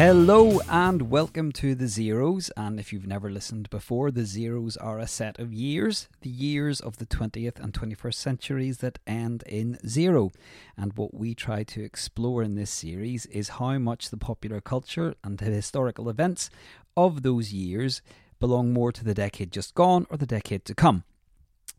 Hello and welcome to the Zeros. And if you've never listened before, the Zeros are a set of years, the years of the 20th and 21st centuries that end in zero. And what we try to explore in this series is how much the popular culture and the historical events of those years belong more to the decade just gone or the decade to come.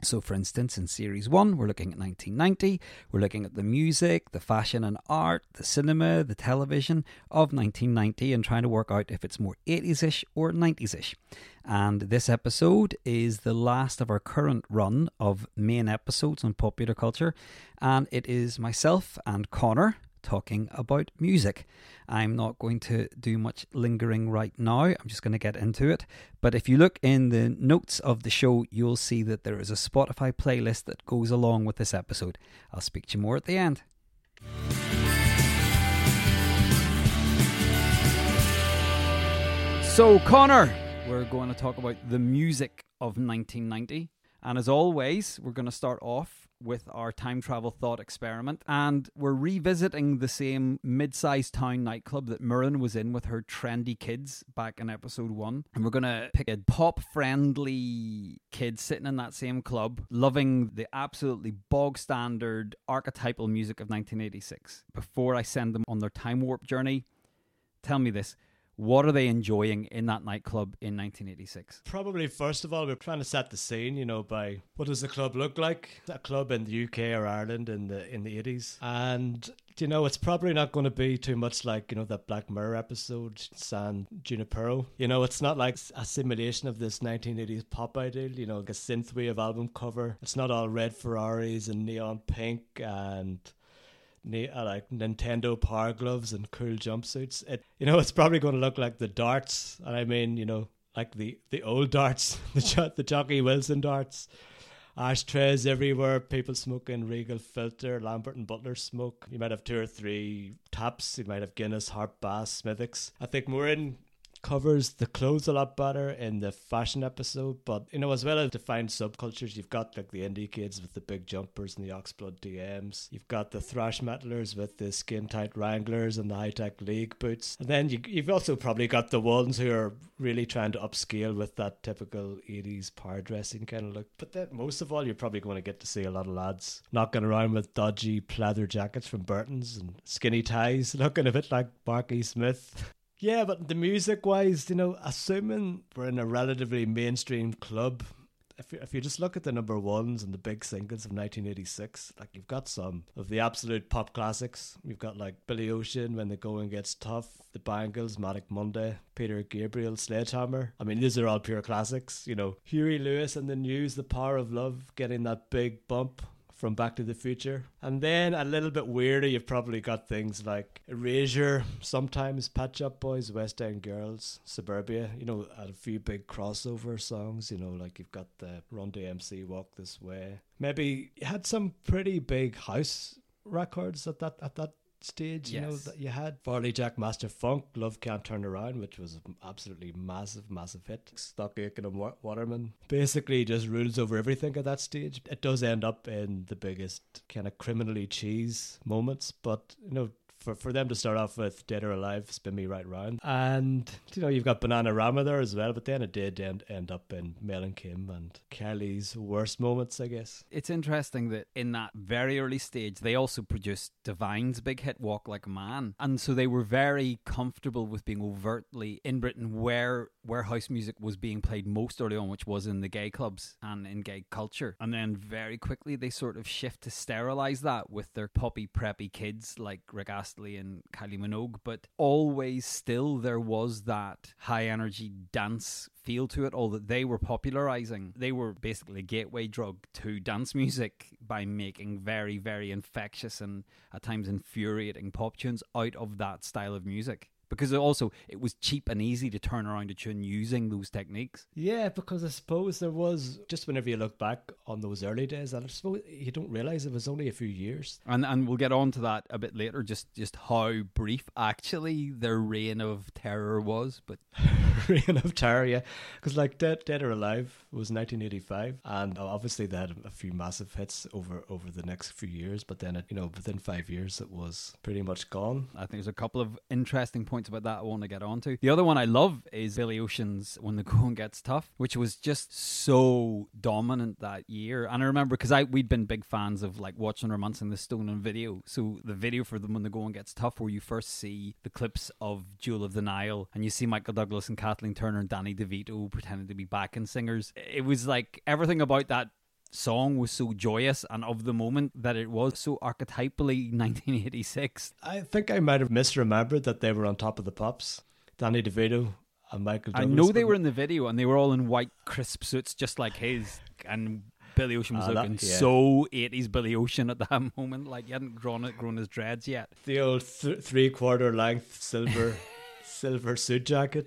So, for instance, in Series 1, we're looking at 1990. We're looking at the music, the fashion and art, the cinema, the television of 1990 and trying to work out if it's more 80s ish or 90s ish. And this episode is the last of our current run of main episodes on popular culture. And it is myself and Conor talking about music. I'm not going to do much lingering right now. I'm just going to get into it. But if you look in the notes of the show, you'll see that there is a Spotify playlist that goes along with this episode. I'll speak to you more at the end. So, Conor, we're going to talk about the music of 1990. And as always, we're going to start off with our time travel thought experiment. And we're revisiting the same mid sized town nightclub that Murren was in with her trendy kids back in episode one. And we're going to pick a pop friendly kid sitting in that same club, loving the absolutely bog standard archetypal music of 1986. Before I send them on their time warp journey, tell me this what are they enjoying in that nightclub in 1986? Probably, first of all, we're trying to set the scene, you know, by what does the club look like? A club in the UK or Ireland in the in the 80s, and you know, it's probably not going to be too much like, you know, that Black Mirror episode, San Junipero. You know, it's not like a simulation of this 1980s pop ideal, you know, like a synthwave album cover. It's not all red Ferraris and neon pink and uh, like Nintendo Power Gloves and cool jumpsuits. It you know it's probably going to look like the darts, and I mean you know like the the old darts, the the Jocky Wilson darts. Ashtrays everywhere, people smoking Regal filter, Lambert and Butler smoke. You might have two or three taps. You might have Guinness, Harp Bass, Smithwick's. I think we're in covers the clothes a lot better in the fashion episode. But you know, as well as defined subcultures, you've got like the indie kids with the big jumpers and the Oxblood DMs. You've got the thrash metalers with the skin tight Wranglers and the high tech League boots. And then you, you've also probably got the ones who are really trying to upscale with that typical 80s power dressing kind of look. But then most of all, you're probably going to get to see a lot of lads knocking around with dodgy pleather jackets from Burton's and skinny ties, looking a bit like Marky Smith. Yeah, but the music wise, you know, assuming we're in a relatively mainstream club, if you, if you just look at the number ones and the big singles of 1986, like you've got some of the absolute pop classics. You've got like Billy Ocean, When the Going Gets Tough, The Bangles, Manic Monday, Peter Gabriel, Sledgehammer. I mean, these are all pure classics. You know, Huey Lewis and the News, The Power of Love, getting that big bump from Back to the Future. And then a little bit weirder, you've probably got things like Erasure, sometimes Pet Shop Boys, West End Girls, Suburbia, you know, a few big crossover songs, you know, like you've got the Run DMC, Walk This Way. Maybe you had some pretty big house records at that at that stage, you know, that you had Farley Jackmaster Funk, Love Can't Turn Around, which was absolutely massive, massive hit. Stock Aitken and Waterman basically just rules over everything at that stage. It does end up in the biggest kind of criminally cheese moments, but you know, for, for them to start off with Dead or Alive, Spin Me Right Round. And, you know, you've got Bananarama there as well, but then it did end, end up in Mel and Kim and Kelly's worst moments, I guess. It's interesting that in that very early stage, they also produced Divine's big hit, Walk Like a Man. And so they were very comfortable with being overtly in Britain where, where house music was being played most early on, which was in the gay clubs and in gay culture. And then very quickly, they sort of shift to sterilize that with their poppy, preppy kids like Rick Astley and Kylie Minogue, but always still there was that high energy dance feel to it, all that they were popularizing. They were basically a gateway drug to dance music by making very, very infectious and at times infuriating pop tunes out of that style of music because also it was cheap and easy to turn around a tune using those techniques. Yeah, because I suppose there was just whenever you look back on those early days, and I suppose you don't realize it was only a few years. And and we'll get on to that a bit later, just just how brief actually their reign of terror was. But reign of terror, yeah, because like Dead Dead or Alive was 1985, and obviously they had a few massive hits over over the next few years, but then it, you know within five years it was pretty much gone. I think there's a couple of interesting points points about that I want to get onto. The other one I love is Billy Ocean's When the Going Gets Tough, which was just so dominant that year. And I remember because I we'd been big fans of like watching Romancing the Stone on video. So the video for the When the Going Gets Tough, where you first see the clips of Jewel of the Nile and you see Michael Douglas and Kathleen Turner and Danny DeVito pretending to be backing singers. It was like everything about that song was so joyous and of the moment that it was so archetypally 1986. I think I might have misremembered that they were on top of the pops. Danny DeVito and Michael I know they were in the video and they were all in white crisp suits just like his and Billy Ocean was Ah, that- looking yeah. so 80s Billy Ocean at that moment like he hadn't grown it grown his dreads yet. the old th- three quarter length silver silver suit jacket.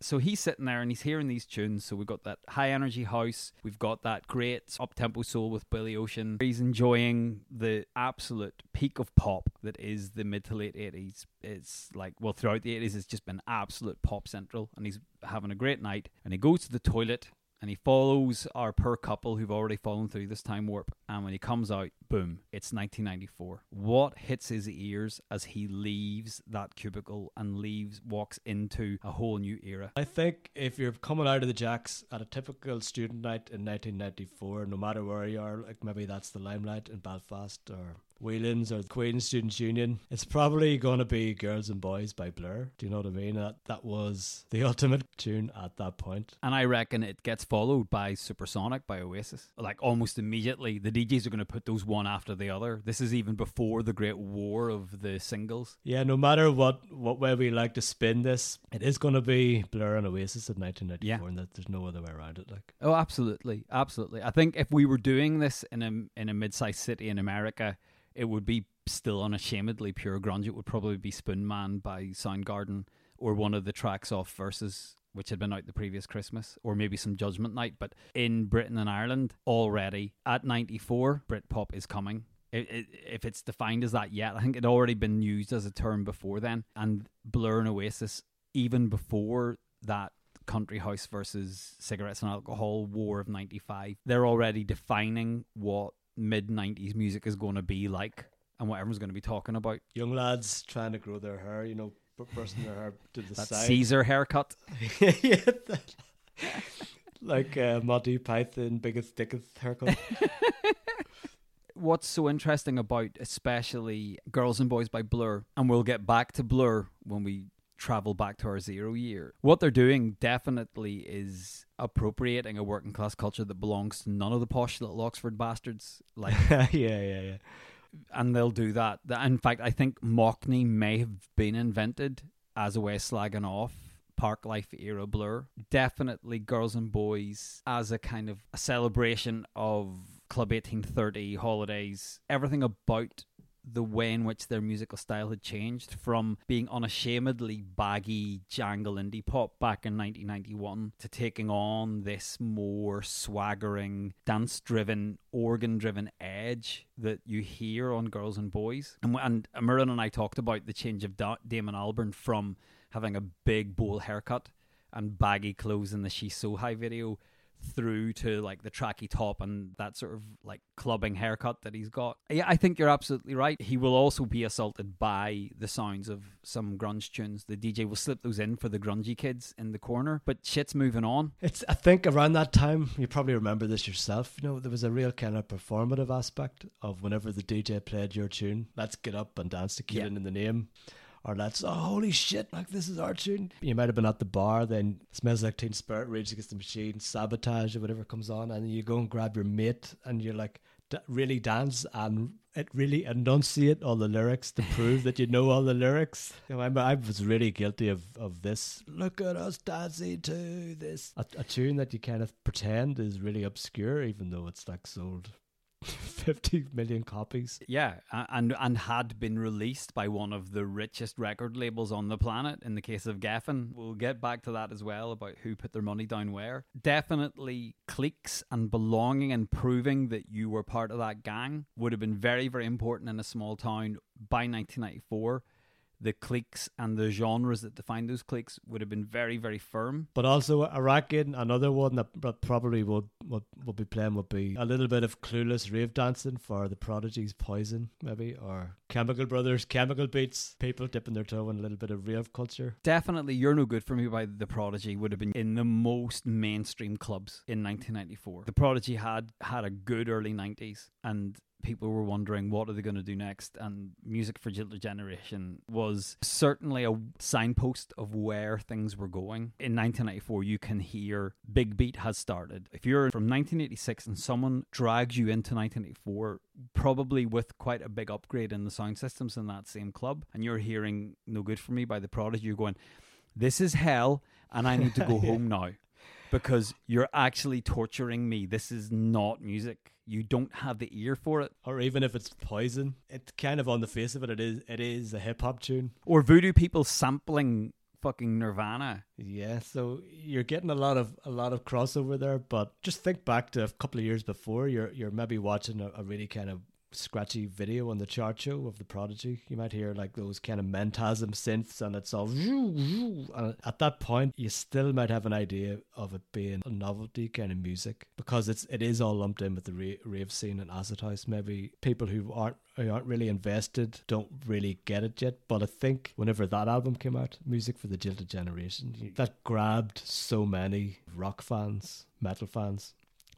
So he's sitting there and he's hearing these tunes. So we've got that high energy house. We've got that great up tempo soul with Billy Ocean. He's enjoying the absolute peak of pop that is the mid to late 80s. It's like, well, throughout the 80s, it's just been absolute pop central. And he's having a great night. And he goes to the toilet and he follows our poor couple who've already fallen through this time warp. And when he comes out, boom, it's 1994. What hits his ears as he leaves that cubicle and leaves, walks into a whole new era? I think if you're coming out of the jacks at a typical student night in 1994, no matter where you are, like maybe that's the Limelight in Belfast or Whelan's or the Queen's Students Union, it's probably going to be Girls and Boys by Blur. Do you know what I mean? That that was the ultimate tune at that point. And I reckon it gets followed by Supersonic by Oasis. Like almost immediately, the DJs are going to put those one after the other. This is even before the great war of the singles. Yeah, no matter what what way we like to spin this, it is going to be Blur and Oasis in 1994, Yeah. and that there's no other way around it. Like, Oh, absolutely, absolutely. I think if we were doing this in a in a mid-sized city in America, it would be still unashamedly pure grunge. It would probably be Spoonman by Soundgarden or one of the tracks off Versus, which had been out the previous Christmas, or maybe some Judgment Night. But in Britain and Ireland, already at '94, Britpop is coming. If it's defined as that yet, I think it had already been used as a term before then. And Blur and Oasis, even before that country house versus cigarettes and alcohol war of 95 they're already defining what mid 90s music is going to be like and what everyone's going to be talking about young lads trying to grow their hair, you know, bursting their hair to the that side. caesar haircut yeah, that, like uh, Monty Python, biggest dickest haircut. what's so interesting about especially girls and boys by blur and we'll get back to blur when we travel back to our zero year what they're doing definitely is appropriating a working class culture that belongs to none of the posh little oxford bastards like yeah, yeah, yeah. and they'll do that. Th- In fact, I think Mockney may have been invented as a way of slagging off park life era blur. Definitely girls and boys as a kind of a celebration of Club 1830 holidays. Everything about the way in which their musical style had changed from being unashamedly baggy jangle indie pop back in 1991 to taking on this more swaggering dance driven organ driven edge that you hear on girls and boys. And, and Murin and I talked about the change of da- Damon Albarn from having a big bowl haircut and baggy clothes in the She's So High video through to like the tracky top and that sort of like clubbing haircut that he's got. Yeah, I think you're absolutely right. He will also be assaulted by the sounds of some grunge tunes. The DJ will slip those in for the grungy kids in the corner, but shit's moving on. It's. I think around that time, you probably remember this yourself. You know, there was a real kind of performative aspect of whenever the DJ played your tune. Let's get up and dance to "Killing Yeah. in the Name," or let's oh holy shit, like this is our tune. You might have been at the bar, then smells like Teen Spirit, Rage Against the Machine, Sabotage, or whatever comes on, and you go and grab your mate, and you're like. Really dance and it really enunciate all the lyrics to prove that you know all the lyrics. You know, I, I was really guilty of, of this. Look at us dancing to this. A, a tune that you kind of pretend is really obscure, even though it's like sold 50 million copies. Yeah, and and had been released by one of the richest record labels on the planet. In the case of Geffen, we'll get back to that as well about who put their money down where. Definitely, cliques and belonging and proving that you were part of that gang would have been very very important in a small town by 1994. The cliques and the genres that define those cliques would have been very, very firm. But also, reckon another one that that probably would, would, would be playing would be a little bit of clueless rave dancing for the Prodigy's Poison, maybe, or Chemical Brothers, Chemical Beats, people dipping their toe in a little bit of rave culture. Definitely, You're No Good For Me by The Prodigy would have been in the most mainstream clubs in 1994. The Prodigy had had a good early 90s, and people were wondering what are they going to do next and music for jilted generation was certainly a signpost of where things were going. In 1994 you can hear big beat has started. If you're from 1986 and someone drags you into 1984 probably with quite a big upgrade in the sound systems in that same club and you're hearing no good for me by the prodigy you're going this is hell and i need to go home now because you're actually torturing me. This is not music you don't have the ear for it. Or even if it's poison, it's kind of on the face of it, it is it is a hip hop tune. Or voodoo people sampling fucking Nirvana. Yeah, so you're getting a lot of a lot of crossover there, but just think back to a couple of years before. You're you're maybe watching a, a really kind of scratchy video on the chart show of the Prodigy. You might hear like those kind of mentasm synths, and it's all. And at that point, you still might have an idea of it being a novelty kind of music because it's it is all lumped in with the rave scene and acid house. Maybe people who aren't who aren't really invested don't really get it yet. But I think whenever that album came out, Music for the Jilted Generation, that grabbed so many rock fans, metal fans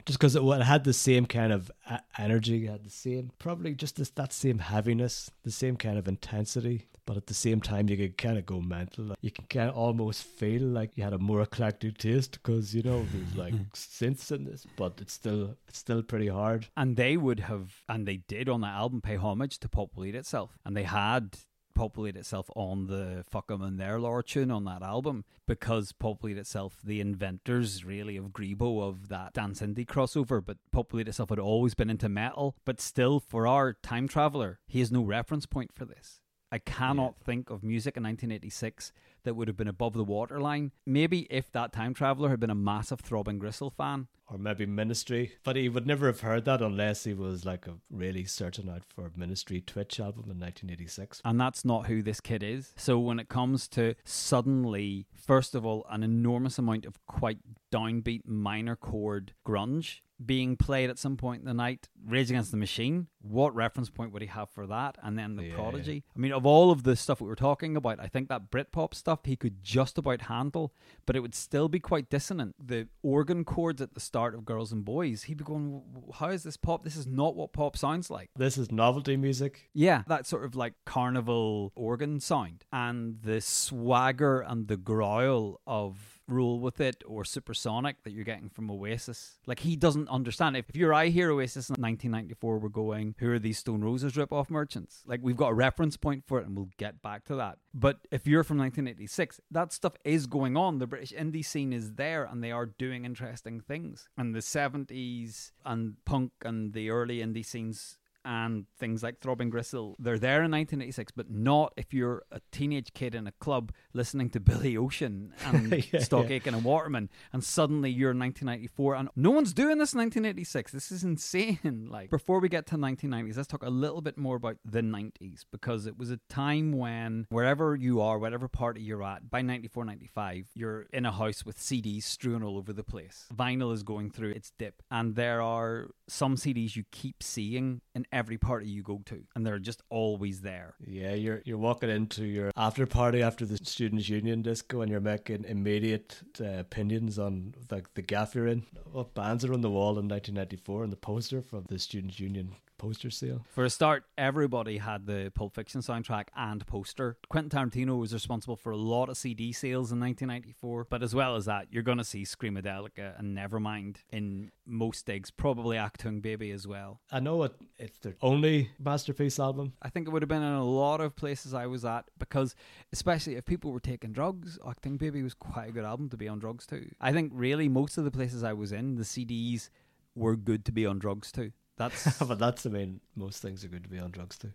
just because it, it, had the same kind of energy, had the same, probably just this, that same heaviness, the same kind of intensity. But at the same time, you could kind of go mental. You can kind of almost feel like you had a more eclectic taste because you know there's like mm-hmm. synths in this, but it's still it's still pretty hard. And they would have, and they did on that album, pay homage to pop Eat Itself, and they had Pop Will Eat Itself on the Fuck 'em and their lore tune on that album because Eat Itself, the inventors really of Grebo of that dance indie crossover, but Eat Itself had always been into metal, but still for our time traveler, he has no reference point for this. I cannot yeah. think of music in 1986 that would have been above the waterline. Maybe if that time traveler had been a massive Throbbing Gristle fan. Or maybe Ministry. But he would never have heard that unless he was like a really certain out for Ministry Twitch album in 1986. And that's not who this kid is. So when it comes to suddenly, first of all, an enormous amount of quite downbeat minor chord grunge being played at some point in the night. Rage Against the Machine. What reference point would he have for that? And then the yeah, Prodigy. Yeah. I mean, of all of the stuff we were talking about, I think that Britpop stuff he could just about handle, but it would still be quite dissonant. The organ chords at the start of Girls and Boys, he'd be going, "How is this pop? This is not what pop sounds like. This is novelty music." Yeah, that sort of like carnival organ sound and the swagger and the growl of roll with it or supersonic that you're getting from Oasis. Like he doesn't understand. If, if you're I hear Oasis in 1994, we're going, who are these Stone Roses rip-off merchants? Like we've got a reference point for it, and we'll get back to that. But if you're from 1986, that stuff is going on. The British indie scene is there, and they are doing interesting things. And the 70s and punk and the early indie scenes and things like Throbbing Gristle, they're there in 1986, but not if you're a teenage kid in a club listening to Billy Ocean and yeah, Stock yeah. Aitken and Waterman, and suddenly you're 1994, and no one's doing this in 1986. This is insane. Like, before we get to 1990s, let's talk a little bit more about the 90s because it was a time when wherever you are, whatever party you're at, by 94, 95, you're in a house with CDs strewn all over the place. Vinyl is going through its dip, and there are some CDs you keep seeing in every party you go to, and they're just always there. Yeah, you're you're walking into your after party after the students' union disco, and you're making immediate uh, opinions on like the gaff you're in. What bands are on the wall in 1994, and the poster from the students' union poster sale. For a start, everybody had the Pulp Fiction soundtrack and poster. Quentin Tarantino was responsible for a lot of CD sales in 1994, but as well as that, you're going to see Screamadelica and Nevermind in most digs, probably Achtung Baby as well. I know it, it's their only masterpiece album. I think it would have been in a lot of places I was at because, especially if people were taking drugs, Achtung Baby was quite a good album to be on drugs too. I think really most of the places I was in, the CDs were good to be on drugs too. That's but that's I mean most things are good to be on drugs too.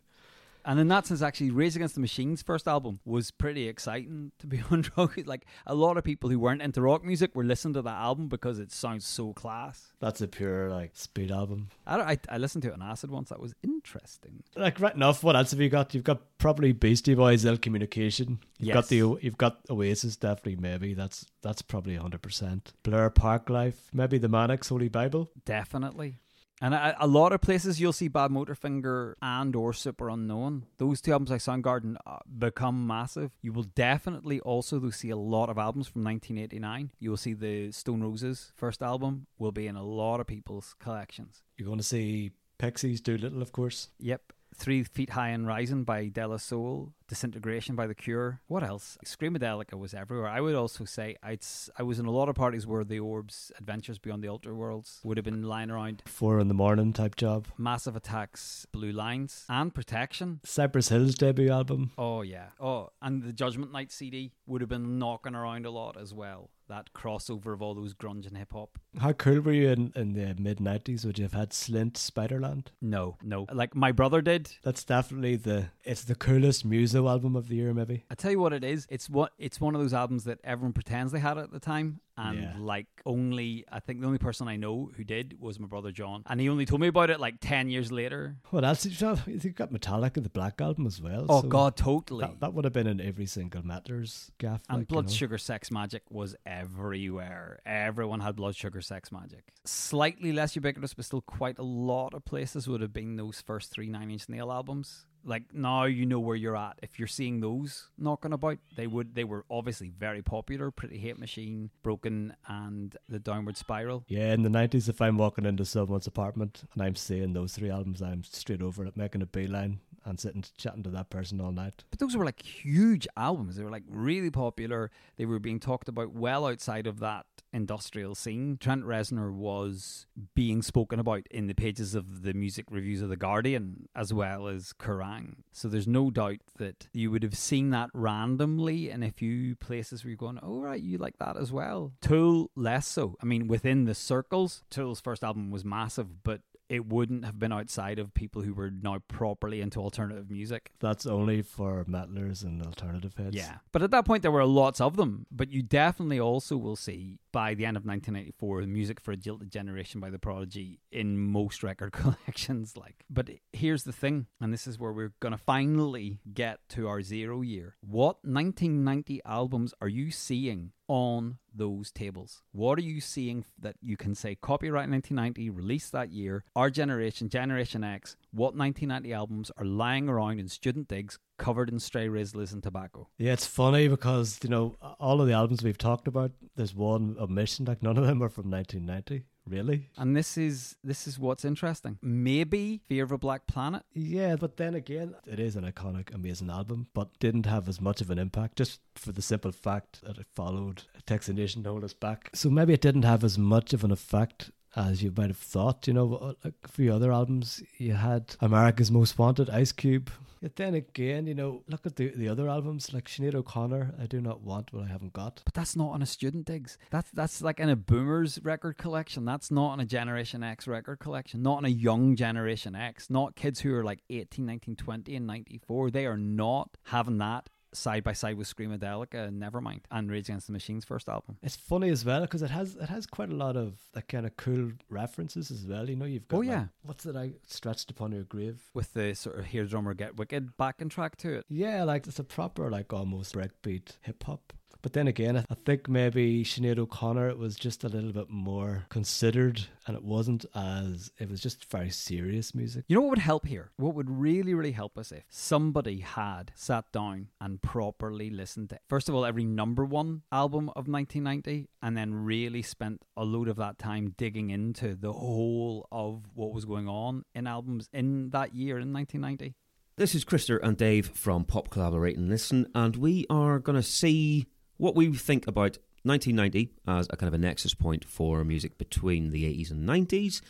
And in that sense, actually, Rage Against the Machine's first album was pretty exciting to be on rock. Like a lot of people who weren't into rock music were listening to that album because it sounds so class. That's a pure like speed album. I, I, I listened to it on acid once. That was interesting. Like right enough. What else have you got? You've got probably Beastie Boys, Ill Communication. You've Yes. got the you've got Oasis. Definitely, maybe that's that's probably hundred percent. Blur, Parklife, maybe the Manics, Holy Bible. Definitely. And a, a lot of places you'll see Bad Motorfinger and or Superunknown. Those two albums like Soundgarden uh, become massive. You will definitely also though, see a lot of albums from 1989. You will see the Stone Roses first album will be in a lot of people's collections. You're going to see Pixies, Doolittle, of course. Yep. Three Feet High and Rising by De La Soul, Disintegration by The Cure. What else? Screamadelica was everywhere. I would also say I'd I was in a lot of parties where the Orbs Adventures Beyond the Ultra Worlds would have been lying around. Four in the morning type job. Massive Attacks, Blue Lines, and Protection. Cypress Hill's debut album. Oh yeah. Oh, and the Judgment Night CD would have been knocking around a lot as well. That crossover of all those grunge and hip hop. How cool were you in, in the mid 90s? Would you have had Slint, Spiderland? No, no. Like my brother did. That's definitely the it's the coolest muso album of the year, maybe. I tell you what it is. It's what it's one of those albums that everyone pretends they had at the time, and Yeah. like only I think the only person I know who did was my brother John, and he only told me about it like ten years later. What else did you have? You got Metallica, the Black Album as well. Oh so God, totally. That, that would have been in every single Matters gaff. and like, you Blood know. Sugar Sex Magik was everywhere. Everyone had Blood Sugar Sex Magik. Slightly less ubiquitous, but still quite a lot of places would have been those first three Nine Inch Nail albums. Like now you know where you're at. If you're seeing those knocking about, they would they were obviously very popular. Pretty Hate Machine, Broken, and The Downward Spiral. Yeah, in the 90s, if I'm walking into someone's apartment and I'm seeing those three albums, I'm straight over it, making a beeline and sitting chatting to that person all night. But those were like huge albums. They were like really popular. They were being talked about well outside of that industrial scene. Trent Reznor was being spoken about in the pages of the music reviews of The Guardian as well as Kerrang. So there's no doubt that you would have seen that randomly in a few places where you're going, oh, right, you like that as well. Tool, less so. I mean, within the circles, Tool's first album was massive, but it wouldn't have been outside of people who were now properly into alternative music. That's only for metalers and alternative heads. Yeah. But at that point, there were lots of them. But you definitely also will see by the end of 1994 the music for a jilted generation by the Prodigy in most record collections. Like, but here's the thing, and this is where we're gonna finally get to our zero year. What 1990 albums are you seeing? On those tables, what are you seeing that you can say copyright 1990, released that year? Our generation, Generation X, what 1990 albums are lying around in student digs covered in stray Rizlas and tobacco? Yeah, it's funny because, you know, all of the albums we've talked about, there's one omission, like none of them are from 1990. Really? And this is this is what's interesting. Maybe Fear of a Black Planet. Yeah, but then again, it is an iconic, amazing album, but didn't have as much of an impact just for the simple fact that it followed a Nation to Hold Us Back. So maybe it didn't have as much of an effect as you might have thought. You know, like a few other albums, you had America's Most Wanted, Ice Cube. Yet then again, you know, look at the, the other albums like Sinead O'Connor, I Do Not Want What I Haven't Got. But that's not on a student digs. That's that's like in a boomers record collection. That's not on a Generation X record collection. Not on a young Generation X. Not kids who are like 18, 19, 20 and 94. They are not having that side by side with Screamadelica and Nevermind and Rage Against the Machine's first album. It's funny as well because it has it has quite a lot of that kind of cool references as well. You know, you've got Oh, like, yeah. what's it? I stretched upon your grave. With the sort of Hear Drummer Get Wicked backing track to it. Yeah, like it's a proper like almost breakbeat hip hop. But then again, I I think maybe Sinead O'Connor it was just a little bit more considered, and it wasn't as it was just very serious music. You know what would help here? What would really, really help us if somebody had sat down and properly listened to, first of all, every number one album of 1990, and then really spent a load of that time digging into the whole of what was going on in albums in that year in 1990. This is Krister and Dave from Pop Collaborate and Listen, and we are going to see what we think about 1990 as a kind of a nexus point for music between the 80s and 90s.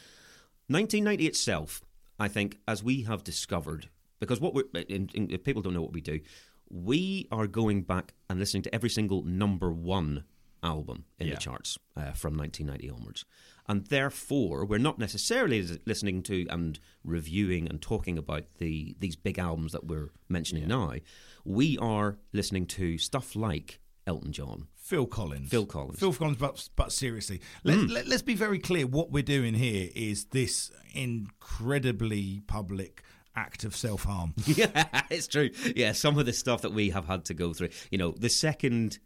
1990 itself, I think, as we have discovered, because what we're, in, in, if people don't know what we do, we are going back and listening to every single number one album in Yeah. the charts uh, from 1990 onwards. And therefore, we're not necessarily listening to and reviewing and talking about the these big albums that we're mentioning now. We are listening to stuff like Elton John, Phil Collins. Phil Collins. Phil Collins, but, but seriously, let, mm. let, us be very clear. What we're doing here is this incredibly public act of self harm. yeah, it's true. Yeah, some of the stuff that we have had to go through. You know, the second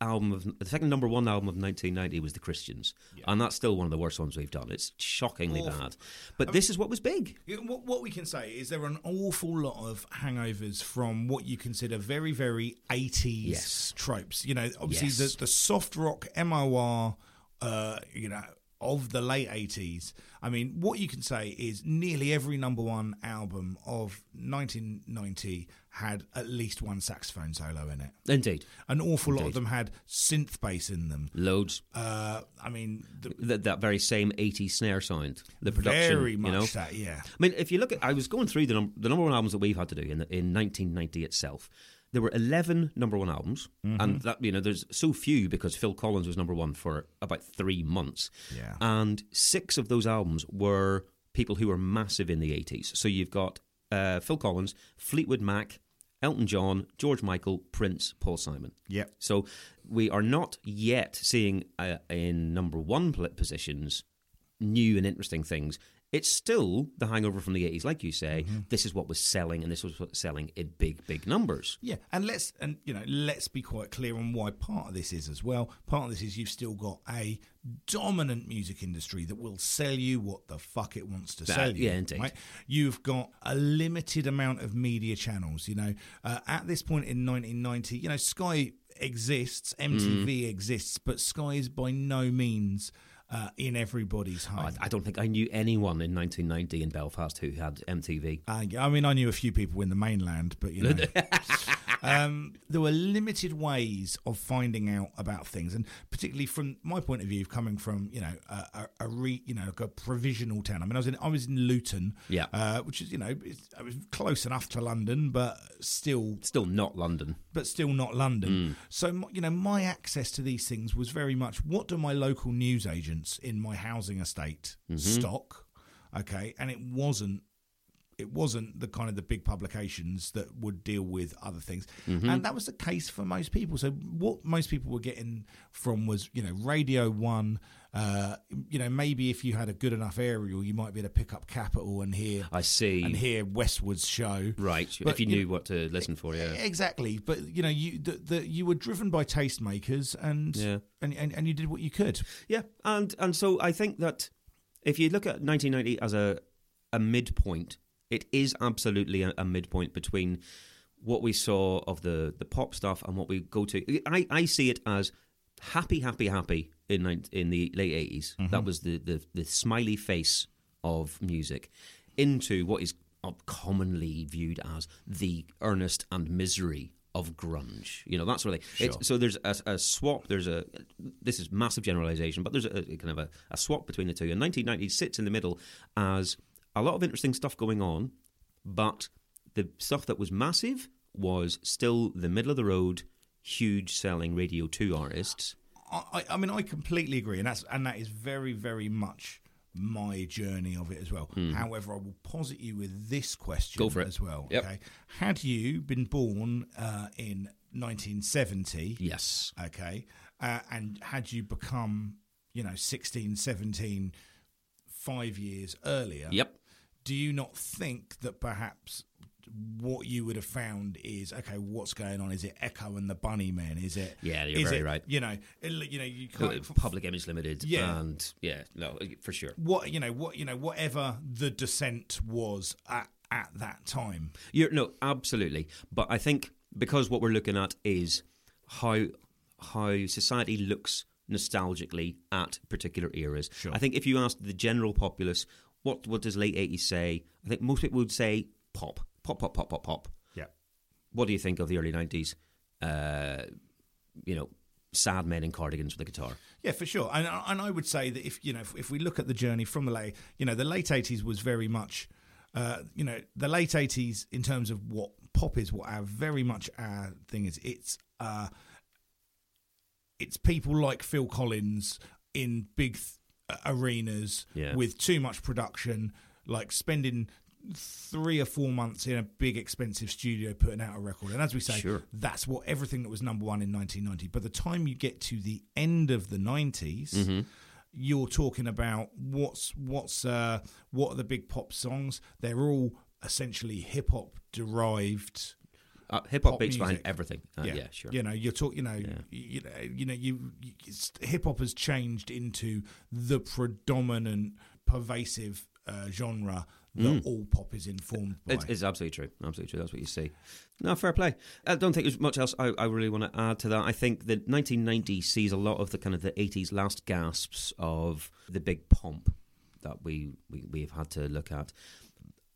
album of the second number one album of 1990 was the Christians, and that's still one of the worst ones we've done. It's shockingly Awful. bad, but this is what was big. what, what we can say is there are an awful lot of hangovers from what you consider very, very 80s Yes. tropes. You know, obviously Yes. the, the soft rock MOR, uh, you know, of the late 80s. I mean, what you can say is nearly every number one album of 1990 had at least one saxophone solo in it. Indeed, An awful lot of them had synth bass in them. loads. Uh, I mean, the, That, that very same 80s snare sound, the production. very much you know, that, yeah. I mean, if you look at, I was going through the, num- the number one albums that we've had to do in, in 1990 itself. There were 11 number one albums, Mm-hmm. and that you know, there's so few because Phil Collins was number one for about three months. Yeah. and six of those albums were people who were massive in the 80s. So you've got uh, Phil Collins, Fleetwood Mac, Elton John, George Michael, Prince, Paul Simon. Yep. So we are not yet seeing uh, in number one positions new and interesting things. It's still the hangover from the 80s, like you say. Mm-hmm. This is what was selling, and this was what's selling in big, big numbers. Yeah, and let's and you know let's be quite clear on why part of this is as well. Part of this is you've still got a dominant music industry that will sell you what the fuck it wants to That- sell you. yeah, indeed. Right? You've got a limited amount of media channels. You know, uh, at this point in 1990, you know, Sky exists, MTV Mm. exists, but Sky is by no means. Uh, in everybody's home. I, I don't think I knew anyone in 1990 in Belfast who had MTV. Uh, I mean, I knew a few people in the mainland, but you know, um, there were limited ways of finding out about things, and particularly from my point of view, coming from you know a, a, re, you know like a provisional town. I mean, I was in I was in Luton, Yeah. uh, which is you know it's, I was close enough to London, but still Still not London. but still not London. So you know, my access to these things was very much what do my local news agents in my housing estate stock, okay, and it wasn't. It wasn't the kind of the big publications that would deal with other things, and that was the case for most people. So what most people were getting from was you know Radio One, uh, you know maybe if you had a good enough aerial, you might be able to pick up Capital and hear I see. and hear Westwood's show, Right. But, if you you knew what to listen for, yeah. Exactly, but you know, you the, the you were driven by tastemakers, and, Yeah. and and and you did what you could. Yeah, and and so I think that if you look at 1990 as a a midpoint, it is absolutely a, a midpoint between what we saw of the the pop stuff and what we go to. I, I see it as happy, happy, happy in in the late 80s. That mm-hmm. was the, the the smiley face of music into what is commonly viewed as the earnest and misery of grunge. You know, that's really it's, so. There's a, a swap. There's a this is massive generalization, but there's a, a kind of a, a swap between the two. And 1990 sits in the middle as a lot of interesting stuff going on, but the stuff that was massive was still the middle of the road, huge selling Radio Two artists. I, I- mean, I completely agree, and that's and that is very very much my journey of it as well. However, I will posit you with this question. Go for it. as well. Yep. Okay, had you been born uh, in 1970? Yes. Okay, uh, and had you become, you know, 16, 17, five years earlier? Yep. Do you not think that perhaps what you would have found is okay what's going on is it echo and the bunnymen is it Yeah, you're very it, right. you know you know you can't Public Image Limited. Yeah. And yeah, no, for sure. what you know what you know whatever the descent was at at that time You're, no, absolutely. But I think because what we're looking at is how how society looks nostalgically at particular eras. Sure. I think if you asked the general populace, what what does late eighties say? I think most people would say pop, pop, pop, pop, pop, pop. yeah What do you think of the early nineties? Uh, you know, sad men in cardigans with a guitar. Yeah, for sure. And and I would say that if you know if, if we look at the journey from the late, you know, the late eighties was very much, uh, you know, the late eighties in terms of what pop is, what our very much our thing is. It's uh, it's people like Phil Collins in big th- arenas Yeah. with too much production, like spending three or four months in a big expensive studio putting out a record. And as we say, Sure. that's what everything that was number one in 1990. By the time you get to the end of the 90s, Mm-hmm. you're talking about what's what's uh, what are the big pop songs? They're all essentially hip hop derived. Uh, Hip hop beats behind everything. Uh, yeah. sure. You know, you're talking. You know, you know, you know, you, you hip hop has changed into the predominant, pervasive uh, genre that all pop is informed by. Mm. It's, it's absolutely true. Absolutely true. That's what you see. No, fair play. I don't think there's much else I, I really want to add to that. I think that 1990 sees a lot of the kind of the 80s last gasps of the big pomp that we, we, we've had to look at.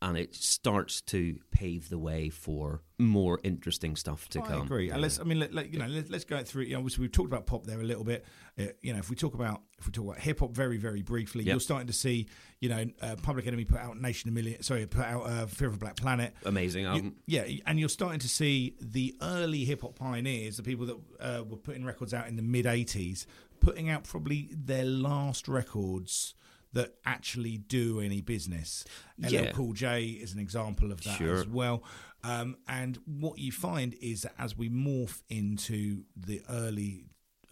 And it starts to pave the way for more interesting stuff to I come. agree. And let's, I mean, let, let- you know, let, let's go through. You know, obviously we've talked about pop there a little bit. Uh, you know, if we talk about if we talk about hip hop very, very briefly, Yep. you're starting to see, you know, uh, Public Enemy put out Nation of Million. Sorry, put out uh, Fear of a Black Planet. Amazing You- album. yeah, and you're starting to see the early hip hop pioneers, the people that uh, were putting records out in the mid '80s, putting out probably their last records that actually do any business. Yeah. LL Cool J is an example of that Sure. as well. Um, and what you find is that as we morph into the early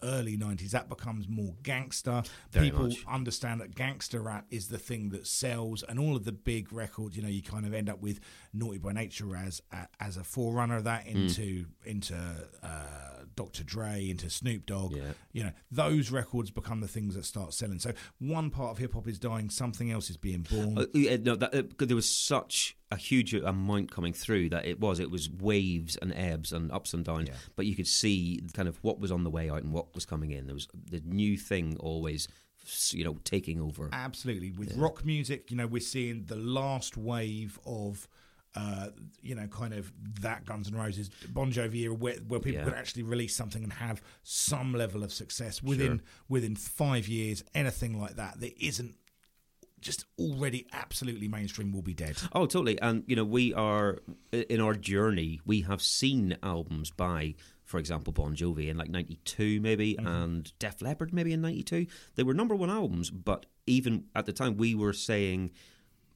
early 90s that becomes more gangster Very people much. understand that gangster rap is the thing that sells and all of the big records you know you kind of end up with naughty by nature as as a forerunner of that Mm. into into uh, dr dre into snoop dogg Yeah. you know those records become the things that start selling so one part of hip-hop is dying something else is being born Uh, yeah, no, that, uh, there was such a huge amount coming through that it was it was waves and ebbs and ups and downs. Yeah. But you could see kind of what was on the way out and what was coming in. There was the new thing always, you know, taking over. Absolutely. With rock music, you know, we're seeing the last wave of, uh, you know, kind of that Guns N' Roses, Bon Jovi era, where, where people Yeah. could actually release something and have some level of success within Sure. within five years. Anything like that that isn't just already absolutely mainstream will be dead. Oh, totally. And you know, we are in our journey. We have seen albums by, for example, Bon Jovi in like '92, maybe, Mm-hmm. and Def Leppard maybe in '92. They were number one albums, but even at the time, we were saying,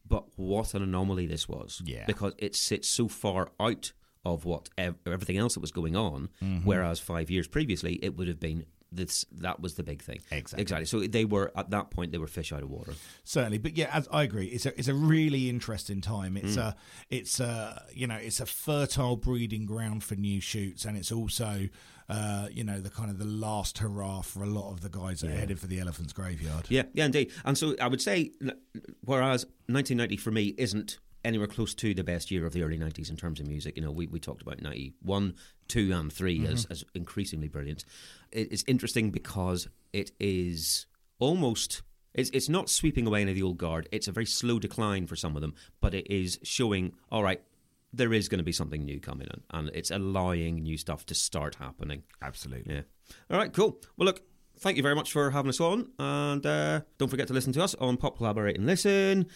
"But what an anomaly this was!" Yeah. because it sits so far out of what ev- everything else that was going on. Mm-hmm. Whereas five years previously, it would have been this. That was the big thing. Exactly. Exactly. So they were at that point. They were fish out of water. certainly but yeah as i agree it's a it's a really interesting time it's a it's a you know it's a fertile breeding ground for new shoots and it's also uh you know the kind of the last hurrah for a lot of the guys that are headed for the elephant's graveyard Yeah, yeah, indeed. And so I would say, whereas 1990 for me isn't anywhere close to the best year of the early 90s in terms of music. You know, we, we talked about 91, 2, and 3 as, as increasingly brilliant. It, it's interesting because it is almost. It's, it's not sweeping away any of the old guard. It's a very slow decline for some of them, but it is showing, all right, there is going to be something new coming in, and it's allowing new stuff to start happening. absolutely Yeah. All right, cool. Well, look, thank you very much for having us on. And uh, don't forget to listen to us on Pop Collaborate and Listen.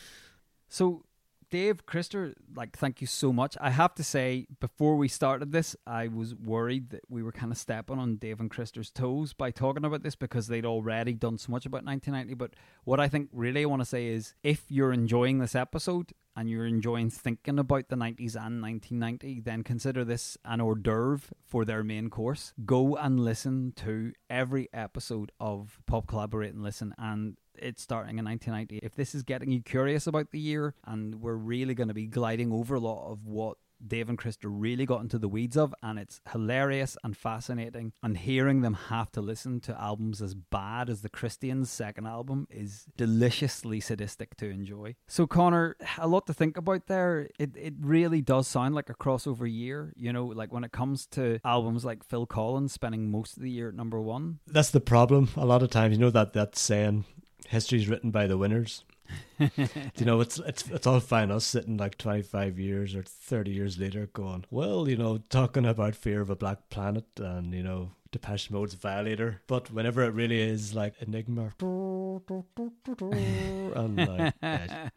So, Dave, Krister, like, thank you so much. I have to say, before we started this, I was worried that we were kind of stepping on Dave and Krister's toes by talking about this because they'd already done so much about 1990. But what I think really I want to say is if you're enjoying this episode and you're enjoying thinking about the 90s and 1990, then consider this an hors d'oeuvre for their main course. Go and listen to every episode of Pop Collaborate and Listen and it's starting in 1990. If this is getting you curious about the year, and we're really going to be gliding over a lot of what Dave and Krista really got into the weeds of, and it's hilarious and fascinating. And hearing them have to listen to albums as bad as the Christians' second album is deliciously sadistic to enjoy. So, Conor, a lot to think about there. It it really does sound like a crossover year. You know, like when it comes to albums like Phil Collins spending most of the year at number one. That's the problem. A lot of times, you know that that saying, "History's written by the winners." you know, it's it's it's all fine us sitting like twenty five years or thirty years later, going, well, you know, talking about Fear of a Black Planet and you know Depeche Mode's Violator, but whenever it really is like Enigma, and like, yeah,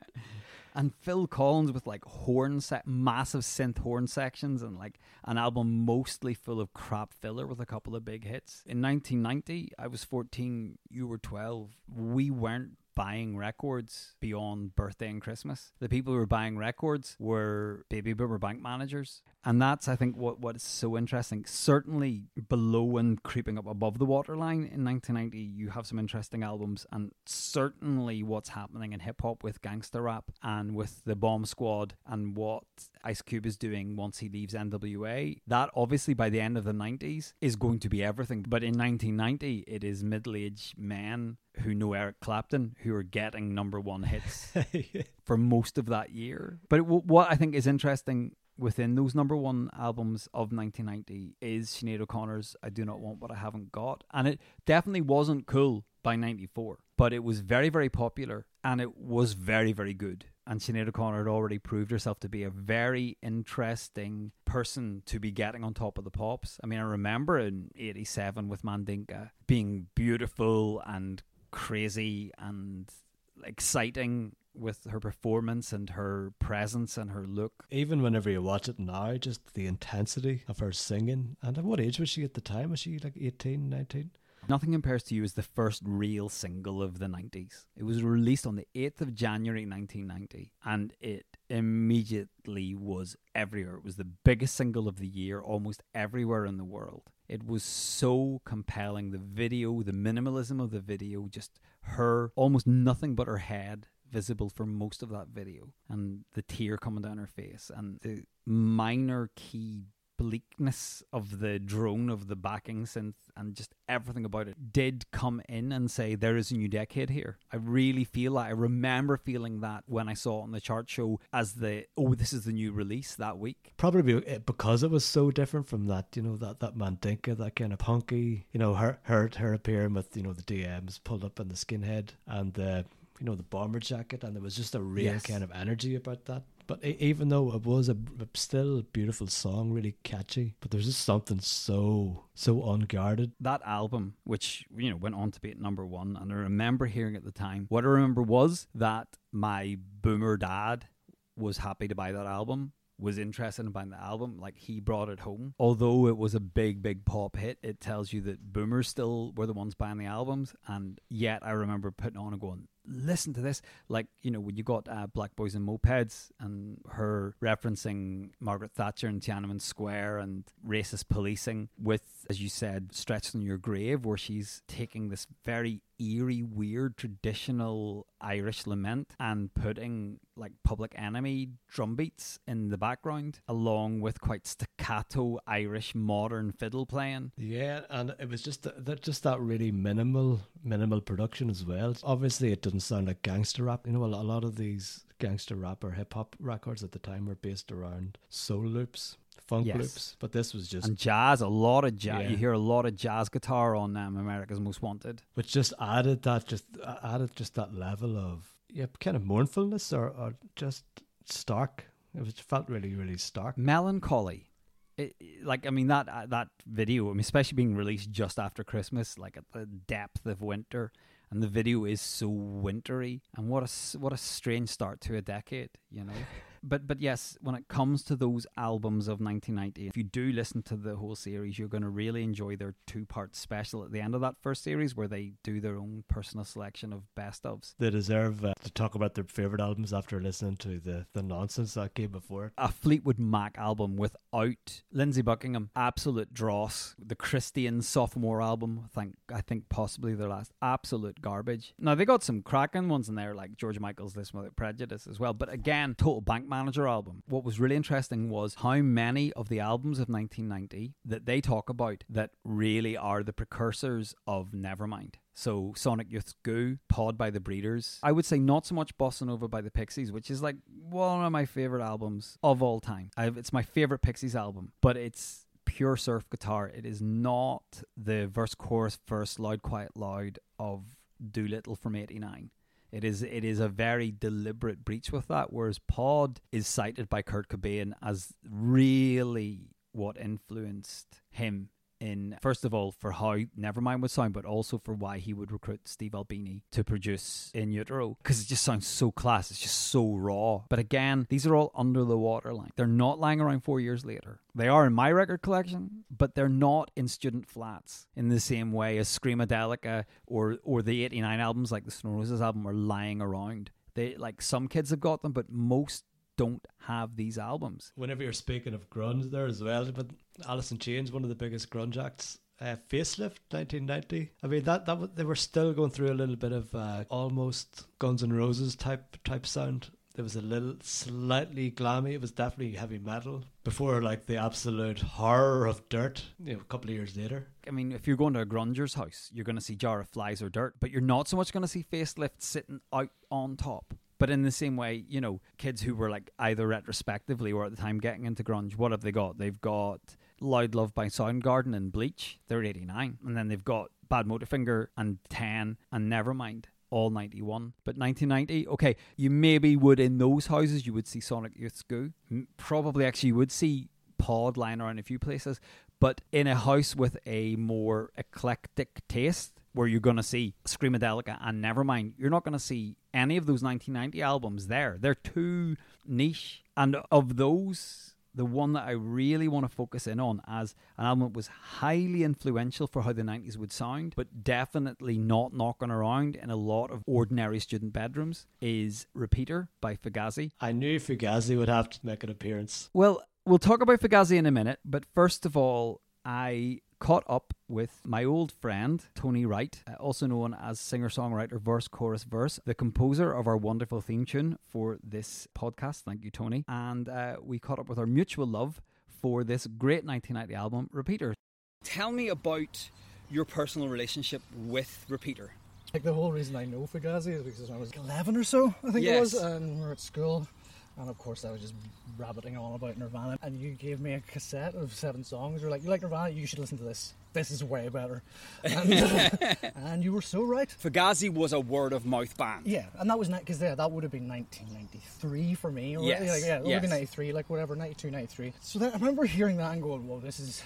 and Phil Collins with like horn set, massive synth horn sections, and like an album mostly full of crap filler with a couple of big hits. In 1990, I was 14, you were 12. We weren't buying records beyond birthday and Christmas. The people who were buying records were baby boomer bank managers. And that's, I think, what, what is so interesting. Certainly below and creeping up above the waterline in 1990, you have some interesting albums. And certainly what's happening in hip hop with gangster rap and with the Bomb Squad and what Ice Cube is doing once he leaves NWA, that obviously by the end of the 90s is going to be everything. But in 1990, it is middle aged men who know Eric Clapton who are getting number one hits for most of that year. But what I think is interesting within those number one albums of 1990 is Sinead O'Connor's I Do Not Want What I Haven't Got. And it definitely wasn't cool by 94, but it was very, very popular and it was very, very good. And Sinead O'Connor had already proved herself to be a very interesting person to be getting on top of the pops. I mean, I remember in 87 with Mandinka being beautiful and crazy and exciting with her performance and her presence and her look. Even whenever you watch it now, just the intensity of her singing. And at what age was she at the time? Was she like 18, 19? Nothing Compares to You is the first real single of the 90s. It was released on the 8th of January 1990 and it immediately was everywhere. It was the biggest single of the year almost everywhere in the world. It was so compelling. The video, the minimalism of the video, just her, almost nothing but her head visible for most of that video, and the tear coming down her face, and the minor key bleakness of the drone of the backing synth and just everything about it did come in and say there is a new decade here. I really feel that. I remember feeling that when I saw it on the chart show as the oh this is the new release that week. Probably eh, because it was so different from that, you know, that that Mandinka, that kind of punky, you know, her her her appearing with you know the DMs pulled up in the skinhead and the you know the bomber jacket and there was just a real Yes. kind of energy about that but even though it was a still a beautiful song really catchy but there's just something so so unguarded That album, which you know went on to be at number one, and I remember hearing at the time. What I remember was that my boomer dad was happy to buy that album. Was interested in buying the album, like he brought it home. Although it was a big, big pop hit, it tells you that boomers still were the ones buying the albums. And yet, I remember putting on and going, listen to this. Like, you know, when you got uh, Black Boys on Mopeds and her referencing Margaret Thatcher and Tiananmen Square and racist policing with, as you said, Stretched on Your Grave, where she's taking this very eerie, weird, traditional Irish lament and putting like public enemy drum beats in the background, along with quite staccato Irish modern fiddle playing. yeah and it was just that, just that really minimal minimal production as well. Obviously it doesn't sound like gangster rap. You know a lot of these gangster rap or hip-hop records at the time were based around soul loops funk Yes. loops but this was just And jazz, a lot of jazz. Yeah. You hear a lot of jazz guitar on um, America's Most Wanted. which just added that just uh, added just that level of yeah kind of mournfulness or, or just stark it was felt really really stark melancholy it, like I mean that uh, that video, I mean, especially being released just after Christmas, like at the depth of winter, and the video is so wintry, and what a what a strange start to a decade, you know. but but yes, when it comes to those albums of 1990, if you do listen to the whole series, you're going to really enjoy their two part special at the end of that first series, where they do their own personal selection of best ofs. they deserve uh, to talk about their favorite albums after listening to the the nonsense that came before a Fleetwood Mac album without Lindsey Buckingham, absolute dross. The Christian sophomore album, I think I think possibly their last absolute garbage. Now they got some cracking ones in there, like George Michael's Listen Without Prejudice as well. But again, total bank manager album. What was really interesting was how many of the albums of 1990 that they talk about that really are the precursors of Nevermind. So Sonic Youth's Goo, Pod by the Breeders. I would say not so much Bossanova by the Pixies, which is like one of my favorite albums of all time. i it's my favorite Pixies album, but it's pure surf guitar. It is not the verse, chorus, verse, loud, quiet, loud of Doolittle from '89. It is it is a very deliberate breach with that, whereas Pod is cited by Kurt Cobain as really what influenced him in first of all for how Nevermind would sound, but also for why he would recruit Steve Albini to produce In Utero because it just sounds so class. It's just so raw. But again, these are all under the waterline. They're not lying around four years later. They are in my record collection, but they're not in student flats in the same way as Screamadelica or or the '89 albums like the Stone Roses album are lying around. They like some kids have got them, but most don't have these albums. Whenever you're speaking of grunge there as well, but Alice in Chains, one of the biggest grunge acts. Uh, facelift 1990 i mean that that they were still going through a little bit of uh, almost guns N' roses type type sound there was a little slightly glammy it was definitely heavy metal before like the absolute horror of dirt you know a couple of years later I mean, if you're going to a grunger's house, you're going to see Jar of Flies or Dirt, but you're not so much going to see Facelift sitting out on top. But in the same way, you know, kids who were like either retrospectively or at the time getting into grunge, what have they got? They've got Loud Love by Soundgarden and Bleach, they're 89. And then they've got Badmotorfinger and 10 and Nevermind, all 91. But 1990, okay, you maybe would in those houses, you would see Sonic Youth. M- Probably actually you would see Pod lying around a few places. But in a house with a more eclectic taste, where you're going to see Screamadelica and Nevermind, you're not going to see any of those 1990 albums there. They're too niche. And of those, the one that I really want to focus in on as an album that was highly influential for how the 90s would sound, but definitely not knocking around in a lot of ordinary student bedrooms, is Repeater by Fugazi. i knew fugazi would have to make an appearance Well, we'll talk about Fugazi in a minute, but first of all, I caught up with my old friend Tony Wright, uh, also known as singer songwriter, verse, chorus, verse, the composer of our wonderful theme tune for this podcast. Thank you, Tony. And uh, we caught up with our mutual love for this great 1990 album, Repeater. Tell me about your personal relationship with Repeater. Like the whole reason I know Fugazi is because when I was 11 or so, I think it was, Yes. and we were at school. And of course, I was just rabbiting on about Nirvana. And you gave me a cassette of seven songs. You're like, You like Nirvana? You should listen to this. This is way better. And, and you were so right. Fugazi was a word of mouth band. Yeah, and that was because yeah, that would have been 1993 for me. Or, Yes, like, yeah, it would have been yes. 93, like whatever, 92, 93. So then I remember hearing that and going, "Whoa, this is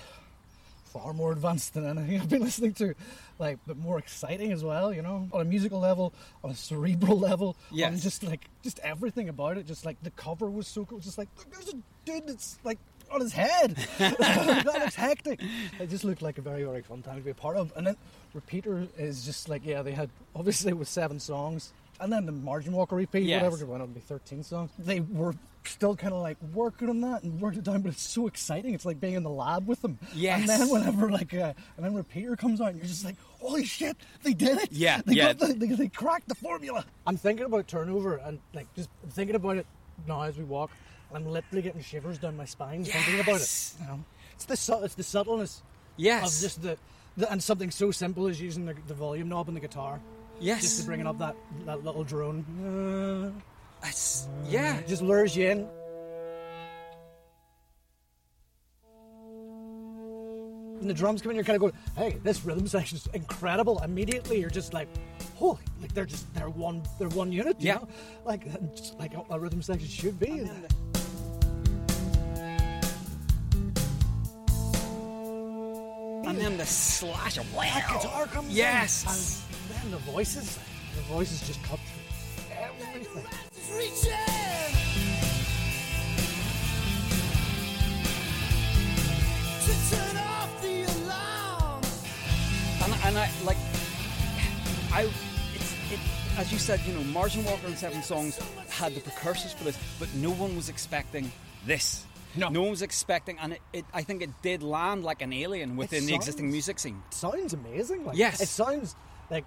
far more advanced than anything I've been listening to, like, but more exciting as well. You know, on a musical level, on a cerebral level, on just like just everything about it. Just like the cover was so cool. Just like there's a dude that's like on his head. that looks hectic. It just looked like a very very fun time to be a part of. And then Repeater is just like yeah, they had obviously with seven songs. And then the Margin Walker EP, Yes. whatever, it went on to be 13 songs. They were still kind of like working on that and working it down, but it's so exciting. It's like being in the lab with them. Yes. And then whenever like, uh, and then Repeater comes out, and you're just like, holy shit, they did it. Yeah, they yeah. Got the, they, they cracked the formula. I'm thinking about turnover and like just thinking about it now as we walk. I'm literally getting shivers down my spine thinking about it. You know, it's the su- it's the subtleness Yes. of just the, the and something so simple as using the, the volume knob on the guitar yes. just to bring up that, that little drone. Uh, It's- yeah. it just lures you in. And the drums come in, you're kind of going, "Hey, this rhythm section's incredible!" Immediately, you're just like, "Holy!" Like they're just they're one they're one unit. You Yeah. know? like just like a, rhythm section should be. And then the slash of wow. That guitar comes Yes. in, and the voices, the voices just cut through everything. And, and I like, I, it's, it, as you said, you know, Margin Walker and Seven Songs had the precursors for this, but no one was expecting this. No. no one was expecting, and it, it, I think it did land like an alien within the existing music scene. Sounds amazing. Like, Yes. it sounds like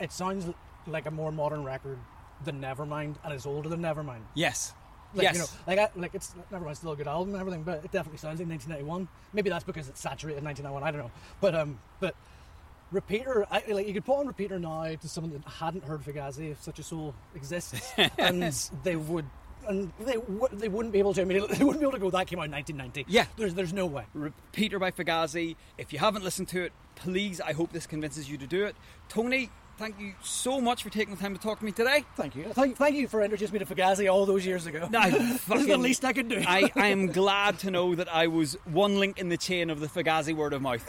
it sounds like a more modern record than Nevermind, and it's older than Nevermind. Yes, Like, yes, you know, like I, like it's Nevermind's still a good album and everything, but it definitely sounds like 1991. Maybe that's because it's saturated in 1991. I don't know, but um, but Repeater, I, like you could put on Repeater now to someone that hadn't heard Fugazi, if such a soul exists, and they would and they w- they wouldn't be able to immediately. They wouldn't be able to go. That came out in 1990. Yeah. there's there's no way. Repeater by Fugazi. If you haven't listened to it, please, I hope this convinces you to do it. Tony, thank you so much for taking the time to talk to me today. Thank you. Thank, thank you for introducing me to Fugazi all those years ago. I this is the least I could do. I, I am glad to know that I was one link in the chain of the Fugazi word of mouth.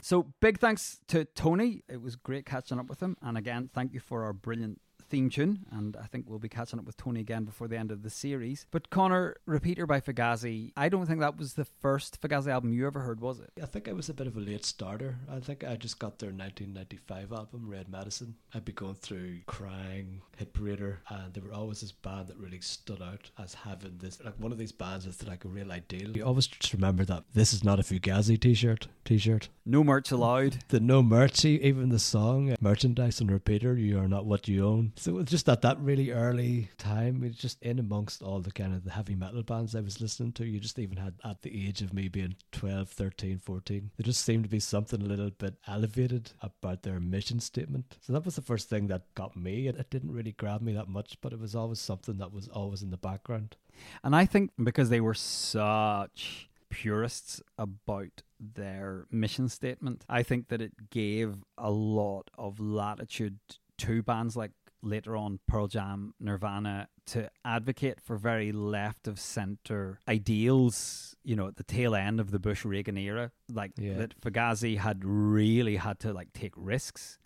so big thanks to Tony. It was great catching up with him. And again, thank you for our brilliant theme tune. And I think we'll be catching up with Tony again before the end of the series. But Conor, Repeater by Fugazi, I don't think that was the first Fugazi album you ever heard, was it? I think I was a bit of a late starter. I think I just got their 1995 album, Red Medicine. I'd be going through Kerrang, Hit Parader, and they were always this band that really stood out as having this, like one of these bands that's like a real ideal. You always just remember that this is not a Fugazi t-shirt, t-shirt. No merch allowed. The no merch, even the song, uh, merchandise and repeater, you are not what you own. So it's just at that really early time, it's just in amongst all the kind of the heavy metal bands I was listening to, you just even had at the age of me being 12, 13, 14, there just seemed to be something a little bit elevated about their mission statement. So that was the first thing that got me. It, it didn't really grab me that much, but it was always something that was always in the background. And I think because they were such purists about their mission statement, I think that it gave a lot of latitude to bands like later on Pearl Jam, Nirvana to advocate for very left of center ideals, you know, at the tail end of the Bush Reagan era. Like Yeah. that Fugazi had really had to like take risks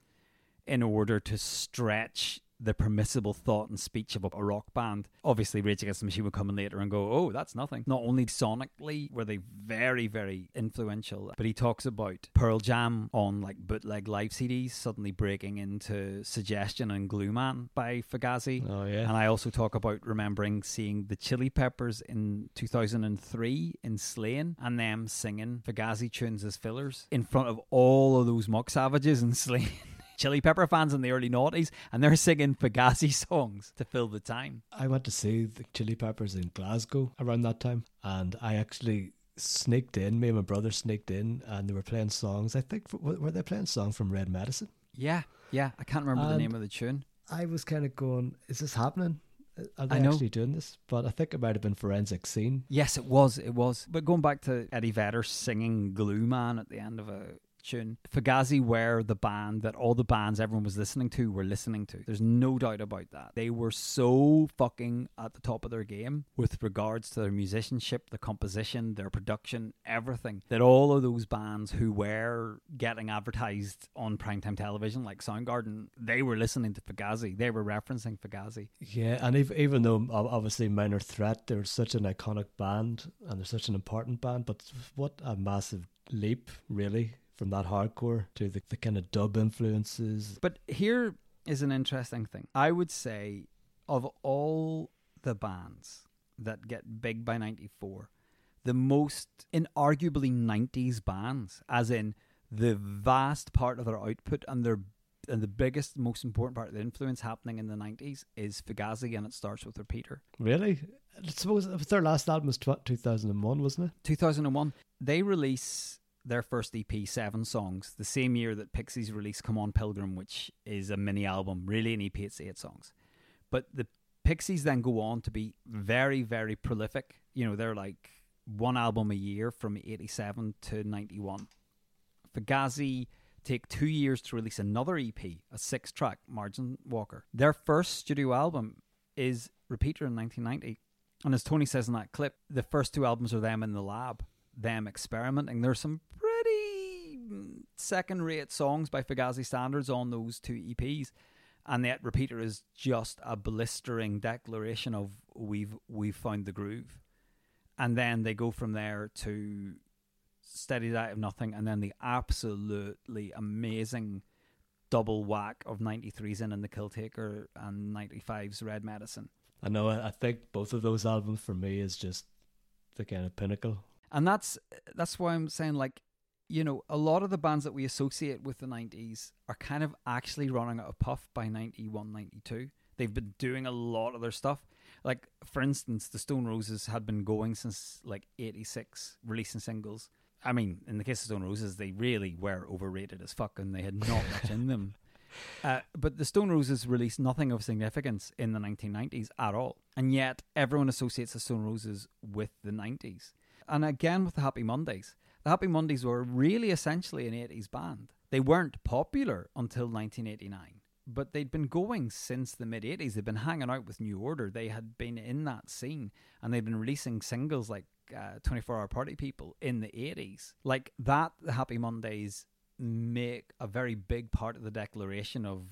in order to stretch the permissible thought and speech of a rock band. Obviously, Rage Against the Machine would come in later and go, "Oh, that's nothing." Not only sonically were they very, very influential, but he talks about Pearl Jam on like bootleg live CDs suddenly breaking into Suggestion and Glue Man by Fugazi. Oh, yeah. And I also talk about remembering seeing the Chili Peppers in 2003 in Slane and them singing Fugazi tunes as fillers in front of all of those muck savages in Slane. Chili Pepper fans in the early noughties, and they're singing Fugazi songs to fill the time. I went to see the Chili Peppers in Glasgow around that time, and I actually sneaked in. Me and my brother sneaked in, and they were playing songs. I think were they playing songs from Red Medicine? Yeah, yeah, I can't remember the name of the tune. I was kind of going, "Is this happening? Are they I know. actually doing this?" But I think it might have been Forensic Scene. Yes, it was. It was. But going back to Eddie Vedder singing Glue Man at the end of a tune, Fugazi were the band that all the bands everyone was listening to were listening to. There's no doubt about that. They were so fucking at the top of their game with regards to their musicianship, the composition, their production, everything. That all of those bands who were getting advertised on primetime television, like Soundgarden, they were listening to Fugazi. They were referencing Fugazi. Yeah, and ev- even though obviously Minor Threat, they're such an iconic band and they're such an important band, but what a massive leap, really, from that hardcore to the, the kind of dub influences. But here is an interesting thing. I would say of all the bands that get big by 94, the most inarguably 90s bands, as in the vast part of their output and their and the biggest, most important part of the influence happening in the 90s is Fugazi, and it starts with Repeater. Really? I suppose their last album was 2001, wasn't it? 2001, they release their first EP, seven songs, the same year that Pixies release Come On Pilgrim, which is a mini album, really an EP, it's eight songs. But the Pixies then go on to be very, very prolific. You know, they're like one album a year from 87 to 91. Fugazi take two years to release another EP, a six track, Margin Walker. Their first studio album is Repeater in 1990. And as Tony says in that clip, the first two albums are them in the lab, them experimenting. There's some pretty second rate songs by Fugazi standards on those two EPs. And yet Repeater is just a blistering declaration of we've we've found the groove. And then they go from there to Steady Diet of Nothing and then the absolutely amazing double whack of 93's In on the Kill Taker and 95's Red Medicine. I know. I think both of those albums for me is just the kind of pinnacle. And that's that's why I'm saying like you know a lot of the bands that we associate with the 90s are kind of actually running out of puff by 91 92 they've been doing a lot of their stuff like for instance the Stone Roses had been going since like 86 releasing singles I mean in the case of Stone Roses they really were overrated as fuck and they had not much in them Uh, but the Stone Roses released nothing of significance in the 1990s at all. And yet everyone associates the Stone Roses with the 90s. And again with the Happy Mondays. The Happy Mondays were really essentially an 80s band. They weren't popular until 1989, but they'd been going since the mid 80s. They'd been hanging out with New Order. They had been in that scene and they'd been releasing singles like uh, 24 Hour Party People in the 80s. Like that, the Happy Mondays make a very big part of the declaration of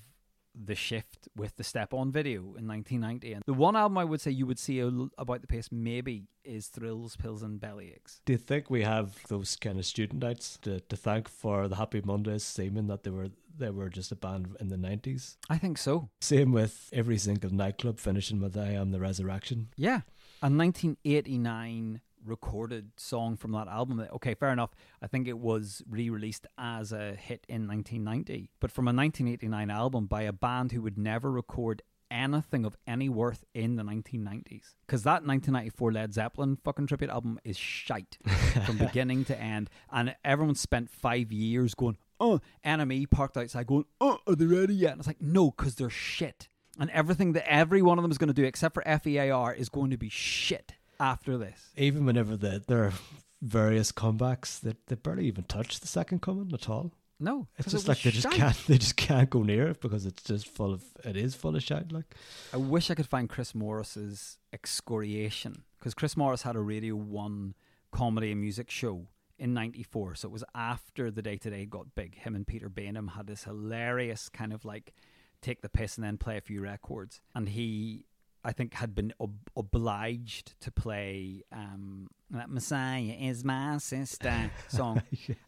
the shift with the Step On video in 1990. And the one album I would say you would see a, about the pace maybe is Thrills, Pills, and Bellyaches. Do you think we have those kind of student nights to, to thank for the Happy Mondays, seeming that they were they were just a band in the 90s? I think so. Same with every single nightclub finishing with I Am the Resurrection. Yeah. A 1989 recorded song from that album. Okay, fair enough. I think it was re released as a hit in 1990, but from a 1989 album by a band who would never record anything of any worth in the 1990s. Because that 1994 Led Zeppelin fucking tribute album is shite from beginning to end. And everyone spent five years going, uh, oh, NME parked outside going, oh, are they ready yet? And it's like, no, because they're shit. And everything that every one of them is going to do, except for FEAR, is going to be shit after this. Even whenever the, there are various comebacks, that they, they barely even touch the second coming at all. No, it's just it like they just shite. can't they just can't go near it because it's just full of it is full of shit like I wish I could find Chris Morris's excoriation because Chris Morris had a Radio One comedy and music show in '94, so it was after the Day Today got big. Him and Peter Baynham had this hilarious kind of like take the piss and then play a few records, and he. I think had been ob- obliged to play um, that Messiah is my sister song,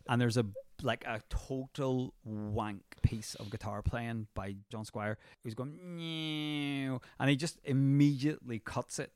and there's a like a total wank piece of guitar playing by John Squire who's going "Meow," and he just immediately cuts it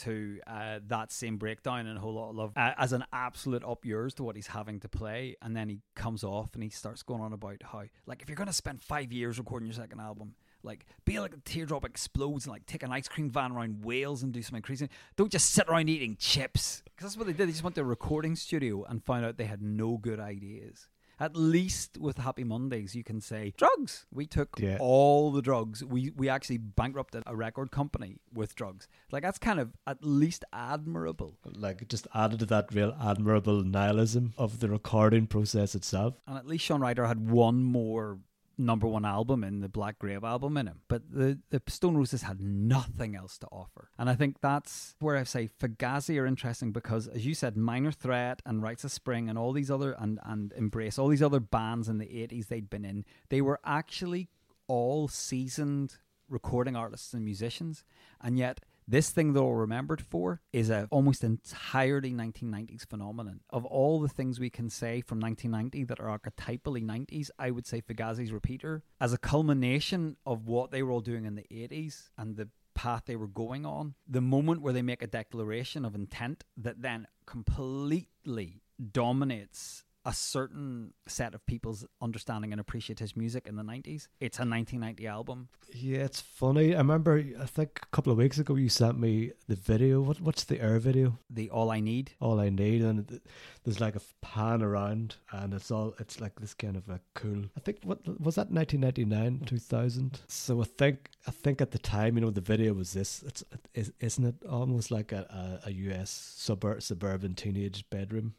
to uh, that same breakdown and a whole lot of love uh, as an absolute up yours to what he's having to play. And then he comes off and he starts going on about how like if you're going to spend five years recording your second album like be like a teardrop explodes and like take an ice cream van around Wales and do something crazy. Don't just sit around eating chips. Because that's what they did. They just went to a recording studio and found out they had no good ideas. At least with Happy Mondays, you can say drugs. We took Yeah. all the drugs. We we actually bankrupted a record company with drugs. Like that's kind of at least admirable. like just added to that real admirable nihilism of the recording process itself. And at least Shaun Ryder had one more number one album in the Black Grape album in him. But the, the Stone Roses had nothing else to offer. And I think that's where I say Fugazi are interesting because, as you said, Minor Threat and Rites of Spring and all these other, and, and Embrace, all these other bands in the 80s they'd been in, they were actually all seasoned recording artists and musicians. And yet, this thing they're all remembered for is a almost entirely 1990s phenomenon. Of all the things we can say from 1990 that are archetypally 90s, I would say Fugazi's Repeater as a culmination of what they were all doing in the 80s and the path they were going on. The moment where they make a declaration of intent that then completely dominates a certain set of people's understanding and appreciate his music in the 90s. It's a 1990 album. Yeah, it's funny. I remember I think a couple of weeks ago you sent me the video. What what's the air video? The All I Need. All I need and it, there's like a pan around and it's all it's like this kind of a cool. I think what was that 1999 2000. So I think I think at the time you know the video was this. It's is, isn't it almost like a, a, a US suburb suburban teenage bedroom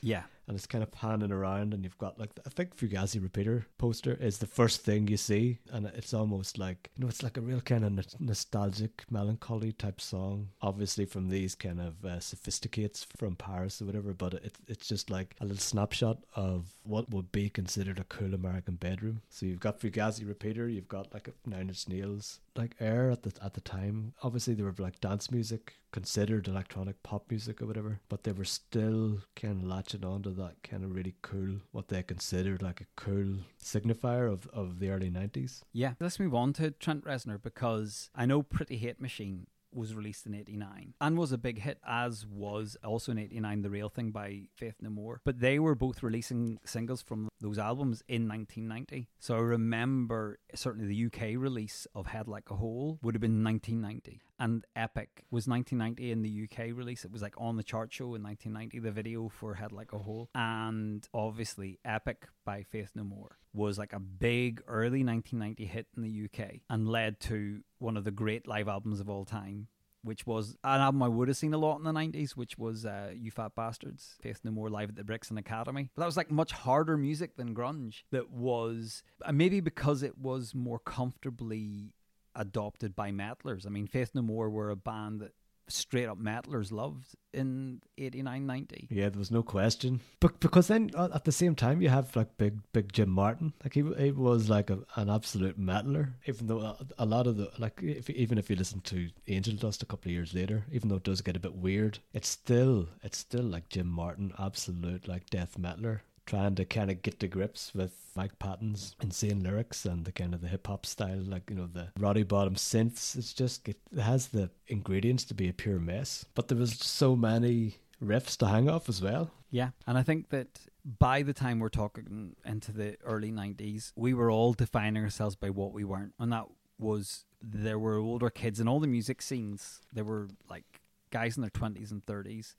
Yeah. And it's kind of panning around and you've got like I think Fugazi repeater poster is the first thing you see and it's almost like you know it's like a real kind of nostalgic melancholy type song obviously from these kind of uh, sophisticates from Paris or whatever but it, it's just like a little snapshot of what would be considered a cool American bedroom. So you've got Fugazi repeater you've got like a Nine Inch Nails like Air at the at the time obviously they were like dance music considered electronic pop music or whatever but they were still kind of latching onto that kind of really cool what they considered like a cool signifier of, of the early 90s Yeah. Let's move on to Trent Reznor because I know Pretty Hate Machine was released in 89 and was a big hit as was also in 89 The Real Thing by Faith No More but they were both releasing singles from those albums in 1990. So I remember certainly the UK release of Head Like a Hole would have been 1990. And Epic was 1990 in the UK release. It was like on the chart show in 1990, the video for Head Like a Hole. And obviously, Epic by Faith No More was like a big early 1990 hit in the UK and led to one of the great live albums of all time, which was an album I would have seen a lot in the 90s, which was uh, You Fat Bastards, Faith No More live at the Brixton Academy. But that was like much harder music than grunge. That was, uh, maybe because it was more comfortably adopted by metalers. I mean, Faith No More were a band that straight up metalers loved in 89 90 yeah there was no question. But because then uh, at the same time you have like big big jim martin. Like he, he was like a, an absolute metaler even though a, a lot of the like if, even if you listen to angel dust a couple of years later even though it does get a bit weird it's still it's still like jim martin absolute like death metaler trying to kind of get to grips with Mike Patton's insane lyrics and the kind of the hip hop style, like you know the Roddy Bottum synths. It's just it has the ingredients to be a pure mess, but there was so many riffs to hang off as well. Yeah, and I think that by the time we're talking into the early '90s, we were all defining ourselves by what we weren't, and that was there were older kids in all the music scenes. There were like guys in their twenties and thirties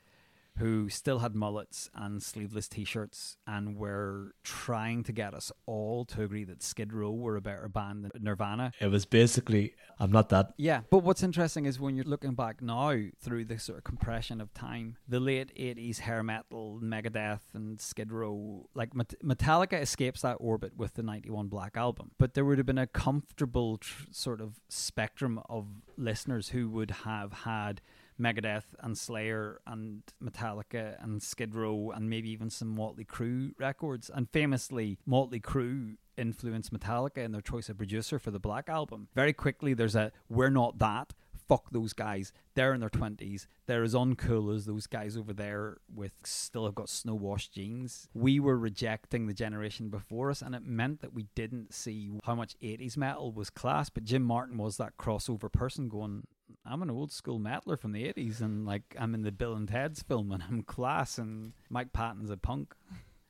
who still had mullets and sleeveless t-shirts and were trying to get us all to agree that Skid Row were a better band than Nirvana. It was basically I'm not that. Yeah, but what's interesting is when you're looking back now through the sort of compression of time, the late 80s hair metal, Megadeth and Skid Row, like Metallica escapes that orbit with the 91 Black album, but there would have been a comfortable tr- sort of spectrum of listeners who would have had Megadeth and Slayer and Metallica and Skid Row and maybe even some Motley Crue records. And famously, Motley Crue influenced Metallica in their choice of producer for the Black Album. Very quickly, there's a we're not that. Fuck those guys. They're in their 20s. They're as uncool as those guys over there with still have got snow washed jeans. We were rejecting the generation before us, and it meant that we didn't see how much 80s metal was class. But Jim Martin was that crossover person going, I'm an old school metaler from the 80s, and like I'm in the Bill and Ted's film, and I'm class, and Mike Patton's a punk.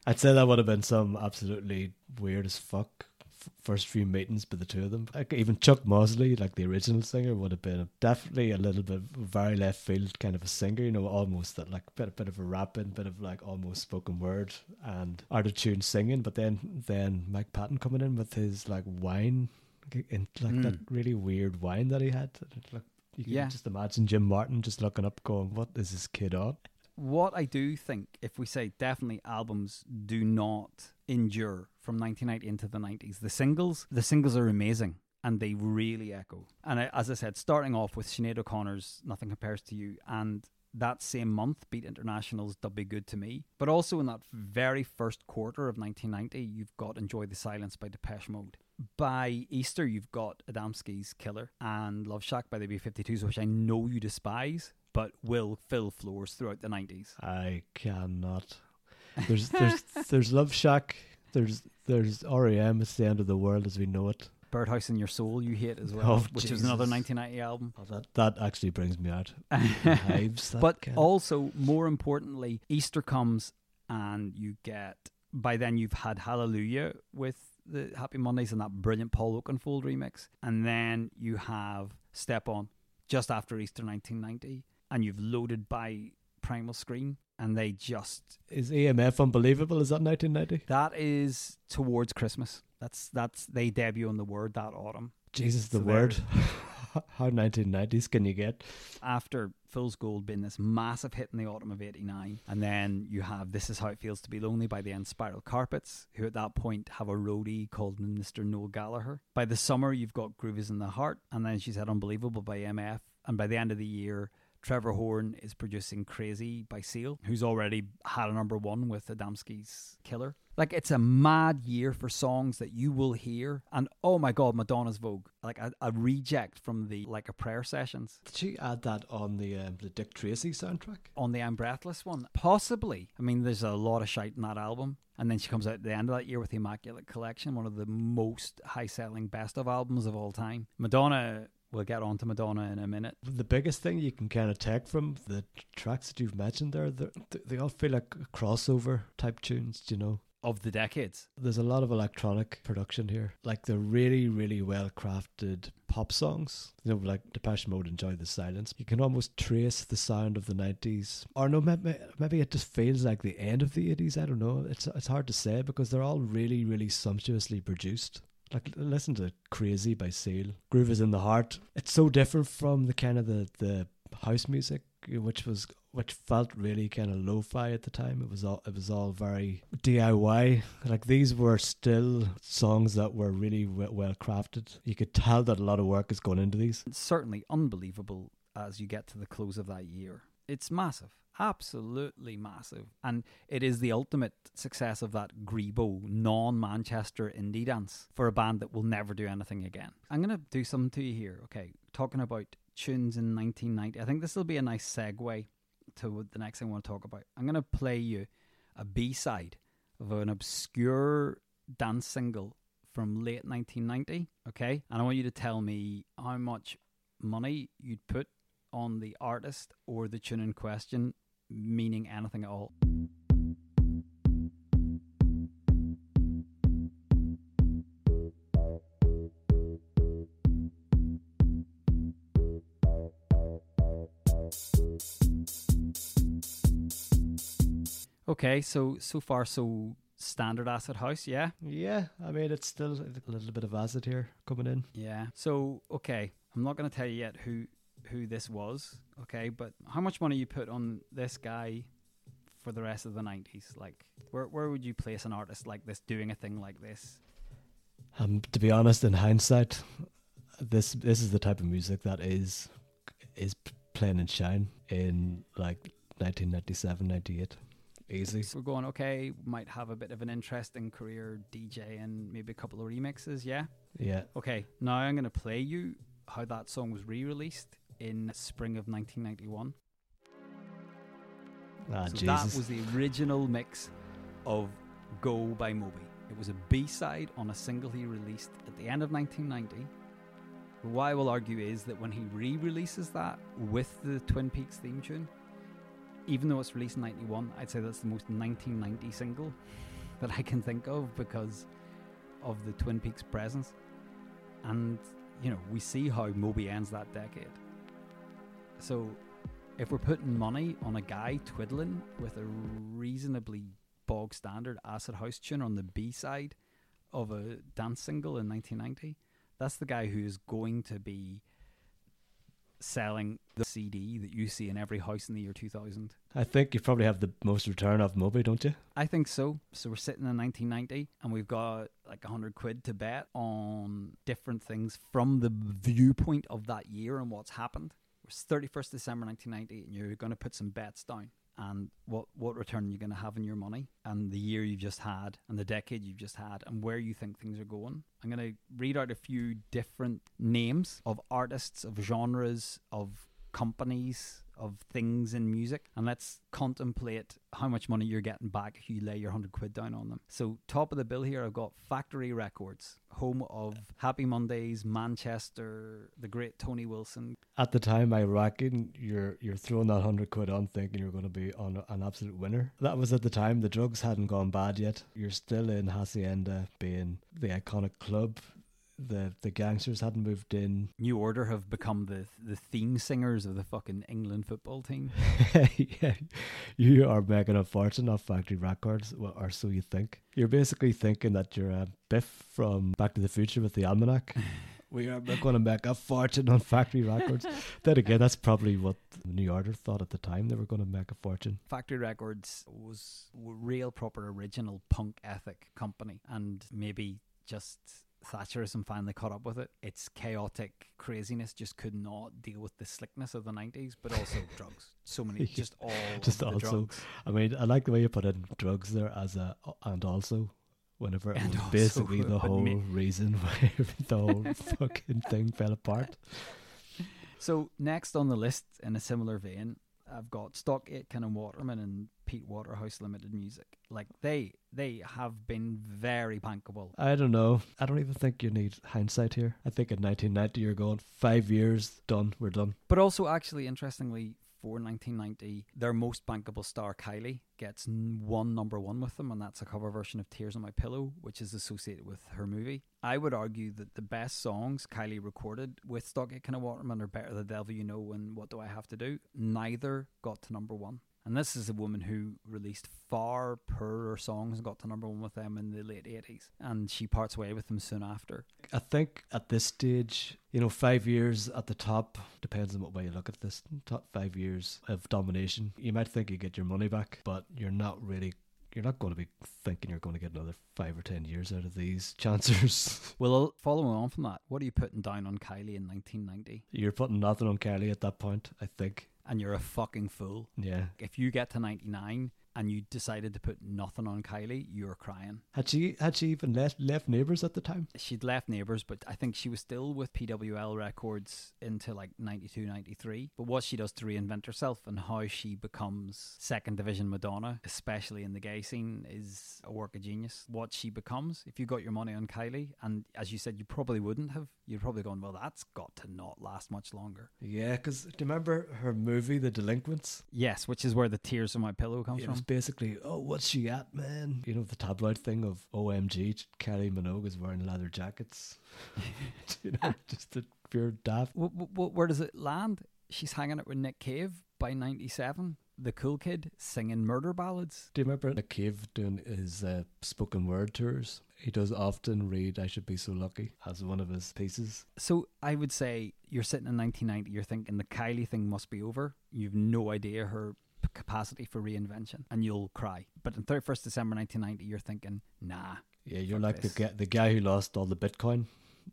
I'd say that would have been some absolutely weird as fuck first few meetings by the two of them. Like even Chuck Mosley, like the original singer, would have been definitely a little bit very left field kind of a singer. You know, almost that like bit bit of a rapping, bit of like almost spoken word and out of tune singing. But then then Mike Patton coming in with his like wine, and like mm. that really weird wine that he had. Like you can yeah. just imagine Jim Martin just looking up, going, "What is this kid on?" What I do think, if we say definitely albums do not endure from 1990 into the 90s, the singles, the singles are amazing and they really echo. And I, as I said, starting off with Sinead O'Connor's "Nothing Compares to You" and that same month, Beat International's "Dub Be Good to Me," but also in that very first quarter of 1990, you've got "Enjoy the Silence" by Depeche Mode by Easter, you've got Adamski's Killer and Love Shack by the B 52s, which I know you despise, but will fill floors throughout the 90s. I cannot. There's there's there's Love Shack, there's there's REM, it's the end of the world as we know it. Birdhouse in Your Soul you hate as well, oh, which Jesus. is another 1990 album. Oh, that that actually brings me out. hives, but also, more importantly, Easter comes and you get by then you've had Hallelujah with the Happy Mondays and that brilliant Paul Oakenfold remix. And then you have Step On just after Easter 1990. And you've loaded by Primal Scream. And they just. Is EMF unbelievable? Is that 1990? That is towards Christmas. That's that's they debut on the word that autumn. Jesus, the so word. How 1990s can you get? After Fool's Gold being this massive hit in the autumn of 89, and then you have This Is How It Feels to Be Lonely by the Inspiral Carpets, who at that point have a roadie called Mr. Noel Gallagher. By the summer, you've got Groove Is in the Heart, and then she's had Unbelievable by EMF, and by the end of the year, Trevor Horn is producing Crazy by Seal, who's already had a number one with Adamski's Killer. Like it's a mad year for songs that you will hear, and oh my god, Madonna's Vogue, like a, a reject from the like a prayer sessions. Did she add that on the um, the Dick Tracy soundtrack? On the I'm Breathless one, possibly. I mean, there's a lot of shite in that album, and then she comes out at the end of that year with the Immaculate Collection, one of the most high selling best of albums of all time. Madonna We'll get on to Madonna in a minute. The biggest thing you can kind of take from the tracks that you've mentioned there, they all feel like crossover type tunes, you know? of the decades. There's a lot of electronic production here. Like the really, really well crafted pop songs. You know, like Depeche Mode, Enjoy the Silence. You can almost trace the sound of the 90s. Or no, maybe, maybe it just feels like the end of the 80s. I don't know. It's, it's hard to say because they're all really, really sumptuously produced. Like listen to Crazy by Seal. Groove is in the heart. It's so different from the kind of the, the house music which was which felt really kind of lo-fi at the time. It was all it was all very DIY. Like these were still songs that were really w- well crafted. You could tell that a lot of work has gone into these. It's certainly unbelievable as you get to the close of that year. It's massive. Absolutely massive. And it is the ultimate success of that Grebo non Manchester indie dance for a band that will never do anything again. I'm going to do something to you here. Okay. Talking about tunes in 1990. I think this will be a nice segue to the next thing I want to talk about. I'm going to play you a B side of an obscure dance single from late 1990. Okay. And I want you to tell me how much money you'd put on the artist or the tune in question, meaning anything at all. Okay, so so far so standard acid house, yeah? Yeah, I mean it's still a little bit of acid here coming in. Yeah. So okay, I'm not going to tell you yet who who this was, okay? But how much money you put on this guy for the rest of the 90s? Like where where would you place an artist like this doing a thing like this? Um to be honest in hindsight, this this is the type of music that is is playing and shine in like 1997, 98. Easy. We're going, okay, might have a bit of an interesting career DJ and maybe a couple of remixes, yeah? Yeah. Okay, now I'm going to play you how that song was re released in spring of 1991. Ah, so Jesus. that was the original mix of Go by Moby. It was a B side on a single he released at the end of 1990. What I will argue is that when he re releases that with the Twin Peaks theme tune, even though it's released in 91, I'd say that's the most 1990 single that I can think of because of the Twin Peaks presence. And, you know, we see how Moby ends that decade. So, if we're putting money on a guy twiddling with a reasonably bog standard acid house tune on the B side of a dance single in 1990, that's the guy who is going to be selling the CD that you see in every house in the year 2000. I think you probably have the most return of Moby, don't you? I think so. So we're sitting in 1990 and we've got like 100 quid to bet on different things from the viewpoint of that year and what's happened. It's 31st December 1990 and you're going to put some bets down and what what return you're going to have on your money and the year you've just had and the decade you've just had and where you think things are going. I'm going to read out a few different names of artists, of genres, of companies, of things in music, and let's contemplate how much money you're getting back if you lay your 100 quid down on them. So, top of the bill here, I've got Factory Records, home of Happy Mondays, Manchester, the great Tony Wilson. At the time, I reckon you're you're throwing that hundred quid on, thinking you're going to be on an absolute winner. That was at the time the drugs hadn't gone bad yet. You're still in Hacienda, being the iconic club. The the gangsters hadn't moved in. New Order have become the the theme singers of the fucking England football team. yeah, you are making a fortune off Factory Records, or so you think. You're basically thinking that you're a Biff from Back to the Future with the almanac. we are going to make a fortune on Factory Records. then again, that's probably what New Order thought at the time. They were going to make a fortune. Factory Records was a real proper original punk ethic company, and maybe just Thatcherism finally caught up with it. Its chaotic craziness just could not deal with the slickness of the nineties, but also drugs. So many, just all, just also. drugs. I mean, I like the way you put in drugs there as a and also. Whenever And also, basically the whole me- reason why the whole fucking thing fell apart. So next on the list, in a similar vein, I've got Stock Aitken and Waterman and Pete Waterhouse Limited Music. Like they they have been very bankable. I don't know. I don't even think you need hindsight here. I think in 1990 you're going five years done. We're done. But also, actually, interestingly, for 1990, their most bankable star, Kylie, gets one number one with them, and that's a cover version of Tears on My Pillow, which is associated with her movie. I would argue that the best songs Kylie recorded with Stock Aitken and Waterman are Better the Devil You Know and What Do I Have to Do. Neither got to number one. And this is a woman who released far poorer songs and got to number one with them in the late 80s. And she parts away with them soon after. I think at this stage, you know, five years at the top depends on what way you look at this. Top five years of domination, you might think you get your money back, but you're not really. You're not going to be thinking you're going to get another five or ten years out of these chancers. Well, uh, following on from that, what are you putting down on Kylie in 1990? you're putting nothing on Kylie at that point, I think. And you're a fucking fool. Yeah. If you get to 99 and you decided to put nothing on Kylie, you were crying. Had she had she even left left neighbours at the time? She'd left Neighbours, but I think she was still with PWL Records into like 92, 93. But what she does to reinvent herself and how she becomes second division Madonna, especially in the gay scene, is a work of genius. What she becomes, if you got your money on Kylie, and as you said, you probably wouldn't have, you'd probably gone, well, that's got to not last much longer. Yeah, because do you remember her movie, The Delinquents? Yes, which is where the tears on my pillow comes from. Was basically, oh, what's she at, man? You know, the tabloid thing of OMG, Kylie Minogue is wearing leather jackets. you know, just the pure daft. W- w- where does it land? She's hanging out with Nick Cave by 97. The cool kid singing murder ballads. Do you remember Nick Cave doing his uh, spoken word tours? He does often read I Should Be So Lucky as one of his pieces. So I would say you're sitting in 1990, you're thinking the Kylie thing must be over. You've no idea her capacity for reinvention, and you'll cry. But on 31st December 1990, you're thinking, nah. Yeah, you're like this. the guy, the guy who lost all the Bitcoin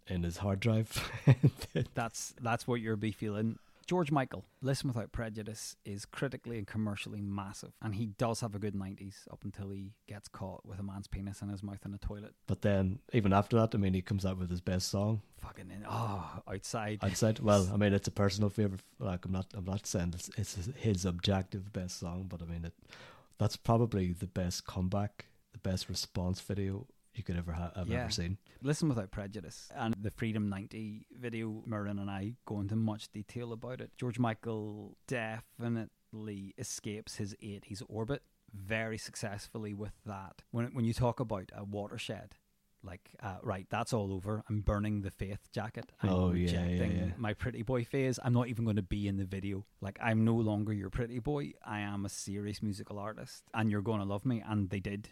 in his hard drive. That's that's what you'll be feeling. George Michael, Listen Without Prejudice, is critically and commercially massive, and he does have a good 90s up until he gets caught with a man's penis in his mouth in a toilet. but then, even after that, I mean, he comes out with his best song. Fucking in, oh, outside. outside. Well, I mean, it's a personal favorite. Like, I'm not, I'm not saying it's, it's his objective best song, but I mean, it. That's probably the best comeback, the best response video you could ever have, Yeah. ever seen. Listen Without Prejudice and the Freedom 90 video, Merlin and I go into much detail about it. George Michael definitely escapes his 80s orbit very successfully with that. When, when you talk about a watershed, like, uh, right, that's all over. I'm burning the faith jacket. I'm Oh, yeah, yeah, yeah. my pretty boy phase. I'm not even going to be in the video. Like, I'm no longer your pretty boy. I am a serious musical artist, and you're going to love me. And they did.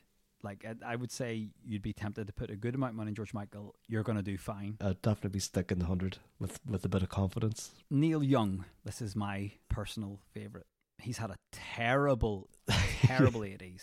Like, I, I would say you'd be tempted to put a good amount of money in George Michael. You're going to do fine. I'd definitely be sticking the hundred with with a bit of confidence. Neil Young, this is my personal favorite. He's had a terrible, terrible 80s.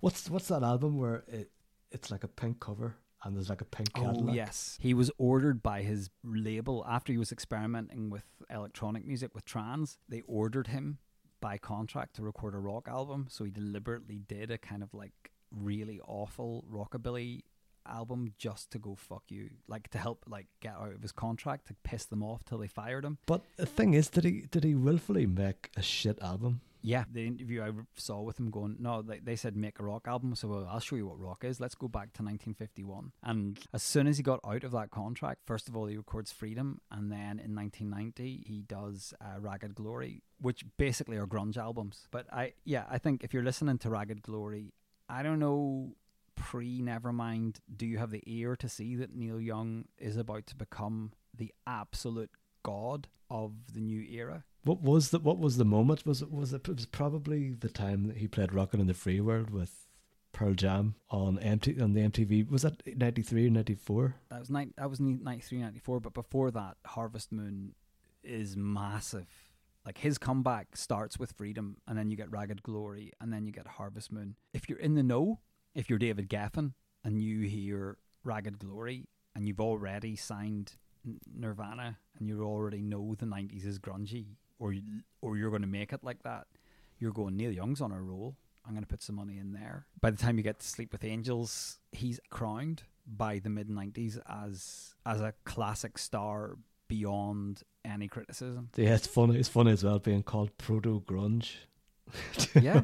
What's what's that album where it it's like a pink cover and there's like a pink Oh, yes. He was ordered by his label after he was experimenting with electronic music with trans. They ordered him by contract to record a rock album. So he deliberately did a kind of like really awful rockabilly album just to go fuck you. Like to help like get out of his contract to piss them off till they fired him. But the thing is, did he did he willfully make a shit album? Yeah, the interview I saw with him going, no, they, they said make a rock album. So well, I'll show you what rock is. Let's go back to 1951. And as soon as he got out of that contract, first of all, he records Freedom. And then in 1990, he does uh, Ragged Glory, which basically are grunge albums. But I, yeah, I think if you're listening to Ragged Glory, I don't know pre Nevermind, do you have the ear to see that Neil Young is about to become the absolute god of the new era? What was the what was the moment? Was it was it, it was probably the time that he played Rockin' in the Free World with Pearl Jam on MT on the MTV. Was that ninety three or ninety four? That was nine, that was 93, 94, but before that, Harvest Moon is massive. Like his comeback starts with Freedom, and then you get Ragged Glory, and then you get Harvest Moon. If you're in the know, if you're David Geffen and you hear Ragged Glory, and you've already signed Nirvana, and you already know the '90s is grungy, or you, or you're going to make it like that, you're going Neil Young's on a roll. I'm going to put some money in there. By the time you get to Sleep with Angels, he's crowned by the mid '90s as as a classic star beyond any criticism. Yeah, it's funny. It's funny as well being called proto grunge. Yeah,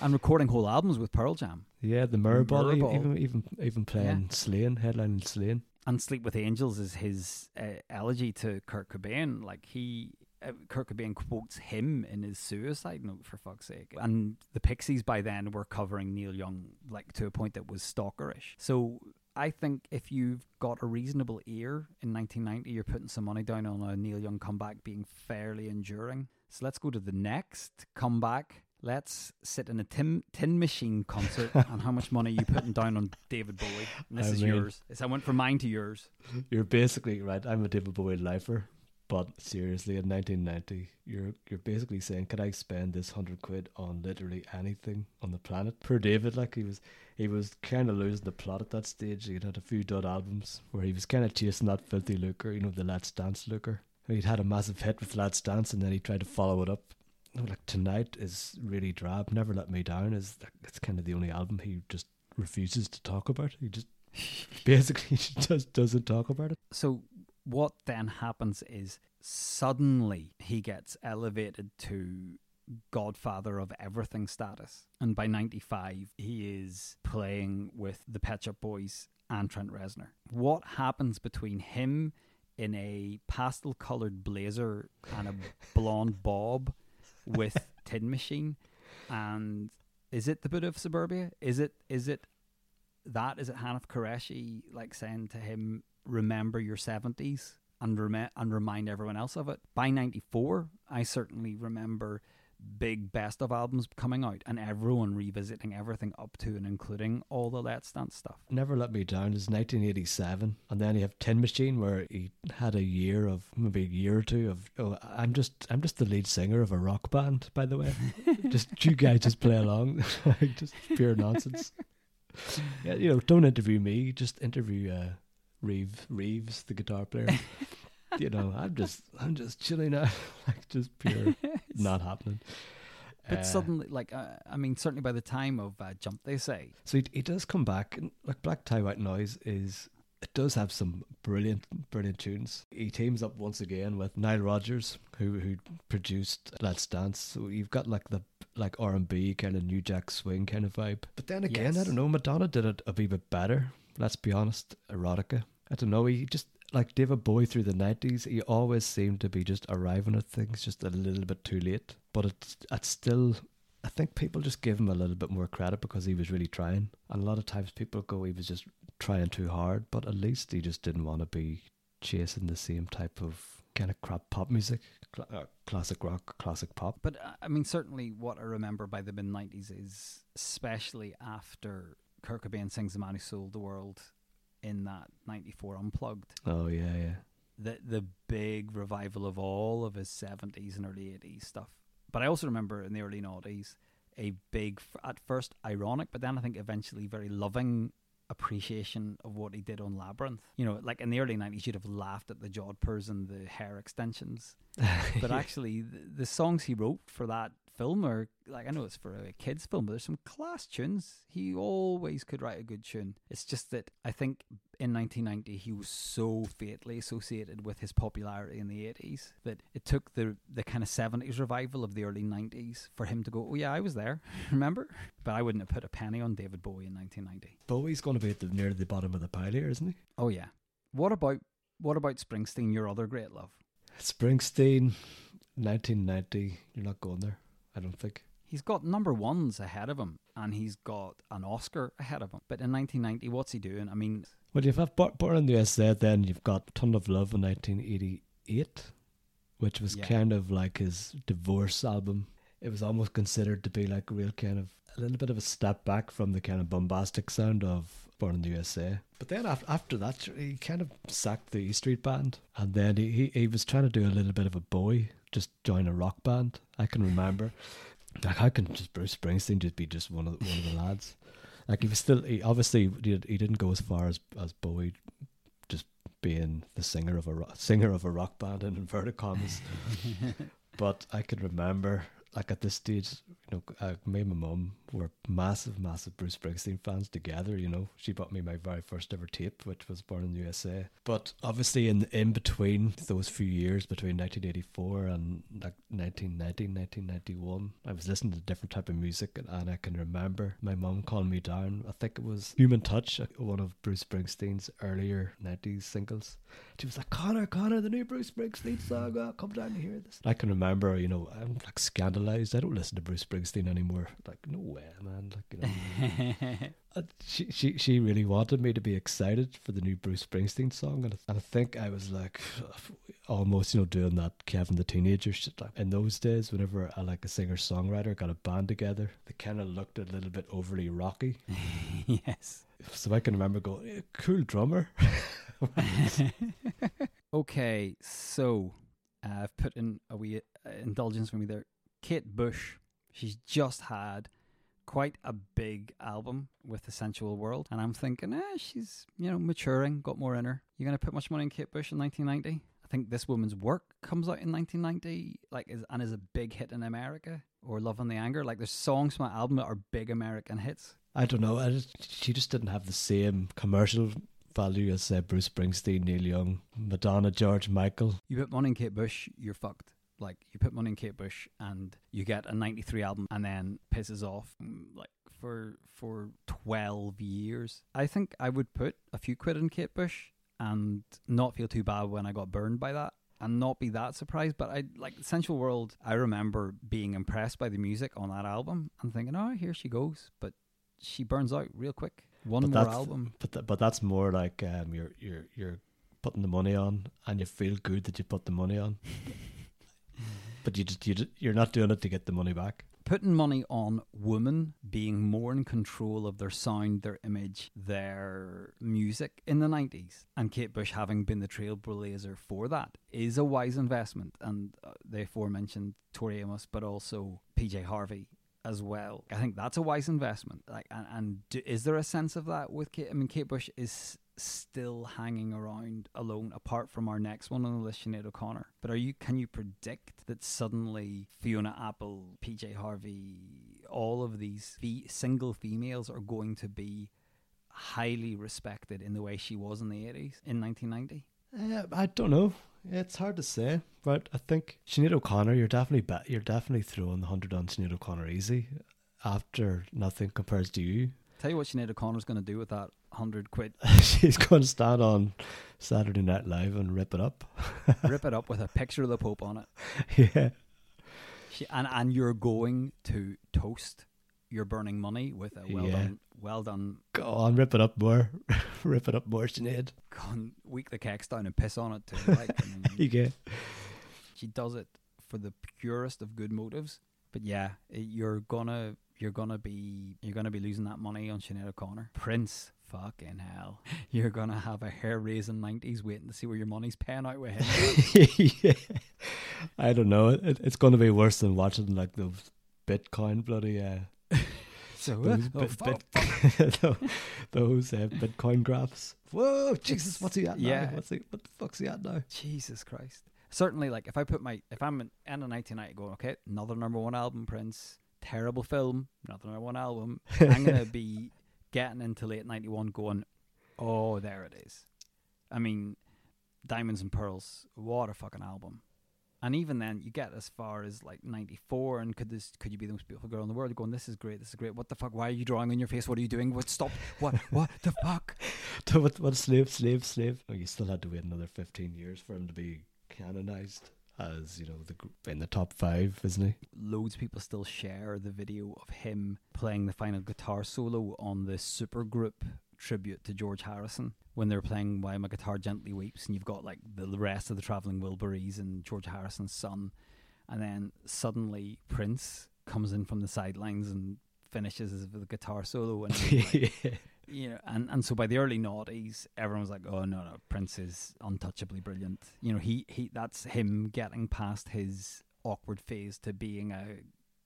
and recording whole albums with Pearl Jam Yeah, the Mirrorball, Mirrorball. even even even playing Yeah. Slane, headlining Slane. and Sleep with Angels is his uh, elegy to Kurt Cobain. Like he uh, Kurt Cobain quotes him in his suicide note for fuck's sake. And the Pixies by then were covering Neil Young like to a point that was stalkerish. So I think if you've got a reasonable ear in 1990, you're putting some money down on a Neil Young comeback being fairly enduring. So let's go to the next comeback. Let's sit in a tin, tin machine concert and how much money are you putting down on David Bowie? And this I is mean- yours. It's, I went from mine to yours. You're basically right. I'm a David Bowie lifer, but seriously, in 1990, you're you're basically saying, could I spend this hundred quid on literally anything on the planet? Per David, like he was, he was kind of losing the plot at that stage. He'd had a few dud albums where he was kind of chasing that filthy lucre, you know, the Let's Dance lucre. He'd had a massive hit with Let's Dance, and then he tried to follow it up. Like tonight is really drab. Never Let Me Down is it's kind of the only album he just refuses to talk about. He just basically just doesn't talk about it. So what then happens is suddenly he gets elevated to godfather of everything status. And by 95, he is playing with the Pet Shop Boys and Trent Reznor. What happens between him in a pastel colored blazer and a blonde bob with Tin Machine and is it the Buddha of Suburbia? Is it is it that? Is it Hanif Kureishi like saying to him, "Remember your seventies and rem- and remind everyone else of it"? By '94, I certainly remember big best of albums coming out and everyone revisiting everything up to and including all the Let's Dance stuff. Never Let Me Down is 1987, and then you have Tin Machine, where he had a year of maybe a year or two of. Oh, I'm just I'm just the lead singer of a rock band, by the way. just you guys just play along, just pure nonsense. Yeah, you know, don't interview me. Just interview uh, Reeve Reeves, the guitar player. you know, I'm just I'm just chilling out, like just pure not happening. But Uh, suddenly, like, uh, I mean, certainly by the time of uh, Jump, they say, So he, he does come back, and like Black Tie White Noise is it does have some brilliant, brilliant tunes. He teams up once again with Nile Rodgers, who who produced Let's Dance. So you've got like the like R and B kind of New Jack Swing kind of vibe. But then again, I don't know. Madonna did it a wee bit better. Let's be honest, erotica. I don't know. He just like David Bowie through the nineties. He always seemed to be just arriving at things just a little bit too late. But it's it's still I think people just give him a little bit more credit because he was really trying. And a lot of times people go, he was just trying too hard, but at least he just didn't want to be chasing the same type of kind of crap pop music, cl- uh, classic rock, classic pop. But uh, I mean, certainly what I remember by the mid 90s is, especially after Kurt Cobain sings The Man Who Sold the World in that 94 Unplugged, Oh yeah, yeah. the, the big revival of all of his 70s and early 80s stuff. But I also remember in the early 90s, a big, at first ironic, but then I think eventually very loving appreciation of what he did on Labyrinth. You know, like in the early 90s, you'd have laughed at the jodhpurs and the hair extensions. but actually the, the songs he wrote for that film or like I know it's for a kids film, but there's some class tunes. He always could write a good tune. It's just that I think in 1990 he was so fatally associated with his popularity in the 80s that it took the the kind of 70s revival of the early 90s for him to go, oh yeah, I was there, remember? But I wouldn't have put a penny on David Bowie in 1990. Bowie's going to be at the near the bottom of the pile here, isn't he? Oh yeah. What about what about Springsteen, your other great love? Springsteen, 1990. You're not going there, I don't think. He's got number ones ahead of him, and he's got an Oscar ahead of him. But in 1990, what's he doing? I mean, Well, you've had Bor- Born in the USA, then you've got Tunnel of Love in 1988, which was Yeah. kind of like his divorce album. It was almost considered to be like a real kind of a little bit of a step back from the kind of bombastic sound of Born in the USA. But then after, after that, he kind of sacked the E Street Band, and then he, he, he was trying to do a little bit of a Bowie, just join a rock band. I can remember. Like, how can just Bruce Springsteen just be just one of the, one of the lads? Like he was still he obviously he, he didn't go as far as as Bowie just being the singer of a ro- singer of a rock band in inverted commas. but I can remember like at this stage, know, uh, me and my mum were massive, massive Bruce Springsteen fans together. You know, she bought me my very first ever tape, which was Born in the USA. But obviously, in in between those few years, between 1984 and like 1990, 1991, I was listening to different type of music, and I can remember my mum calling me down. I think it was Human Touch, one of Bruce Springsteen's earlier 90s singles. She was like, Conor, Conor, the new Bruce Springsteen song, oh, come down to hear this. I can remember, you know, I'm like scandalized. I don't listen to Bruce Springsteen anymore. Like, no way, man. Like, you know. Uh, she, she she really wanted me to be excited for the new Bruce Springsteen song, and, and I think I was like almost you know doing that Kevin the teenager shit. Like in those days, whenever I like a singer songwriter got a band together, they kind of looked a little bit overly rocky. yes. So I can remember going, "Cool drummer." okay, so uh, I've put in a wee uh, indulgence for me there. Kate Bush, she's just had quite a big album with the sensual world and i'm thinking eh, she's you know maturing got more in her. You're going to put much money in kate bush in 1990 i think this woman's work comes out in 1990 like is and is a big hit in america or love and the anger. Like there's songs from my album that are big american hits. I don't know. I just, she just didn't have the same commercial value as uh, bruce springsteen neil young madonna george michael. You put money in kate bush you're fucked like you put money in Kate Bush and you get a 93 album and then pisses off mm, like for for 12 years. I think I would put a few quid in Kate Bush and not feel too bad when I got burned by that and not be that surprised. But I like Sensual World. I remember being impressed by the music on that album and thinking, "Oh, here she goes," but she burns out real quick. One but more album, but th- but that's more like um, you're you're you're putting the money on, and you feel good that you put the money on. but you just you just, you're not doing it to get the money back. Putting money on women being more in control of their sound, their image, their music in the 90s, and Kate Bush having been the trailblazer for that is a wise investment. And uh, the aforementioned Tori Amos, but also PJ Harvey as well. I think that's a wise investment. Like, and, and do, is there a sense of that with Kate? I mean, Kate Bush is still hanging around alone apart from our next one on the list Sinead O'Connor. But are you can you predict that suddenly Fiona Apple PJ Harvey all of these fe- single females are going to be highly respected in the way she was in the 80s in 1990 uh, I don't know. It's hard to say but I think Sinead O'Connor you're definitely be- you're definitely throwing the 100 on Sinead O'Connor easy after nothing compares to you Tell you what Sinead O'Connor's going to do with that hundred quid. She's going to stand on Saturday Night Live and rip it up. rip it up with a picture of the Pope on it. Yeah. She, and and you're going to toast your burning money with a well Yeah. done, well done. Go on, rip it up more. rip it up more, Sinead. Go on, weak the cakes down and piss on it too. Like, mean, Yeah. she does it for the purest of good motives. But yeah, you're gonna you're gonna be you're gonna be losing that money on Sinead O'Connor. Prince, fucking hell, you're gonna have a hair raising nineties waiting to see where your money's paying out with him. yeah. I don't know. It, it's to be worse than watching like those Bitcoin bloody uh, so those, oh, bit, fuck, bit, tho- those uh, Bitcoin graphs. Whoa, Jesus, what's he at now? Yeah. What's he, what the fuck's he at now? Jesus Christ. Certainly, like if I put my if I'm in, in a 1990 going, okay, another number one album, Prince, terrible film, another number one album. I'm gonna be getting into late '91, going, oh, there it is. I mean, Diamonds and Pearls, what a fucking album. And even then, you get as far as like '94, and could this could you be the most beautiful girl in the world? Going, this is great, this is great. What the fuck? Why are you drawing on your face? What are you doing? What? Stop! What? What the fuck? what, what slave, slave, slave? Oh, you still had to wait another 15 years for him to be canonized as, you know, the in the top five, isn't he? loads of people still share the video of him playing the final guitar solo on the supergroup tribute to George Harrison when they're playing While My Guitar Gently Weeps and you've got like the rest of the Traveling Wilburys and George Harrison's son and then suddenly Prince comes in from the sidelines and finishes with a guitar solo and like, you know, and, and so by the early noughties, everyone was like, "Oh no, no, Prince is untouchably brilliant." You know, he he that's him getting past his awkward phase to being a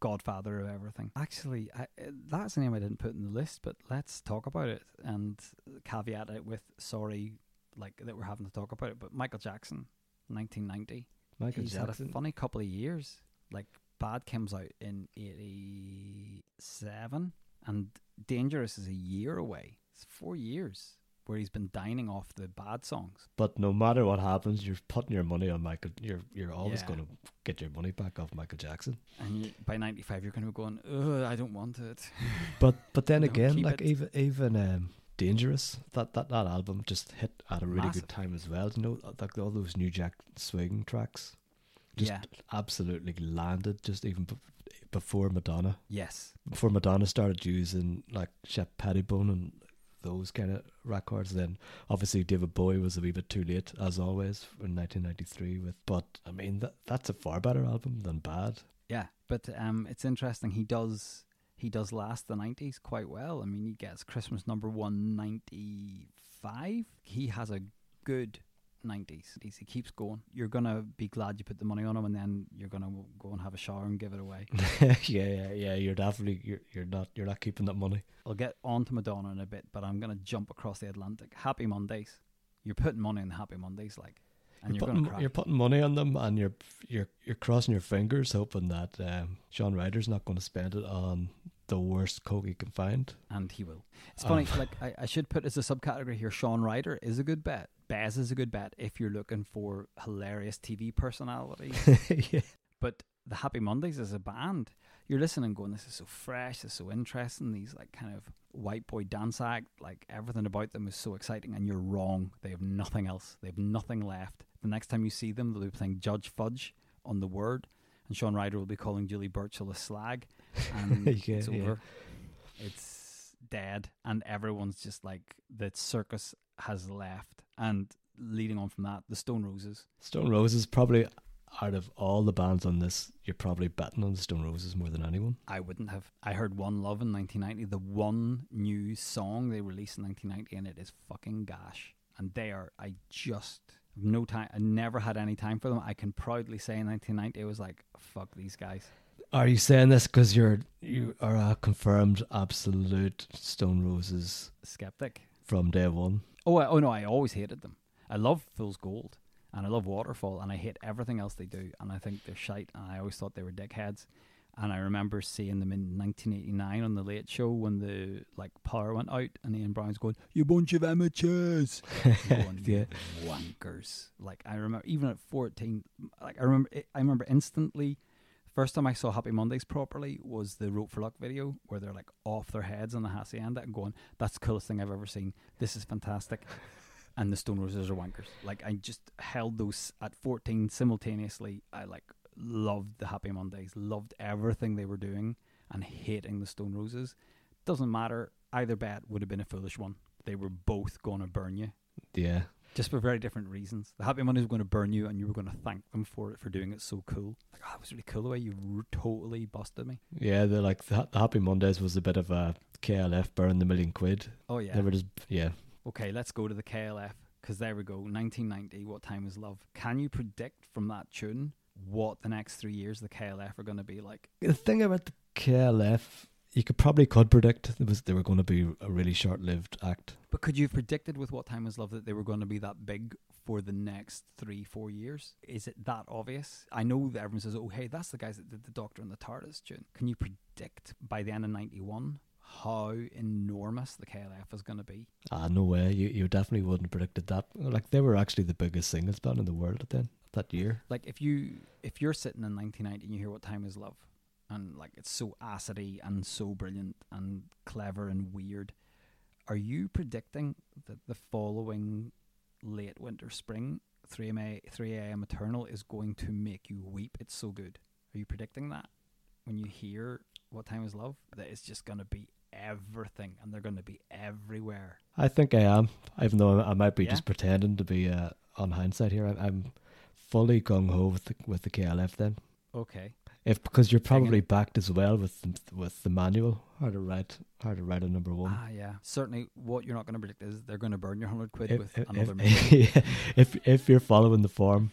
godfather of everything. Actually, I, uh, that's a name I didn't put in the list, but let's talk about it and caveat it with sorry, like that we're having to talk about it. But Michael Jackson, 1990, Michael he's had a Jackson. funny couple of years. Like Bad comes out in '87, and Dangerous is a year away. It's four years where he's been dining off the bad songs. But no matter what happens, you're putting your money on Michael. You're you're always Yeah. going to get your money back off Michael Jackson. And you, by '95, you're going to be going, Ugh, I don't want it. But but then again, like it. even even um, Dangerous, that, that that album just hit at a really Massive. good time as well. You know, like all those New Jack Swing tracks, just yeah. absolutely landed. Just even before Madonna, Yes. before Madonna started using like Shep Pettibone and those kind of records. Then obviously David Bowie was a wee bit too late, as always, in 1993. With but I mean that that's a far better album than Bad. Yeah, but um, it's interesting. He does he does last the nineties quite well. I mean, he gets Christmas number one ninety five. He has a good nineties. He keeps going. You're gonna be glad you put the money on him, and then you're gonna go and have a shower and give it away. yeah, yeah, yeah. You're definitely you're you're not you're not keeping that money. I'll get on to Madonna in a bit, but I'm gonna jump across the Atlantic. Happy Mondays. You're putting money in the Happy Mondays, like, and you're, you're, gonna putting you're putting money on them, and you're you're you're crossing your fingers, hoping that um, Shaun Ryder's not going to spend it on the worst coke he can find. and he will. It's funny, like I, I should put as a subcategory here. Shaun Ryder is a good bet. Bez is a good bet if you're looking for hilarious TV personalities. yeah. but the Happy Mondays as a band, you're listening, going, "This is so fresh, this is so interesting." These like kind of white boy dance act, like everything about them is so exciting, and you're wrong. They have nothing else. They have nothing left. The next time you see them, they'll be playing Judge Fudge on the Word, and Shaun Ryder will be calling Julie Burchill a slag, and Yeah, it's yeah. over. It's dead, and everyone's just like the circus has left. And leading on from that, the Stone Roses. Stone Roses probably out of all the bands on this, you're probably betting on the Stone Roses more than anyone. I wouldn't have. I heard One Love in 1990, the one new song they released in 1990, and it is fucking gash. And they are, I just have no time. I never had any time for them. I can proudly say in 1990, it was like, fuck these guys. Are you saying this because you're you are a confirmed absolute Stone Roses Skeptic. from day one? Oh, I, oh no, I always hated them. I love Fool's Gold and I love Waterfall and I hate everything else they do and I think they're shite and I always thought they were dickheads. And I remember seeing them in 1989 on the Late Show when the like power went out and Ian Brown's going, "You bunch of amateurs." going, Yeah. "You wankers. Like I remember, even at fourteen, like I remember, I remember instantly. First time I saw Happy Mondays properly was the Wrote for Luck video where they're like off their heads on the hacienda and going, "That's the coolest thing I've ever seen. This is fantastic." and the Stone Roses are wankers. Like I just held those at fourteen simultaneously. I like loved the Happy Mondays, loved everything they were doing, and hating the Stone Roses. Doesn't matter. Either bet would have been a foolish one. They were both going to burn you, Yeah. Just for very different reasons. The Happy Mondays were going to burn you, and you were going to thank them for it for doing it so cool. Like, oh, that was really cool the way you r- totally busted me. Yeah, they're like the, the Happy Mondays was a bit of a KLF burn the million quid. Oh yeah. They were just yeah. Okay, let's go to the KLF because there we go. 1990. What time is love? Can you predict from that tune what the next three years of the KLF are going to be like? The thing about the KLF, you could probably could predict it was they were going to be a really short lived act. But could you have predicted with what time is love that they were going to be that big for the next three, four years? Is it that obvious? I know that everyone says, "Oh, hey, that's the guys that did the Doctor and the TARDIS tune." Can you predict by the end of '91 how enormous the KLF is going to be? Ah, no way. You you definitely wouldn't have predicted that. Like they were actually the biggest singles band in the world at then that year. Like if you if you're sitting in 1990 and you hear what time is love, and like it's so acidy and so brilliant and clever and weird, are you predicting that the following late winter spring 3 a.m. 3 a.m. Eternal is going to make you weep? It's so good. Are you predicting that when you hear what time is love that it's just going to be everything and they're going to be everywhere? I think I am, even though I might be Yeah? just pretending to be uh, on hindsight here. I'm fully gung ho with the with the KLF then. Okay. If because you're probably backed as well with the, with the manual how to write how to write a number one. Ah, yeah. Certainly, what you're not going to predict is they're going to burn your hundred quid if, with if, another. if, yeah, if if you're following the form,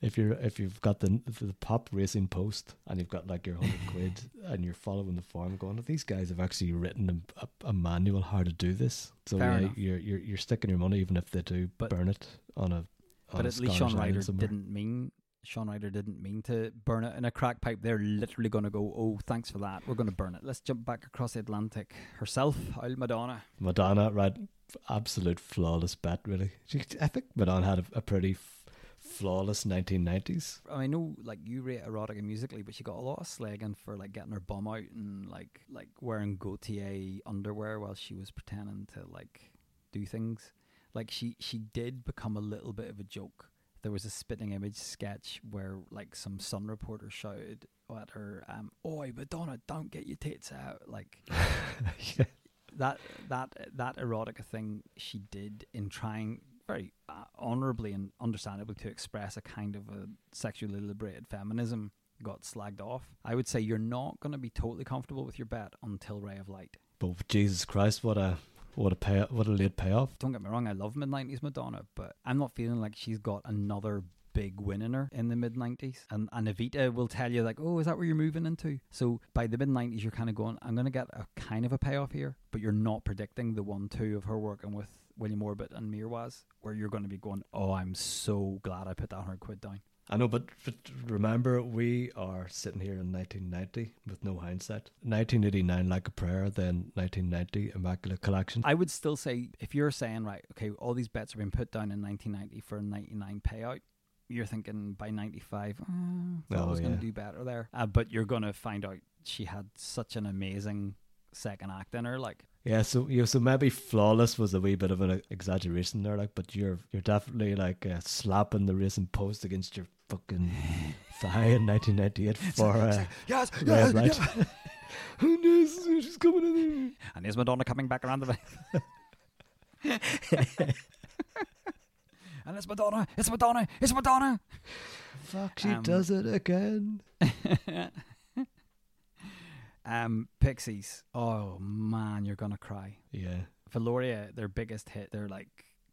if you're if you've got the the pop racing post and you've got like your hundred quid and you're following the form, going, these guys have actually written a, a, a manual how to do this. So Fair yeah, enough. you're you're you're sticking your money even if they do But- burn it on a. On But at least Shaun Ryder didn't mean Shaun Ryder didn't mean to burn it in a crack pipe. They're literally going to go, oh, thanks for that. We're going to burn it. Let's jump back across the Atlantic. Herself, Oil Madonna. Madonna, right? Absolute flawless bet, really. She, I think Madonna had a, a pretty f- flawless 1990s. I know, like you rate erotica musically, but she got a lot of slagging for like getting her bum out and like like wearing Gaultier underwear while she was pretending to like do things. Like she she did become a little bit of a joke. There was a spitting image sketch where like some Sun reporter shouted at her, um, "Oi, Madonna, don't get your tits out!" Like yeah. that that that erotica thing she did in trying very uh, honorably and understandably to express a kind of a sexually liberated feminism got slagged off. I would say you're not going to be totally comfortable with your bet until Ray of Light. But Jesus Christ, what a what a pay what a late payoff. Don't get me wrong, I love mid nineties Madonna, but I'm not feeling like she's got another big win in her in the mid nineties. And and Evita will tell you like, oh, is that where you're moving into? So by the mid nineties, you're kind of going, I'm going to get a kind of a payoff here, but you're not predicting the one two of her working with William Orbit and Mirwais, where you're going to be going, oh, I'm so glad I put that hundred quid down. I know, but, but remember, we are sitting here in 1990 with no hindsight. 1989, like a prayer, then 1990, Immaculate Collection. I would still say if you're saying right, okay, all these bets are being put down in 1990 for a 99 payout. You're thinking by 95, oh, I was going to do better there. Uh, but you're going to find out she had such an amazing second act in her. Like, Yeah, so you know, so maybe flawless was a wee bit of an exaggeration there, like, but you're you're definitely like uh, slapping the racing post against your fucking thigh in 1998 for uh, yes, Ray of Light. Who knows? She's coming in. And is Madonna coming back around the way? and it's Madonna, it's Madonna, it's Madonna. Fuck, she Um, does it again. um, Pixies. Oh man, you're gonna cry. Yeah, Velouria, their biggest hit, they're like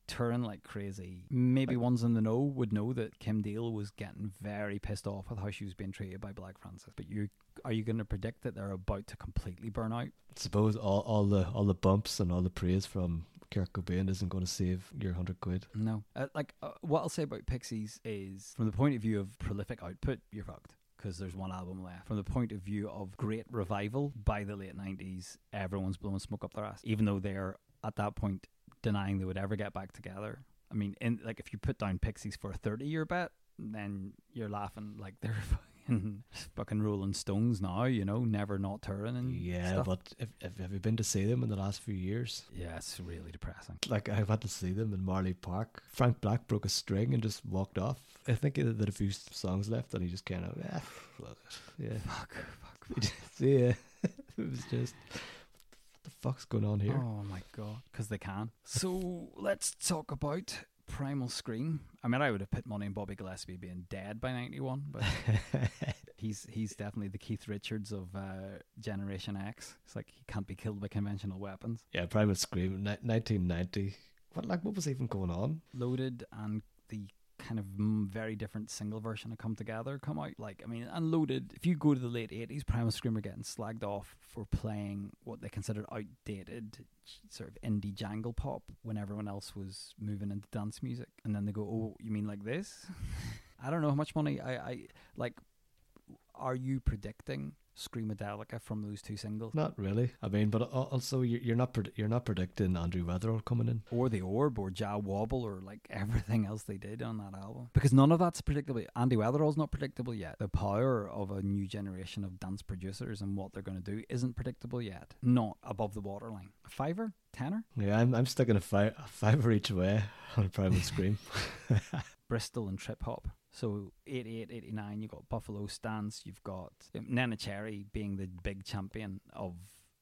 touring like crazy. Maybe ones in the know would know that Kim Deal was getting very pissed off with how she was being treated by Black Francis. But you are you going to predict that they're about to completely burn out? suppose all all the all the bumps and all the praise from Kurt Cobain isn't going to save your hundred quid. No. Uh, like uh, what I'll say about Pixies is, from the point of view of prolific output, you're fucked. Because there's one album left. From the point of view of great revival, by the late 90s, everyone's blowing smoke up their ass. Even though they're, at that point, denying they would ever get back together. I mean, in like if you put down Pixies for a 30 year bet, then you're laughing like they're fucking, fucking Rolling Stones now, you know, never not touring and Yeah, stuff. but if, if have you been to see them in the last few years? Yeah, it's really depressing. Like I've had to see them in Marlay Park. Frank Black broke a string and just walked off. I think he had a few songs left, and he just kind of ah, fuck yeah. Fuck, fuck, just- yeah, it was just the fuck's going on here? Oh my god, because they can. So let's talk about Primal Scream. I mean, I would have put money on Bobby Gillespie being dead by ninety one, but he's he's definitely the Keith Richards of uh, Generation X. It's like he can't be killed by conventional weapons. yeah, Primal Scream, ni- 1990. What like what was even going on? Loaded and the kind of mm, very different single version of Come Together come out. Like, I mean, Unloaded, if you go to the late 80s, Primal Scream are getting slagged off for playing what they considered outdated sort of indie jangle pop when everyone else was moving into dance music. And then they go, oh, you mean like this? I don't know how much money I, I like. Are you predicting Screamadelica from those two singles? Not really. I mean, but uh, also you're you're not you're not predicting Andrew Weatherall coming in. or the orb or Jah Wobble or like everything else they did on that album. Because none of that's predictable. Andy Weatherall's not predictable yet. The power of a new generation of dance producers and what they're going to do isn't predictable yet. Not above the waterline. A fiver? Tenner? Yeah, I'm I'm sticking a, fi- a fiver each way on Primal Scream. Bristol and trip hop. So 88, 89, you've got Buffalo Stance, you've got um, Neneh Cherry being the big champion of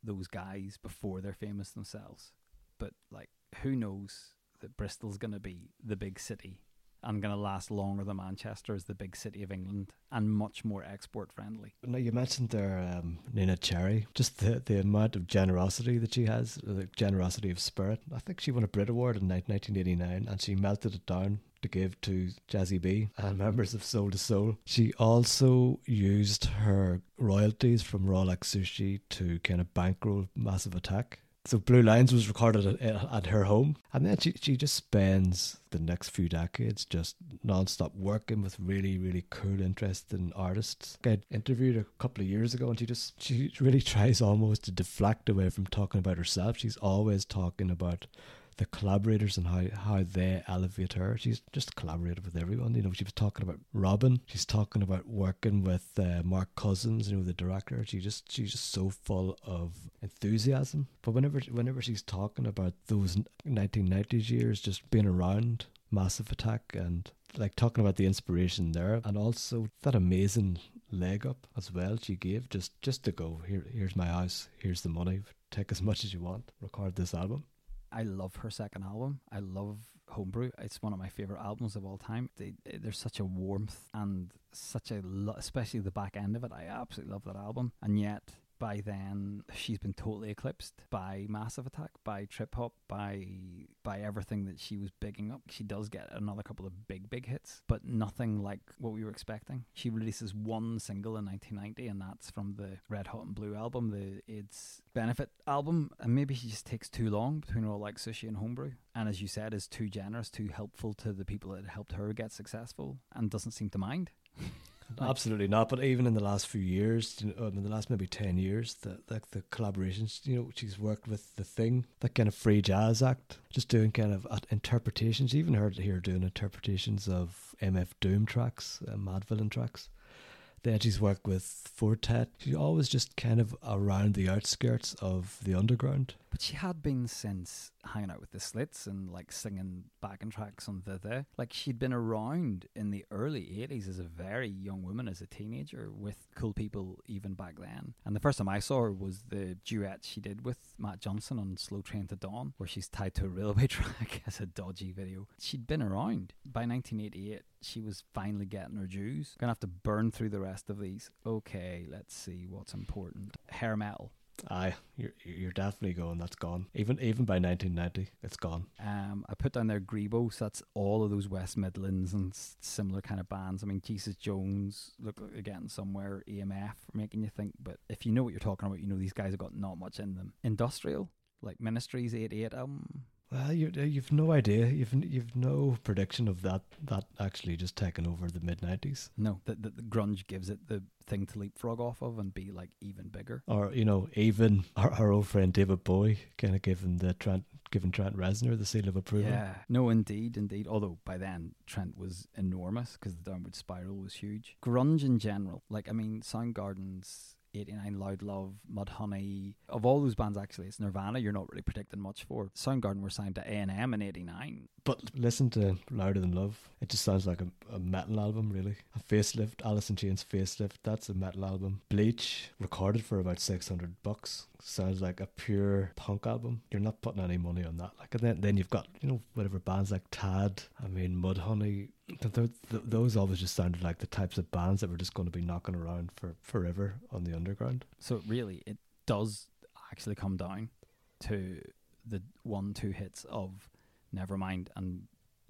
those guys before they're famous themselves. But like, who knows that Bristol's going to be the big city and going to last longer than Manchester as the big city of England and much more export friendly. Now you mentioned there um, Neneh Cherry, just the the amount of generosity that she has, the generosity of spirit. I think she won a Brit Award in ni- 1989, and she melted it down to give to Jazzy B and members of Soul II Soul. She also used her royalties from Raw Sushi to kind of bankroll Massive Attack. So Blue Lines was recorded at, at her home, and then she she just spends the next few decades just non-stop working with really, really cool, interesting artists. I interviewed a couple of years ago, and she just she really tries almost to deflect away from talking about herself. She's always talking about the collaborators and how, how they elevate her. She's just collaborated with everyone. You know, she was talking about Robin. She's talking about working with uh, Mark Cousins, you know, the director. She just she's just so full of enthusiasm. But whenever whenever she's talking about those 1990s years, just being around Massive Attack and like talking about the inspiration there, and also that amazing leg up as well she gave just just to go here. Here's my house. Here's the money. Take as much as you want. Record this album. I love her second album. I love Homebrew. It's one of my favorite albums of all time. They, eh, there's such a warmth and such a, lo- especially the back end of it. I absolutely love that album. And yet, by then she's been totally eclipsed by Massive Attack, by Trip Hop, by by everything that she was bigging up. She does get another couple of big big hits, but nothing like what we were expecting. She releases one single in 1990, and that's from the Red Hot and Blue album, the AIDS Benefit album. And maybe she just takes too long between Raw Like Sushi and Homebrew, and as you said, is too generous, too helpful to the people that helped her get successful, and doesn't seem to mind. Absolutely not. But even in the last few years, you know, in the last maybe ten years, the like the collaborations, you know, she's worked with the Thing, that kind of free jazz act, just doing kind of interpretations. Even heard here doing interpretations of MF Doom tracks, uh, Madvillain tracks. Then she's worked with Four Tet. She's always just kind of around the outskirts of the underground. But she had been since hanging out with the Slits and like singing backing tracks on the there. Like she'd been around in the early 80s as a very young woman, as a teenager, with cool people even back then. And the first time I saw her was the duet she did with Matt Johnson on Slow Train to Dawn, where she's tied to a railway track as a dodgy video. She'd been around. By 1988, she was finally getting her dues. Gonna have to burn through the rest of these. Okay, let's see what's important. Hair metal. Aye, you're you're definitely going. That's gone. Even even by 1990, it's gone. Um, I put down there Grebos. That's all of those West Midlands and similar kind of bands. I mean, Jesus Jones. Look again somewhere. EMF making you think. But if you know what you're talking about, you know these guys have got not much in them. Industrial, like Ministry's 88 album. Well, you uh, you've no idea. You've you've no prediction of that that actually just taking over the mid 90s. No, the, the, the grunge gives it the thing to leapfrog off of and be like even bigger. Or you know, even our, our old friend David Bowie kind of giving the Trent giving Trent Reznor the seal of approval. Yeah, no, indeed, indeed. Although by then Trent was enormous because the downward spiral was huge. Grunge in general, like I mean, Soundgarden's 89 Loud Love, Mudhoney, of all those bands actually, it's Nirvana. You're not really predicting much for. Soundgarden were signed to A and M in '89. But listen to Louder Than Love. It just sounds like a, a metal album, really. A facelift, Alice in Chains facelift. That's a metal album. Bleach, recorded for about six hundred bucks. Sounds like a pure punk album. You're not putting any money on that. Like, and then then you've got you know whatever bands like Tad. I mean, Mudhoney. Th- th- th- those always just sounded like the types of bands that were just going to be knocking around for forever on the underground. So really, it does actually come down to the one two hits of Nevermind and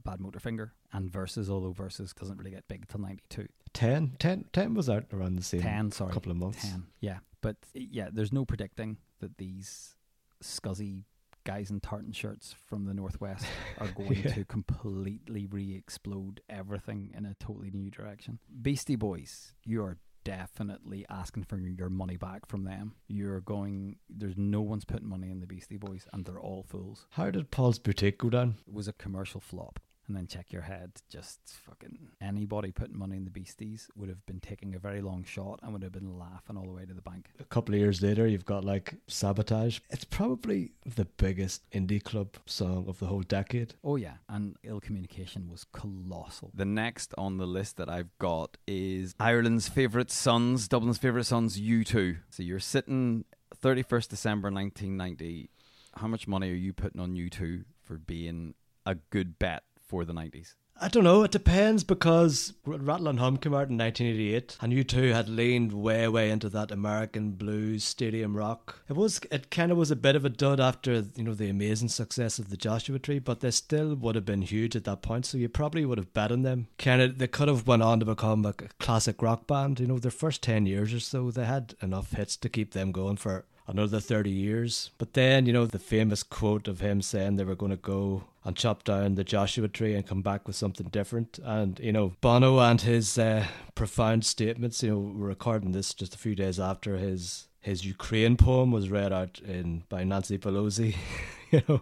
Badmotorfinger and Versus, although Versus doesn't really get big till '92. 10, 10, 10 was out around the same Ten, sorry, couple of months. ten. Yeah, but yeah, there's no predicting that these scuzzy guys in tartan shirts from the northwest are going Yeah. to completely re-explode everything in a totally new direction. Beastie Boys, you are definitely asking for your money back from them. You're going. There's no one's putting money in the Beastie Boys, and they're all fools. How did Paul's Boutique go down? It was a commercial flop. And then check your head. Just fucking anybody putting money in the Beasties would have been taking a very long shot and would have been laughing all the way to the bank. a couple of years later, you've got like Sabotage. It's probably the biggest indie club song of the whole decade. Oh yeah, and ill communication was colossal. The next on the list that I've got is Ireland's favourite sons, Dublin's favourite sons, U2. So you're sitting 31st December 1990. How much money are you putting on U2 for being a good bet for the 90s? I don't know. It depends because Rattle and Hum came out in 1988, and you two had leaned way, way into that American blues stadium rock. It was, it kind of was a bit of a dud after you know the amazing success of the Joshua Tree, but they still would have been huge at that point. So you probably would have bet on them. Kind of, they could have went on to become a classic rock band. You know, their first 10 years or so, they had enough hits to keep them going for another 30 years. But then, you know, the famous quote of him saying they were going to go and chop down the Joshua tree and come back with something different. And you know, Bono and his uh, profound statements. You know, we're recording this just a few days after his his Ukraine poem was read out in by Nancy Pelosi. you know,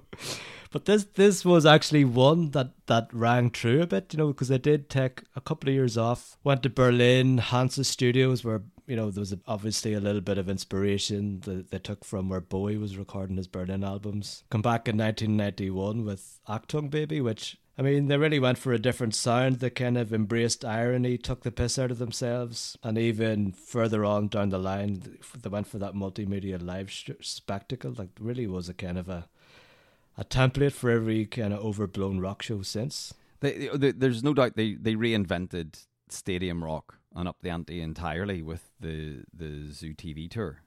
but this this was actually one that that rang true a bit. You know, because I did take a couple of years off, went to Berlin, Hansa Studios, where you know, there was obviously a little bit of inspiration that they took from where Bowie was recording his Berlin albums. Come back in 1991 with Achtung Baby, which I mean, they really went for a different sound. They kind of embraced irony, took the piss out of themselves, and even further on down the line, they went for that multimedia live spectacle. Like, really was a kind of a a template for every kind of overblown rock show since. They, they, there's no doubt they, they reinvented stadium rock and up the ante entirely with the the Zoo TV tour.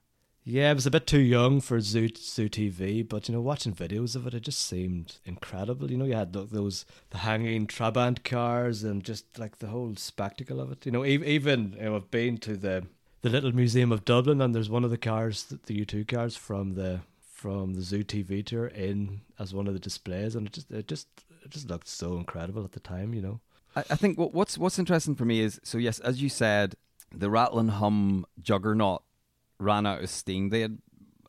Yeah, it was a bit too young for Zoo Zoo TV, but you know, watching videos of it, it just seemed incredible. You know, you had those the hanging Trabant cars and just like the whole spectacle of it. You know, even you know, I've been to the the little museum of Dublin, and there's one of the cars, the U two cars from the from the Zoo TV tour in as one of the displays, and it just it just it just looked so incredible at the time. You know. I, I think what, what's what's interesting for me is so yes, as you said, the Rattle and Hum juggernaut ran out of steam. They had,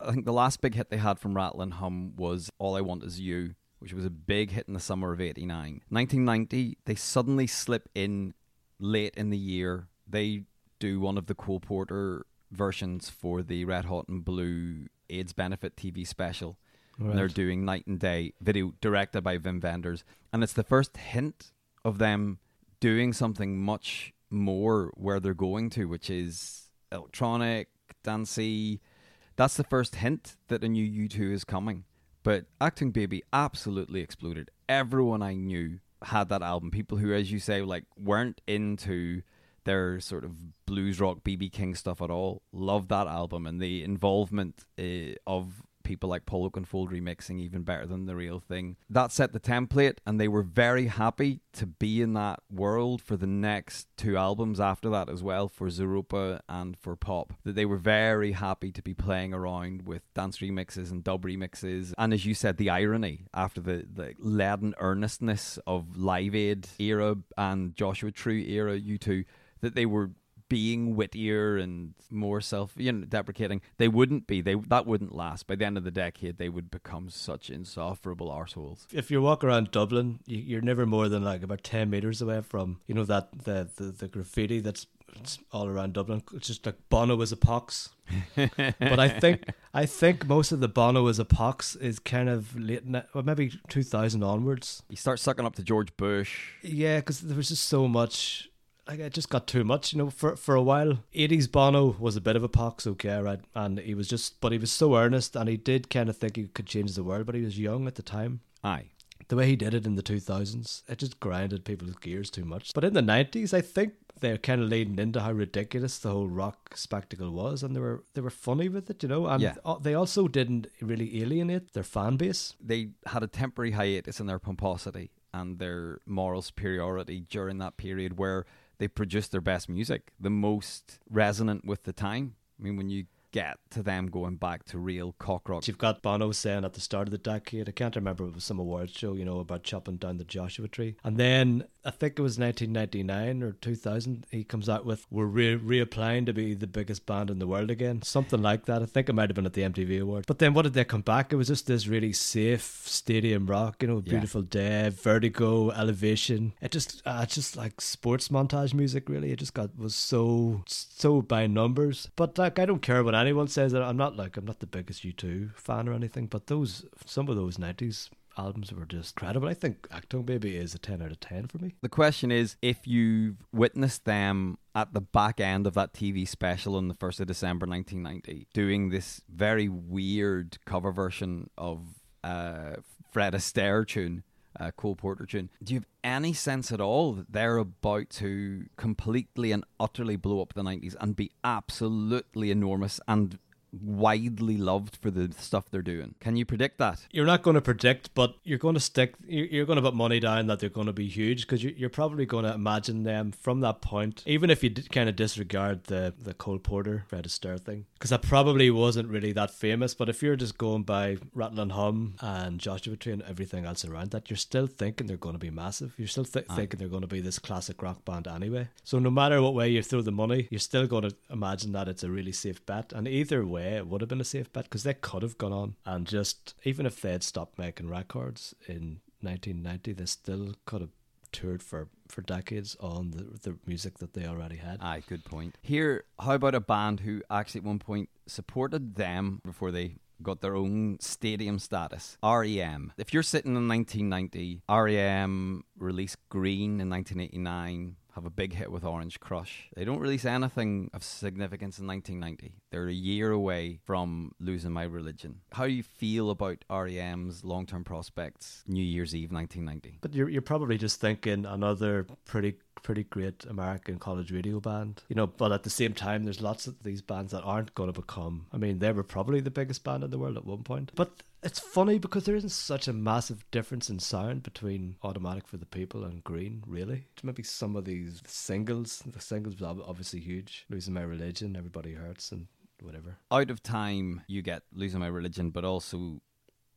I think, the last big hit they had from Rattle and Hum was "All I Want Is You," which was a big hit in the summer of '89. 1990, they suddenly slip in late in the year. They do one of the Cole Porter versions for the Red Hot and Blue AIDS benefit TV special. Right. they're doing Night and Day video directed by Wim Wenders, and it's the first hint of them doing something much more where they're going to, which is electronic, dancey. That's the first hint that a new U2 is coming. But Achtung Baby absolutely exploded. Everyone I knew had that album. People who, as you say, like weren't into their sort of blues rock BB King stuff at all loved that album and the involvement uh, of people like Paul Oakenfold remixing even better than the real thing. That set the template, and they were very happy to be in that world for the next two albums after that as well, for Zooropa and for Pop. That they were very happy to be playing around with dance remixes and dub remixes, and as you said, the irony after the, the leaden earnestness of Live Aid era and Joshua Tree era, you two, that they were being wittier and more self you know deprecating they wouldn't be they that wouldn't last by the end of the decade they would become such insufferable arseholes if you walk around dublin you're never more than like about 10 meters away from you know that the the, the graffiti that's all around Dublin. It's just like Bono is a pox. but I think I think most of the Bono is a pox is kind of late, well, maybe two thousand onwards. You start sucking up to George Bush. Yeah, because there was just so much like it just got too much, you know. For for a while, eighties Bono was a bit of a pox, okay, right? And he was just, but he was so earnest, and he did kind of think he could change the world, but he was young at the time. Aye, the way he did it in the two thousands, it just grinded people's gears too much. But in the nineties, I think they're kind of leading into how ridiculous the whole rock spectacle was, and they were they were funny with it, you know. And yeah. they also didn't really alienate their fan base. They had a temporary hiatus in their pomposity and their moral superiority during that period where they produce their best music, the most resonant with the time. I mean, when you get to them going back to real cock rock. You've got Bono saying at the start of the decade, I can't remember, it was some awards show, you know, about chopping down the Joshua tree. And then I think it was 1999 or 2000, he comes out with, We're re- reapplying to be the biggest band in the world again. Something like that. I think it might have been at the MTV Awards. But then what did they come back? It was just this really safe stadium rock, you know, beautiful yeah. day, vertigo, elevation. It just, uh, it's just like sports montage music, really. It just got, was so, so by numbers. But like, I don't care what anyone says. I'm not like, I'm not the biggest U2 fan or anything, but those, some of those 90s albums were just incredible. I think Achtung Baby is a 10 out of 10 for me. The question is if you've witnessed them at the back end of that TV special on the 1st of December 1990 doing this very weird cover version of uh, Fred Astaire tune. Uh, Cole Porter tune. Do you have any sense at all that they're about to completely and utterly blow up the 90s and be absolutely enormous and widely loved for the stuff they're doing. Can you predict that? You're not going to predict, but you're going to stick. you- You're going to put money down that they're going to be huge because you're probably going to imagine them from that point. Even if you kind of disregard the the Cole Porter Fred Astaire thing, because that probably wasn't really that famous. But if you're just going by Rattle and Hum and Joshua Tree and everything else around that, you're still thinking they're going to be massive. You're still th- thinking they're going to be this classic rock band anyway. So no matter what way you throw the money, you're still going to imagine that it's a really safe bet. And either way, it would have been a safe bet because they could have gone on and just even if they had stopped making records in 1990, they still could have toured for for decades on the the music that they already had. Aye, good point. Here, how about a band who actually at one point supported them before they got their own stadium status? REM. If you're sitting in 1990, REM released Green in 1989. Have a big hit with Orange Crush. They don't release anything of significance in 1990. They're a year away from losing my religion. How do you feel about REM's long term prospects New Year's Eve 1990? But you're you're probably just thinking another pretty pretty great American college radio band, you know. But at the same time, there's lots of these bands that aren't going to become. I mean, they were probably the biggest band in the world at one point. But it's funny because there isn't such a massive difference in sound between Automatic for the People and Green, really. Maybe some of these singles, the singles was obviously huge. Losing My Religion, Everybody Hurts, and whatever. out of time you get losing my religion but also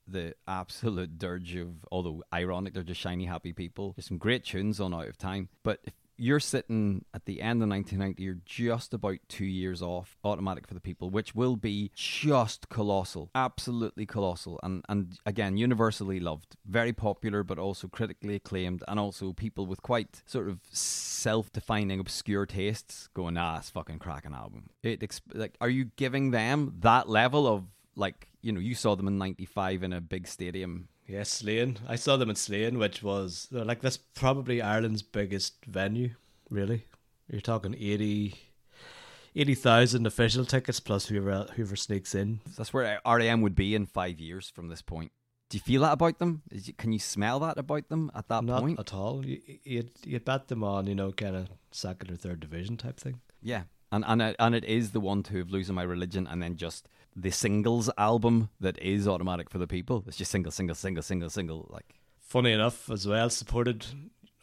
the absolute dirge of although ironic they're just shiny happy people there's some great tunes on out of time but if you're sitting at the end of 1990 you're just about two years off automatic for the people which will be just colossal absolutely colossal. And and again universally loved very popular but also critically acclaimed and also people with quite sort of self-defining obscure tastes going ah it's fucking cracking album. It exp- like are you giving them that level of like you know you saw them in 95 in a big stadium Yes, Slane. I saw them in Slane, which was like that's probably Ireland's biggest venue. Really, you're talking 80 80,000 official tickets plus whoever whoever sneaks in. that's where REM would be in 5 years from this point do you feel that about them Is you- can you smell that about them at that Not point at all. You you you bet them on you know kind of second or third division type thing. Yeah, and and it, and it is the one to have losing my religion, and then just the singles album that is automatic for the people. It's just single, single, single, single, single. Like Funny enough, as well, supported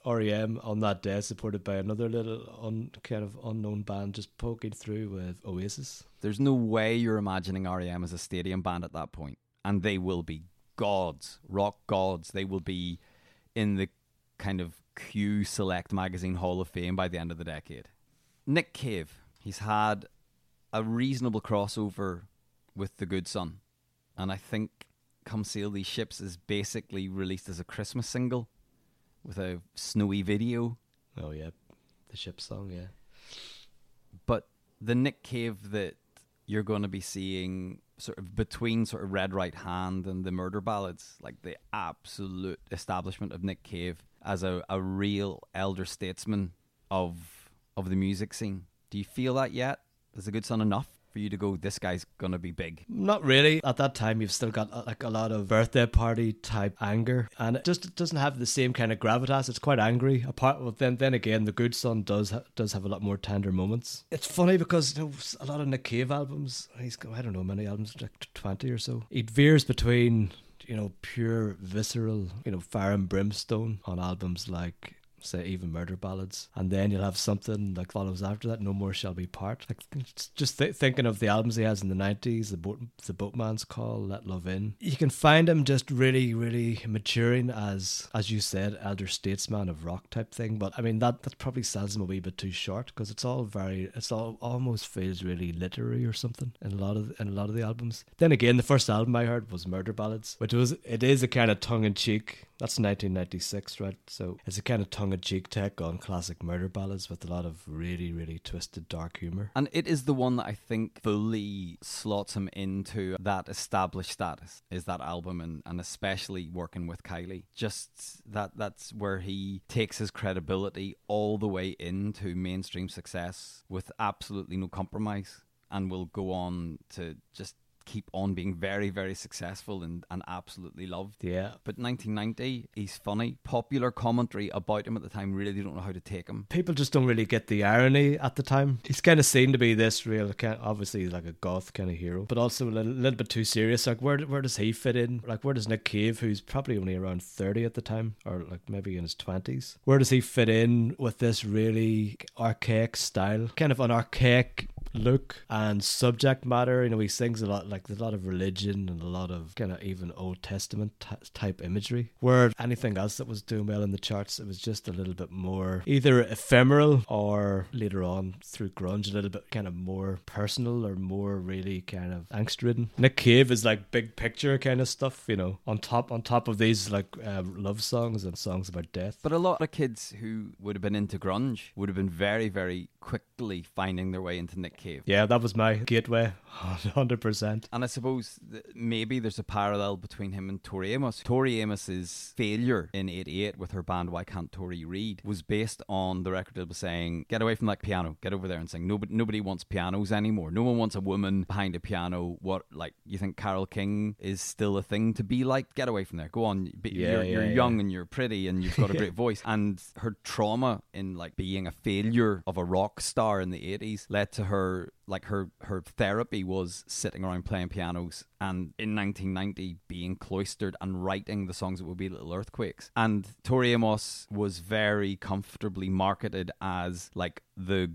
REM on that day, supported by another little un, kind of unknown band just poking through with Oasis. there's no way you're imagining REM as a stadium band at that point, and they will be gods, rock gods. They will be in the kind of Q Select Magazine Hall of Fame by the end of the decade. Nick Cave, he's had a reasonable crossover with The Good Son, and I think Come Sail These Ships is basically released as a Christmas single with a snowy video. Oh yeah, the ship song. Yeah. but the Nick Cave that you're going to be seeing sort of between sort of Red Right Hand and the Murder Ballads, like the absolute establishment of Nick Cave as a, a real elder statesman of of the music scene. Do you feel that yet? Is the good son enough for you to go? This guy's gonna be big. Not really. At that time, you've still got uh, like a lot of birthday party type anger, and it just doesn't have the same kind of gravitas. It's quite angry. Apart, well, then then again, the good son does ha- does have a lot more tender moments. It's funny because you know, a lot of Nick Cave albums, he's got I don't know many albums, like twenty or so. It veers between you know pure visceral, you know, fire and brimstone on albums like say even murder ballads. And then you'll have something like follows after that no more shall we part. Like just th- thinking of the albums he has in the 90s the boat the boatman's call let love in. You can find him just really really maturing as as you said elder statesman of rock type thing. But i mean that that probably sells him a wee bit too short because it's all very it's all almost feels really literary or something in a lot of in a lot of the albums. Then again the first album i heard was murder ballads which was it is a kind of tongue-in-cheek that's 1996, right? So it's a kind of tongue-in-cheek take on classic murder ballads with a lot of really, really twisted, dark humor. And it is the one that I think fully slots him into that established status. Is that album, and, and especially working with Kylie, just that that's where he takes his credibility all the way into mainstream success with absolutely no compromise, and will go on to just keep on being very, very successful and, and absolutely loved. Yeah. But 1990, he's funny. Popular commentary about him at the time really don't know how to take him. People just don't really get the irony at the time. He's kind of seen to be this real, obviously he's like a goth kind of hero, but also a little, little bit too serious. Like where where does he fit in? Like where does Nick Cave, who's probably only around 30 at the time, or like maybe in his 20s, where does he fit in with this really archaic style? Kind of an archaic look and subject matter. You know, he sings a lot, like there's a lot of religion and a lot of kind of even Old Testament t- type imagery. Where anything else that was doing well in the charts, it was just a little bit more either ephemeral or later on through grunge, a little bit kind of more personal or more really kind of angst ridden. Nick Cave is like big picture kind of stuff, you know, on top on top of these like uh, love songs and songs about death. But a lot of kids who would have been into grunge would have been very, very quickly finding their way into Nick Cave. Yeah, that was my gateway, hundred percent. And I suppose maybe there's a parallel between him and Tori Amos. Tori Amos's failure in '88 with her band Why Can't Tori Read was based on the record label saying, "Get away from that piano, get over there," and sing. "Nobody, nobody wants pianos anymore. No one wants a woman behind a piano. What, like, you think Carole King is still a thing to be like? Get away from there. Go on. Be, Yeah, you're yeah, you're yeah. young and you're pretty and you've got a great voice." And her trauma in like being a failure of a rock star in the '80s led to her like her her therapy was sitting around playing pianos and in 1990 being cloistered and writing the songs that would be little earthquakes. And tori amos was very comfortably marketed as like the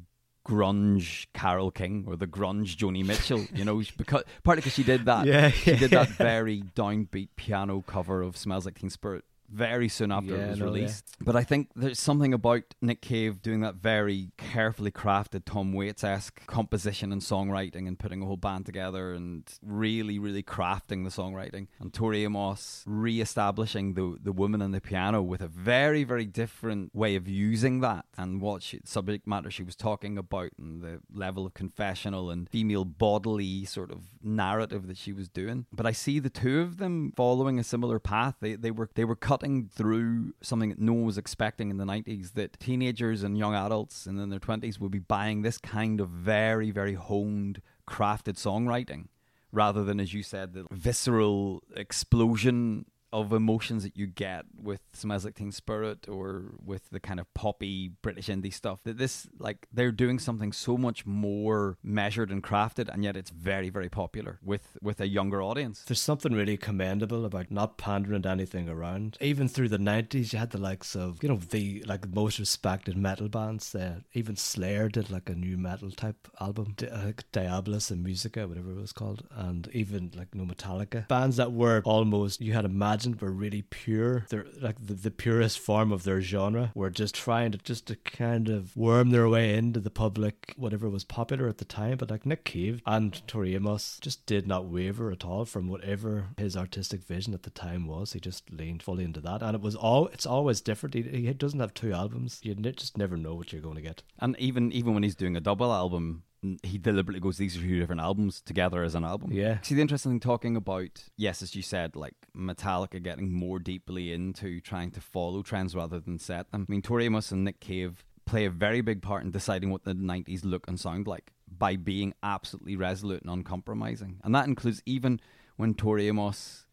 grunge carole king or the grunge joni mitchell you know because partly because she did that. Yeah, she did that very downbeat piano cover of smells like teen spirit very soon after Yeah, it was no, yeah. released but I think there's something about Nick Cave doing that very carefully crafted Tom Waits esque composition and songwriting and putting a whole band together and really, really crafting the songwriting. And Tori Amos re establishing the, the woman and the piano with a very, very different way of using that and what she, subject matter she was talking about and the level of confessional and female bodily sort of narrative that she was doing. But I see the two of them following a similar path. They, they were they were cutting through something that no one was expecting in the 90s that teenagers and young adults and in their 20s would be buying this kind of very very honed crafted songwriting rather than as you said the visceral explosion of emotions that you get with Smells Like Teen Spirit or with the kind of poppy British indie stuff. That this, like, they're doing something so much more measured and crafted, and yet it's very, very popular with with a younger audience. There's something really commendable about not pandering to anything around. Even through the nineties, you had the likes of you know the like most respected metal bands. Uh, even Slayer did like a new metal type album, Di- uh, Diabolus in Musica, whatever it was called, and even like no Metallica bands that were almost you had imagined were really pure. They're like the, the purest form of their genre. Were just trying to just to kind of worm their way into the public, whatever was popular at the time. But like Nick Cave and Tori Amos just did not waver at all from whatever his artistic vision at the time was. He just leaned fully into that, and it was all. It's always different. He, he doesn't have two albums. You just never know what you're going to get. And even even when he's doing a double album, he deliberately goes, "These are two different albums together as an album." Yeah. See, the interesting thing talking about, yes, as you said, like Metallica getting more deeply into trying to follow trends rather than set them. I mean, Tori Amos and Nick Cave play a very big part in deciding what the 90s look and sound like by being absolutely resolute and uncompromising. And that includes even when Tori Amos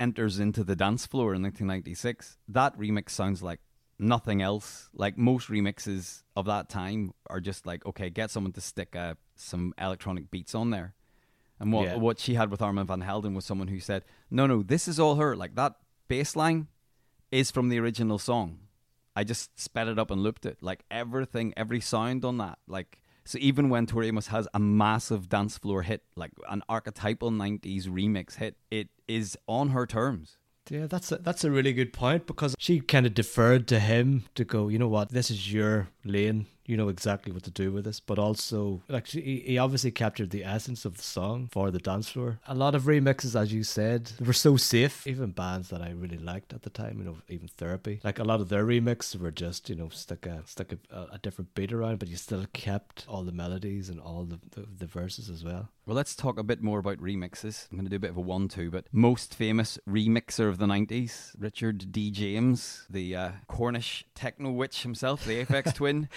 enters into the dance floor in 1996, that remix sounds like nothing else. Like most remixes of that time are just like, okay, get someone to stick uh, some electronic beats on there. And what Yeah. what she had with Armand van Helden was someone who said, "No, no, this is all her. Like that bass line is from the original song. I just sped it up and looped it. Like everything, every sound on that. Like so, even when Tori Amos has a massive dance floor hit, like an archetypal '90s remix hit, it is on her terms. Yeah, that's a, that's a really good point because she kind of deferred to him to go. You know what? This is your lane. You know exactly what to do with this. But also, like he- he obviously captured the essence of the song for the dance floor. A lot of remixes, as you said, were so safe. Even bands that I really liked at the time, you know, even Therapy, like a lot of their remixes were just you know stick a stick a, a different beat around, but you still kept all the melodies and all the the, the verses as well. Well, let's talk a bit more about remixes. I'm going to do a bit of a one-two, but most famous remixer of the '90s, Richard D. James, the uh, Cornish techno witch himself, the Apex Twin. Ian.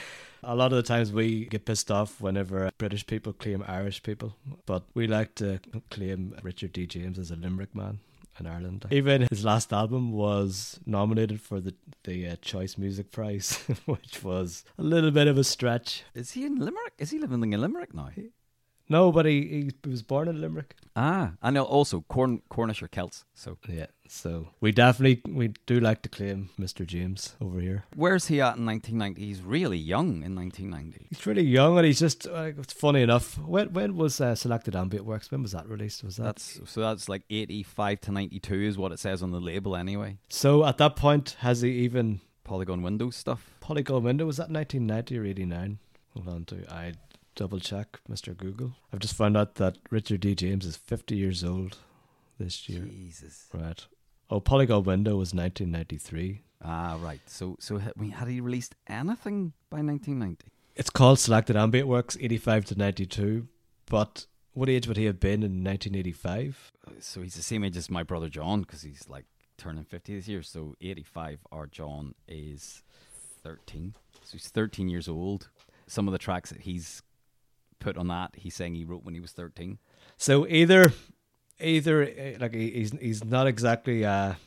A lot of the times we get pissed off whenever British people claim Irish people, but we like to claim Richard D. James as a Limerick man in Ireland. Even his last album was nominated for the the uh, Choice Music Prize, which was a little bit of a stretch. Is he in Limerick? Is he living in Limerick now? No, but he, he was born in Limerick. Ah, and also Corn, Cornish or Celts. So Yeah, so we definitely we do like to claim Mr. James over here. where's he at in 1990? He's really young in 1990. He's really young and he's just uh, it's funny enough. When when was uh, Selected Ambient Works? When was that released? Was that That's so that's like 85 to 92 is what it says on the label anyway. so? At that point, has he even Polygon Windows stuff. Polygon Window was that 1990 or 89? Hold on to I double check, Mr. Google. I've just found out that Richard D. James is 50 years old this year. Jesus. Right. Oh, Polygon Window was 1993. Ah, right. So so ha- I mean, had he released anything by 1990? It's called Selected Ambient Works 85 to 92, but what age would he have been in 1985? So he's the same age as my brother John because he's like turning 50 this year. So 85, our John is 13. So he's 13 years old. Some of the tracks that he's put on that, he's saying he wrote when he was 13. So either, either eh, like he's he's not exactly a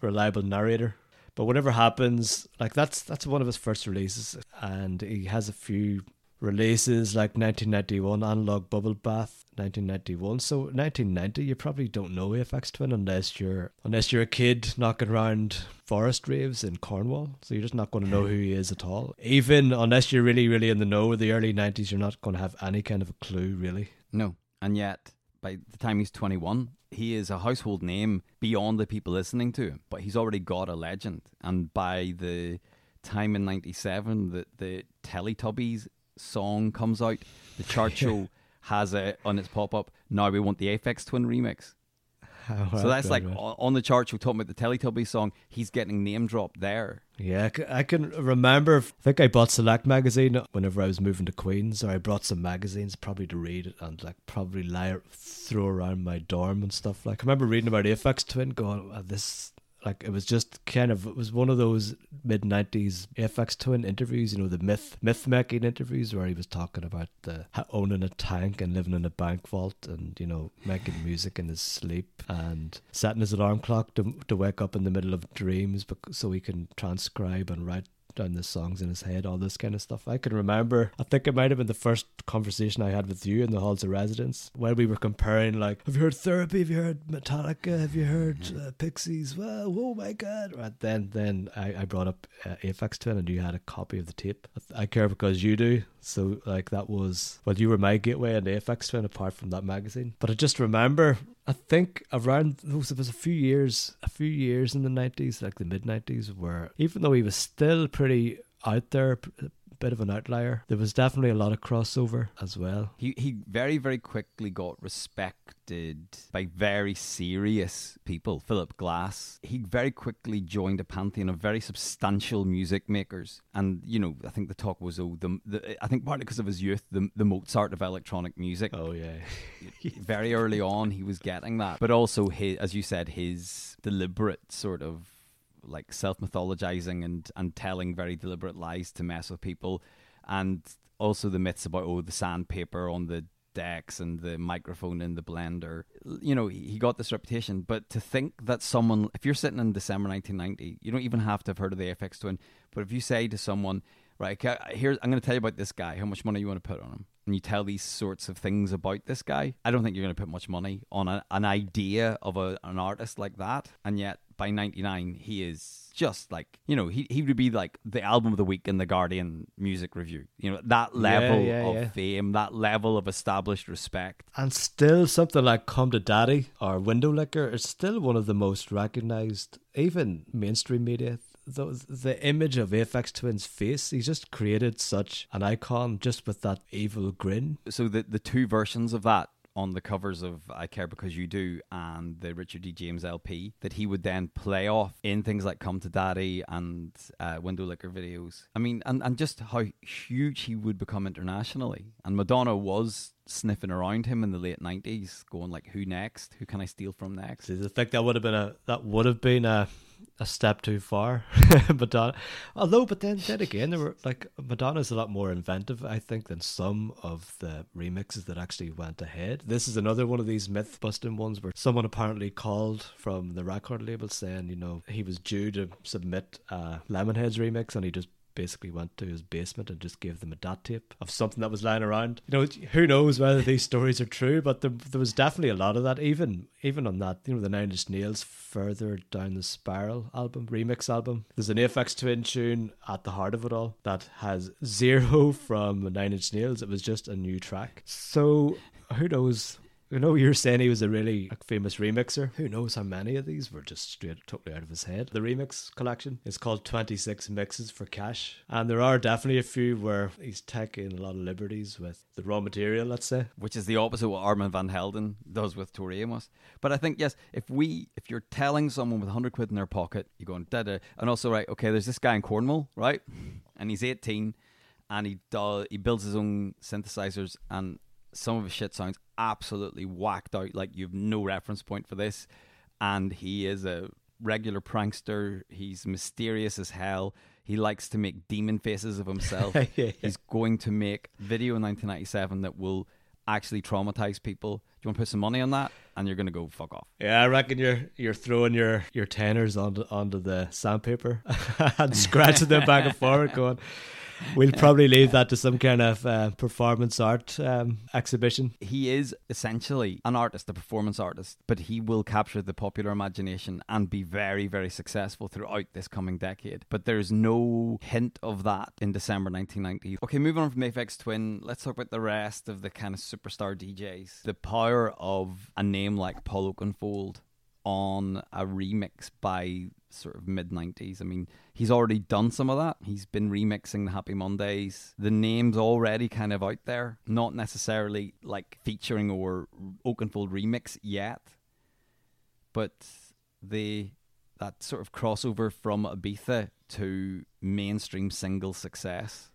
reliable narrator, but whatever happens, like that's that's one of his first releases, and he has a few releases like 1991 Analog Bubble Bath 1991 so 1990 you probably don't know Aphex Twin unless you're unless you're a kid knocking around forest raves in Cornwall so you're just not going to know who he is at all even unless you're really really in the know of the early 90s you're not going to have any kind of a clue really No. And yet, by the time he's 21, he is a household name beyond the people listening to him. But he's already got a legend. And by the time in 97 that the Teletubbies song comes out, the chart show has it on its pop up, now we want the Aphex Twin remix. Oh, so that's like on on the chart show talking about the Teletubbies song, he's getting name dropped there. Yeah, I can remember. I think I bought Select magazine whenever I was moving to Queen's, or I brought some magazines probably to read and like probably lie throw around my dorm and stuff. Like I remember reading about Aphex Twin, going, oh, "This like it was just kind of it was one of those mid nineties Aphex Twin interviews, you know, the myth myth making interviews where he was talking about the, owning a tank and living in a bank vault and you know making music in his sleep and setting his alarm clock to to wake up in the middle of dreams, so he can transcribe and write down the songs in his head, all this kind of stuff. I can remember, I think it might have been the first conversation I had with you in the halls of residence where we were comparing, like, have you heard Therapy? Have you heard Metallica? Have you heard uh, Pixies? Well, oh my God. Right, then then I, I brought up uh, Aphex Twin and you had a copy of the tape. I, I care because you do. So, like, that was, well, you were my gateway into Aphex Twin apart from that magazine. But I just remember, I think around those, it was a few years, a few years in the 90s, like the mid 90s, where even though he was still pretty out there, bit of an outlier, there was definitely a lot of crossover as well. He he very very quickly got respected by very serious people. Philip Glass. He very quickly joined a pantheon of very substantial music makers, and you know I think the talk was oh the, the I think partly because of his youth the the Mozart of electronic music. Oh, yeah. very early on he was getting that, but also his as you said his deliberate sort of like self mythologizing and and telling very deliberate lies to mess with people, and also the myths about oh the sandpaper on the decks and the microphone in the blender. You know, he got this reputation, but to think that someone, if you're sitting in December 1990, you don't even have to have heard of the Aphex Twin, but if you say to someone, right, here I'm going to tell you about this guy, how much money you want to put on him, and you tell these sorts of things about this guy, I don't think you're going to put much money on a, an idea of a, an artist like that, and yet by 99 he is just like you know he, he would be like the album of the week in the guardian music review you know that level yeah, of yeah. fame that level of established respect And still, something like Come to Daddy or Window Licker is still one of the most recognized, even mainstream media. The, the image of Aphex Twin's face, he's just created such an icon just with that evil grin. so the the two versions of that on the covers of I Care Because You Do and the Richard D. James LP that he would then play off in things like Come to Daddy and uh, Window videos. I mean, and, and just how huge he would become internationally. And Madonna was sniffing around him in the late 90s, going like, who next? Who can I steal from next? Is I think that would have been a that would have been a a step too far. Madonna, although, but then then again, there were like Madonna's a lot more inventive, I think, than some of the remixes that actually went ahead. This is another one of these myth busting ones where someone apparently called from the record label saying, you know, he was due to submit a Lemonheads remix and he just basically went to his basement and just gave them a DAT tape of something that was lying around. You know, who knows whether these stories are true, but there, there was definitely a lot of that. Even even on that, you know, the Nine Inch Nails further down the spiral album, remix album. There's an Aphex Twin tune at the heart of it all that has zero from Nine Inch Nails. It was just a new track. So who knows I know you're saying he was a really famous remixer. Who knows how many of these were just straight totally out of his head. The remix collection is called 26 Mixes for Cash. And there are definitely a few where he's taking a lot of liberties with the raw material, let's say. Which is the opposite of what Armand Van Helden does with Tori Amos. But I think, yes, if we, if you're telling someone with 100 quid in their pocket, you're going, da da. And also, right, okay, there's this guy in Cornwall, right? And he's 18 and he does, he builds his own synthesizers and some of his shit sounds absolutely whacked out. Like you've no reference point for this, and he is a regular prankster. He's mysterious as hell. He likes to make demon faces of himself. yeah. He's going to make video in 1997 that will actually traumatize people. Do you want to put some money on that? And you're going to go fuck off. Yeah, I reckon you're you're throwing your your tenors onto onto the sandpaper and scratching them back and forward, going we'll probably leave that to some kind of uh, performance art um, exhibition. He is essentially an artist, a performance artist, but he will capture the popular imagination and be very, very successful throughout this coming decade. But there's no hint of that in December 1990. Okay, moving on from Aphex Twin, let's talk about the rest of the kind of superstar DJs. The power of a name like Paul Oakenfold on a remix by sort of mid 90s. I mean, he's already done some of that. He's been remixing the Happy Mondays. The name's already kind of out there, not necessarily like featuring or Oakenfold remix yet, but the that sort of crossover from Ibiza to mainstream single success.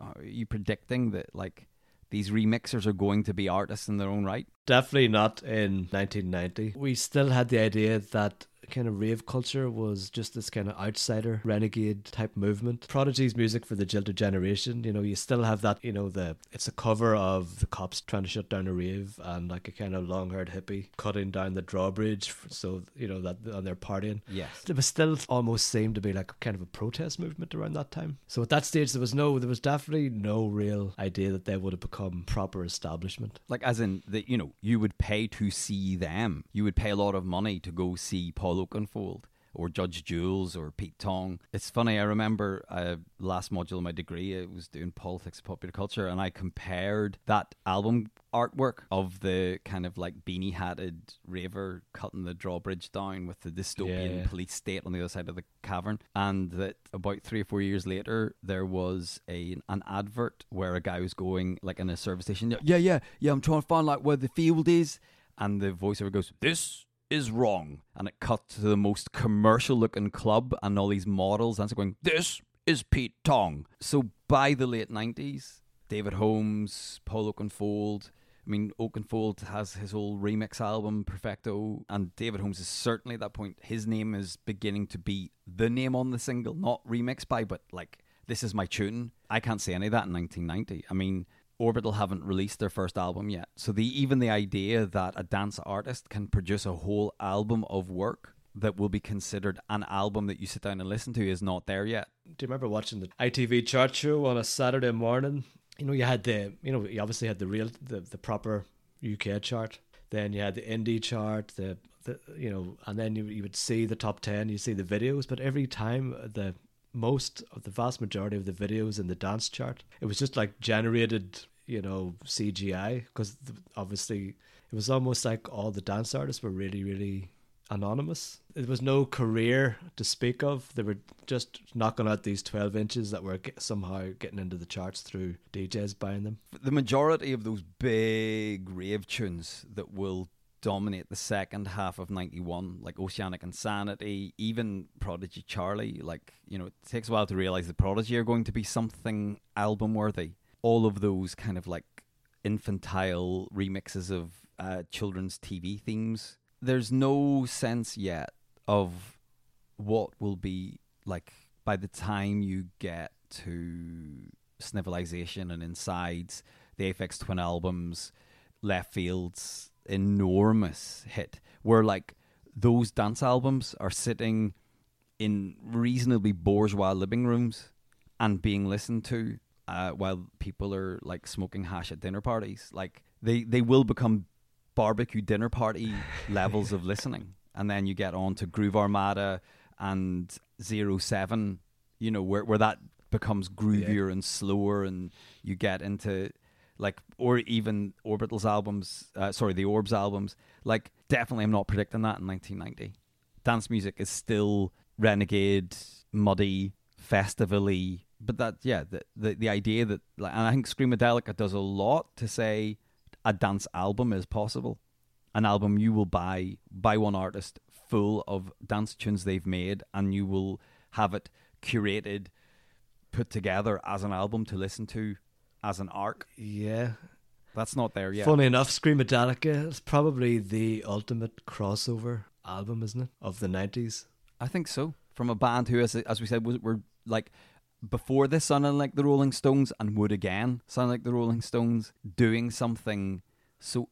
Are you predicting that like these remixers are going to be artists in their own right? Definitely not in 1990. We still had the idea that kind of rave culture was just this kind of outsider renegade type movement. Prodigy's music for the jilted generation, you know, you still have that, you know, the it's a cover of the cops trying to shut down a rave and like a kind of long haired hippie cutting down the drawbridge so you know that on their partying. Yes. It was still almost seemed to be like kind of a protest movement around that time. So at that stage there was no there was definitely no real idea that they would have become proper establishment. Like as in that you know, you would pay to see them. You would pay a lot of money to go see Paul Oakenfold or Judge Jules or Pete Tong. It's funny, I remember uh, last module of my degree, I was doing politics and popular culture, and I compared that album artwork of the kind of like beanie hatted raver cutting the drawbridge down with the dystopian yeah. police state on the other side of the cavern. And that about three or four years later, there was a an advert where a guy was going like in a service station. Yeah, yeah, yeah. I'm trying to find like where the field is, and the voiceover goes, "This is wrong," and it cut to the most commercial looking club and all these models and so going, "This is Pete Tong." So by the late nineties, David Holmes, Paul Oakenfold. I mean, Oakenfold has his whole remix album, Perfecto, and David Holmes is certainly at that point. His name is beginning to be the name on the single, not remixed by, but like, this is my tune. I can't say any of that in 1990. I mean, Orbital haven't released their first album yet. So the even the idea that a dance artist can produce a whole album of work that will be considered an album that you sit down and listen to is not there yet. Do you remember watching the ITV chart show on a Saturday morning? You know, you had the, you know, you obviously had the real, the, the proper UK chart. Then you had the indie chart, the, the you know, and then you, you would see the top 10, you see the videos, but every time the most of the vast majority of the videos in the dance chart, it was just like generated, you know, CGI because obviously it was almost like all the dance artists were really, really anonymous. There was no career to speak of. They were just knocking out these 12 inches that were somehow getting into the charts through DJs buying them. The majority of those big rave tunes that will dominate the second half of 91 like oceanic insanity even prodigy charlie like you know it takes a while to realize the prodigy are going to be something album worthy. All of those kind of like infantile remixes of uh, children's tv themes. There's no sense yet of what will be like by the time you get to Snivilisation and Insides, the Aphex Twin albums, Leftfield's enormous hit, where like those dance albums are sitting in reasonably bourgeois living rooms and being listened to uh, while people are like smoking hash at dinner parties. Like they, they will become barbecue dinner party levels of listening. And then you get on to Groove Armada and Zero Seven, you know, where where that becomes groovier and slower and you get into like or even Orbital's albums, uh, sorry, the Orbs albums. Like definitely I'm not predicting that in 1990. Dance music is still renegade, muddy, festivally, but that yeah, the the, the idea that like, and I think Screamadelica does a lot to say a dance album is possible. An album you will buy by one artist full of dance tunes they've made, and you will have it curated, put together as an album to listen to as an arc. Yeah. That's not there yet. Funny enough, Screamadelica is probably the ultimate crossover album, isn't it, of the 90s? I think so. From a band who, as, as we said, was, were like before this sounded like the Rolling Stones and would again sound like the Rolling Stones, doing something so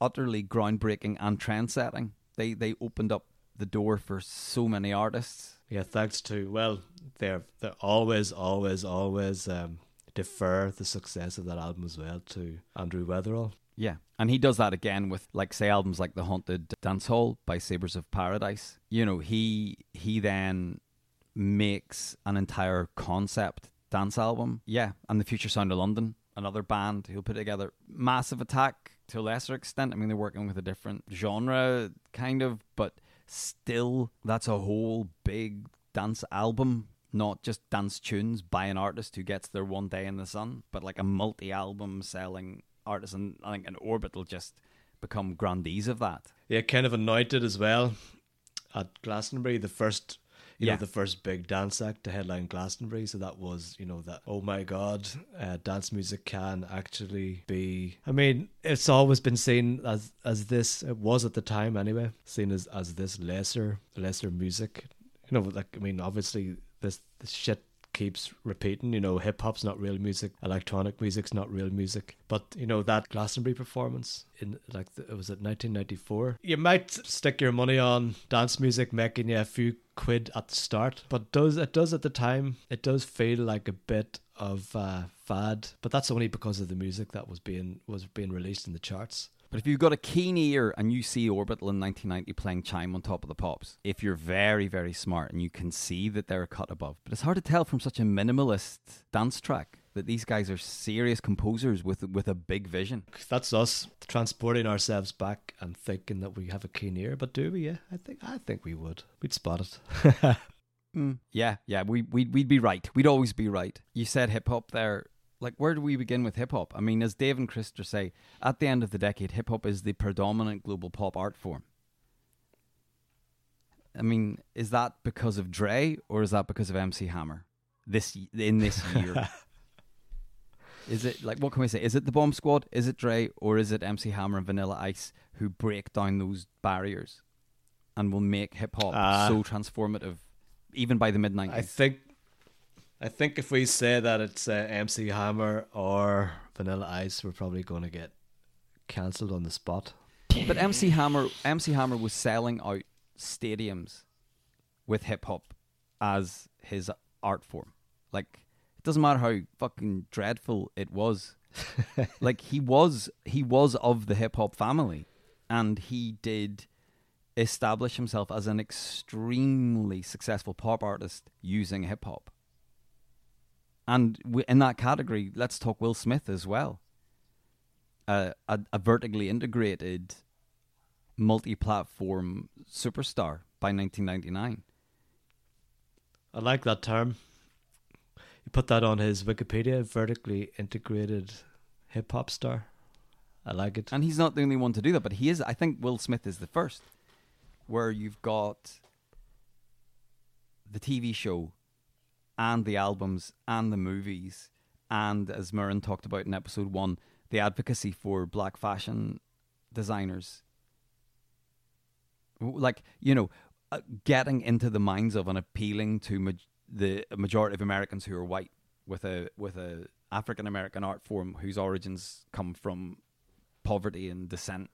utterly groundbreaking and trend setting. They they opened up the door for so many artists. Yeah, thanks to well, they're they're always, always, always um, defer the success of that album as well to Andrew Weatherall. Yeah, and he does that again with like say albums like The Haunted Dance Hall by Sabres of Paradise. You know, he he then makes an entire concept dance album. Yeah, and the Future Sound of London, another band who'll put together Massive Attack to a lesser extent. I mean, they're working with a different genre, kind of, but still, that's a whole big dance album. Not just dance tunes by an artist who gets their one day in the sun, but like a multi album selling artist. And I think an Orbital just become grandees of that. Yeah, kind of anointed as well at Glastonbury, the first you Yeah. know, the first big dance act to headline Glastonbury. So that was, you know, that, oh my God, uh, dance music can actually be. I mean, it's always been seen as, as this, it was at the time anyway, seen as, as this lesser, lesser music. You know, like, I mean, obviously, this, this shit keeps repeating. You know, hip hop's not real music, electronic music's not real music. But you know that Glastonbury performance in like the, it was at 1994. You might stick your money on dance music making you a few quid at the start, but does it does at the time it does feel like a bit of uh, fad. But that's only because of the music that was being was being released in the charts. But if you've got a keen ear and you see Orbital in 1990 playing Chime on top of the pops, if you're very, very smart and you can see that they're a cut above, but it's hard to tell from such a minimalist dance track that these guys are serious composers with with a big vision. That's us transporting ourselves back and thinking that we have a keen ear. But do we? Yeah, I think I think we would. We'd spot it. Mm. Yeah, yeah, we we'd, we'd be right. We'd always be right. You said hip hop there. Like, where do we begin with hip hop? I mean, as Dave and Krister say, at the end of the decade, hip hop is the predominant global pop art form. I mean, is that because of Dre or is that because of MC Hammer? This in this year, is it like what can we say? Is it the Bomb Squad? Is it Dre or is it MC Hammer and Vanilla Ice who break down those barriers and will make hip hop Ah. so transformative, even by the mid nineties? I think, I think if we say that it's uh, MC Hammer or Vanilla Ice, we're probably going to get cancelled on the spot. But MC Hammer, MC Hammer was selling out stadiums with hip hop as his art form. Like it doesn't matter how fucking dreadful it was. like he was, he was of the hip hop family, and he did establish himself as an extremely successful pop artist using hip hop. And in that category, let's talk Will Smith as well. Uh, a, a vertically integrated multi-platform superstar by 1999. I like that term. You put that on his Wikipedia, vertically integrated hip hop star. I like it. And he's not the only one to do that, but he is. I think Will Smith is the first, where you've got the TV show, and the albums, and the movies, and as Murren talked about in episode one, the advocacy for black fashion designers. Like you know, uh, getting into the minds of and appealing to ma- the majority of Americans who are white with a with a African American art form whose origins come from poverty and descent.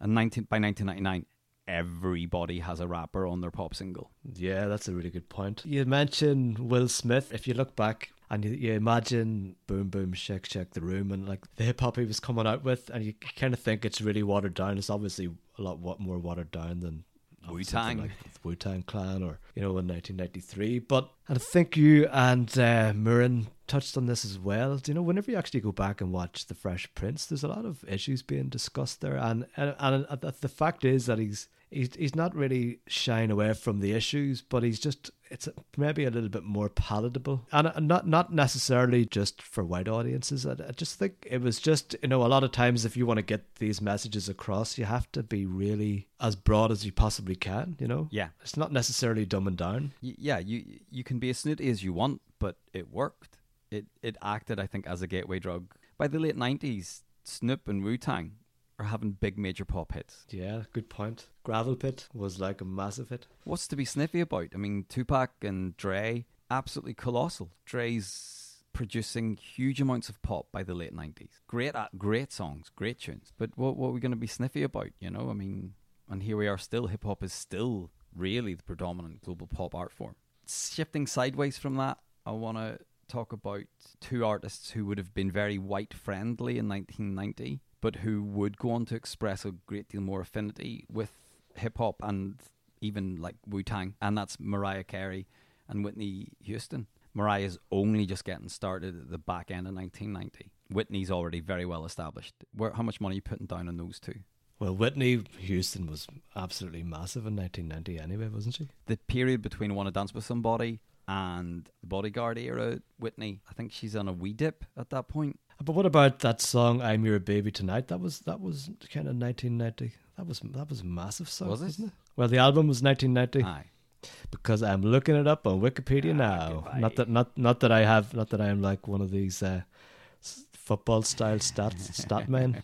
And 19, by 1999, everybody has a rapper on their pop single. Yeah, that's a really good point. You mentioned Will Smith. If you look back and you, you imagine Boom Boom Shake Shake the Room and like the hip hop he was coming out with, and you kind of think it's really watered down. It's obviously a lot more watered down than Wu-Tang. like Wu Tang Clan or you know in 1993. But I think you and uh, Murin touched on this as well. Do you know whenever you actually go back and watch The Fresh Prince, there's a lot of issues being discussed there, and and, and uh, the fact is that he's he's he's not really shying away from the issues, but he's just it's maybe a little bit more palatable, and not not necessarily just for white audiences. I, I just think it was just you know a lot of times if you want to get these messages across, you have to be really as broad as you possibly can. You know, Yeah. it's not necessarily dumbing down. Y- yeah, you you can be as snooty as you want, but it worked. It it acted, I think, as a gateway drug. By the late nineties, Snoop and Wu Tang are having big major pop hits. Yeah, good point. Gravel Pit was like a massive hit. What's to be sniffy about? I mean, Tupac and Dre, absolutely colossal. Dre's producing huge amounts of pop by the late nineties. Great, great songs, great tunes. But what what are we going to be sniffy about? You know, I mean, and here we are still. Hip hop is still really the predominant global pop art form. Shifting sideways from that, I want to talk about two artists who would have been very white friendly in 1990, but who would go on to express a great deal more affinity with hip hop and even like Wu Tang, and that's Mariah Carey and Whitney Houston. Mariah's only just getting started at the back end of 1990. Whitney's already very well established. Where, how much money are you putting down on those two? Well, Whitney Houston was absolutely massive in 1990 anyway, wasn't she? The period between Want to Dance with Somebody and the Bodyguard era, Whitney, I think she's on a wee dip at that point. But what about that song "I'm Your Baby Tonight"? That was that was kind of 1990. That was that was a massive song, Was it? wasn't it? Well, the album was 1990 Aye. because I'm looking it up on Wikipedia Ah, now. goodbye. Not that not not that I have not that I am like one of these uh, football style stat stat men.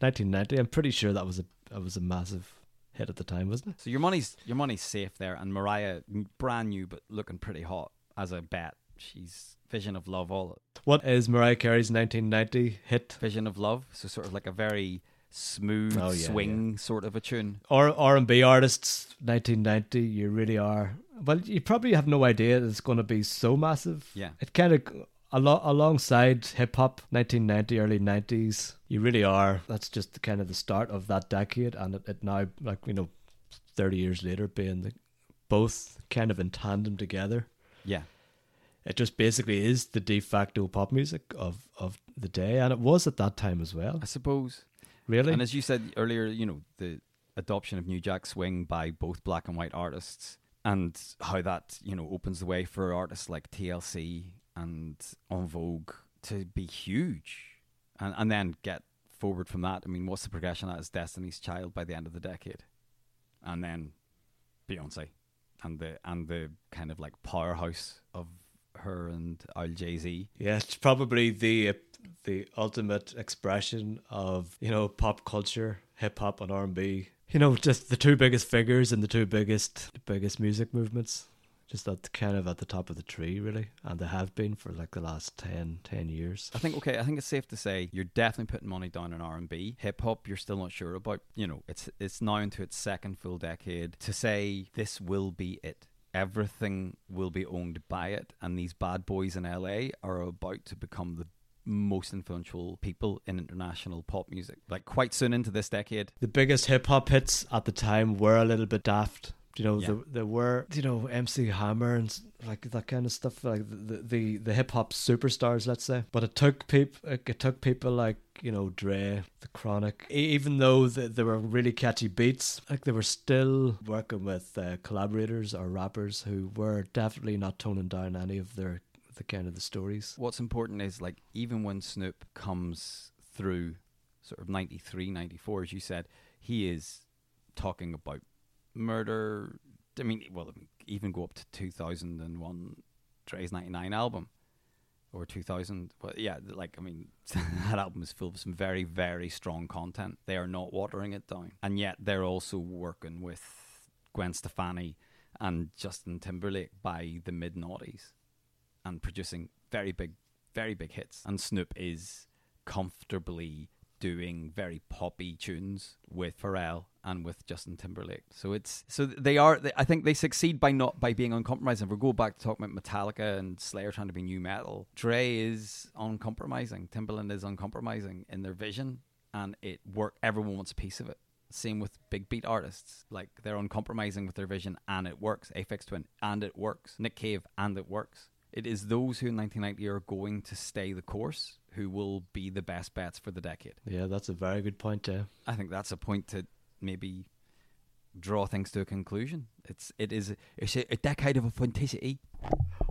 1990. I'm pretty sure that was a that was a massive hit at the time, wasn't it? So your money's your money's safe there, and Mariah, brand new but looking pretty hot as a bet. She's Vision of Love, all What is Mariah Carey's 1990 hit? Vision of Love. So sort of like a very smooth Oh, yeah, swing sort of a tune. R R and B artists 1990 you really are well you probably have no idea it's going to be so massive Yeah. it kind of alo- alongside hip hop 1990 early 90s you really are that's just kind of the start of that decade and it, it now like you know 30 years later being the, both kind of in tandem together Yeah. It just basically is the de facto pop music of of the day and it was at that time as well I suppose. really And as you said earlier, you know, the adoption of New Jack Swing by both black and white artists and how that, you know, opens the way for artists like TLC and En Vogue to be huge. And and then get forward from that. I mean, what's the progression that is Destiny's Child by the end of the decade. And then Beyonce and the and the kind of like powerhouse of her and Al Jay Z. Yeah, it's probably the the ultimate expression of you know pop culture, hip hop and R and B. You know, just the two biggest figures and the two biggest biggest music movements. Just that kind of at the top of the tree, really, and they have been for like the last 10, 10 years. I think okay. I think it's safe to say you're definitely putting money down on R and B. Hip hop, you're still not sure about. You know, it's it's now into its second full decade. To say this will be it, everything will be owned by it, and these bad boys in LA are about to become the most influential people in international pop music. Like quite soon into this decade. The biggest hip hop hits at the time were a little bit daft. You know, Yeah. there, there were you know MC Hammer and like that kind of stuff, like the the, the hip hop superstars, let's say. But it took people, it took people like you know Dre, The Chronic, even though th they were really catchy beats, like they were still working with uh, collaborators or rappers who were definitely not toning down any of their the kind of the stories. What's important is like even when Snoop comes through sort of 93, 94, as you said, he is talking about murder. I mean, well, even go up to 2001, Dre's 99 album. Or 2000. Well, yeah, like, I mean, that album is full of some very, very strong content. They are not watering it down. And yet they're also working with Gwen Stefani and Justin Timberlake by the mid noughties and producing very big, very big hits. And Snoop is comfortably doing very poppy tunes with Pharrell and with Justin Timberlake. So it's so they are. They, I think they succeed by not by being uncompromising. If we go back to talking about Metallica and Slayer trying to be nu metal, Dre is uncompromising. Timbaland is uncompromising in their vision, and it work. Everyone wants a piece of it. Same with big beat artists. Like they're uncompromising with their vision, and it works. Aphex Twin, and it works. Nick Cave, and it works. It is those who in 1990 are going to stay the course who will be the best bets for the decade. Yeah, that's a very good point, yeah. I think that's a point to maybe draw things to a conclusion. It's it is it's a, a decade of authenticity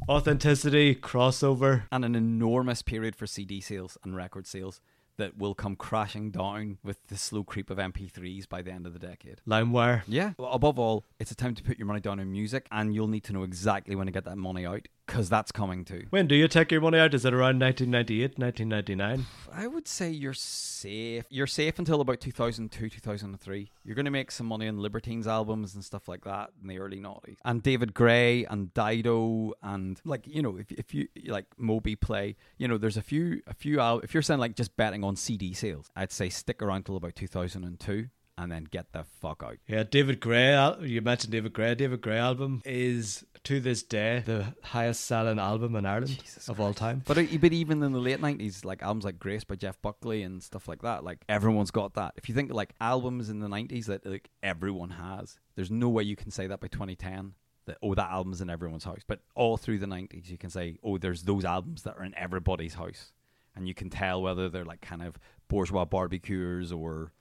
Authenticity, crossover. and an enormous period for CD sales and record sales that will come crashing down with the slow creep of MP3s by the end of the decade. LimeWire. Yeah. Well, above all, it's a time to put your money down on music, and you'll need to know exactly when to get that money out because that's coming too. When do you take your money out? Is it around 1998, 1999? I would say you're safe. You're safe until about 2002, 2003. You're going to make some money on Libertines albums and stuff like that in the early noughties. And David Gray and Dido and like you know if if you like Moby Play, you know there's a few a few al- if you're saying like just betting on CD sales, I'd say stick around till about 2002 and then get the fuck out. Yeah, David Gray. You mentioned David Gray. David Gray album is to this day the highest selling album in Ireland Jesus of all time. But uh, but even in the late nineties, like albums like Grace by Jeff Buckley and stuff like that, like everyone's got that. If you think like albums in the nineties that like everyone has, there's no way you can say that by 2010 that oh that album's in everyone's house. But all through the nineties, you can say oh there's those albums that are in everybody's house, and you can tell whether they're like kind of bourgeois barbecuers or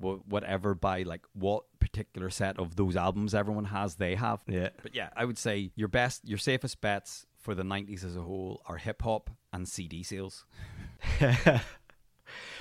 whatever by like what particular set of those albums everyone has they have. Yeah. But yeah, I would say your best, your safest bets for the 90s as a whole are hip hop and CD sales.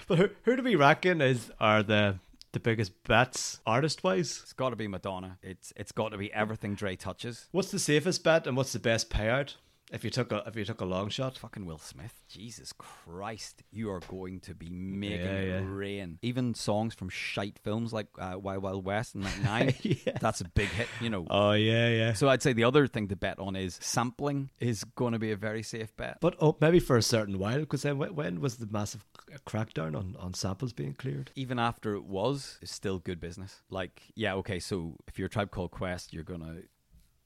But who, who do we reckon is are the the biggest bets artist wise? It's got to be Madonna. It's it's got to be everything Dre touches. What's the safest bet and what's the best payout if you took a if you took a long shot? Fucking Will Smith. Jesus Christ. You are going to be making Yeah, yeah. rain. Even songs from shite films like uh, Wild Wild West and 99. Yeah. That's a big hit, you know. Oh yeah, yeah. So I'd say the other thing to bet on is sampling is going to be a very safe bet. But oh, maybe for a certain while, because then when, when was the massive crackdown on, on samples being cleared? even after it was, it's still good business. Like, yeah, okay, so if you're a tribe called Quest, you're gonna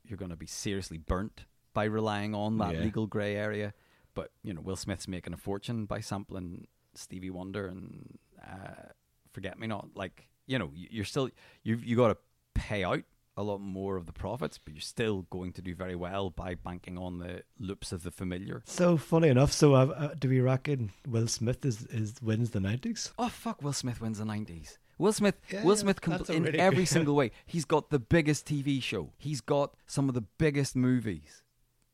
you're gonna be seriously burnt by relying on that Yeah. legal grey area. But you know, Will Smith's making a fortune by sampling Stevie Wonder and uh, Forget Me Not. Like, you know, you- you're still you've you got to pay out a lot more of the profits, but you're still going to do very well by banking on the loops of the familiar. So funny enough, so uh, uh, do we reckon Will Smith is, is wins the nineties? Oh fuck! Will Smith wins the nineties. Will Smith, Yeah, Will Smith, compl- a in every single way. He's got the biggest TV show. He's got some of the biggest movies.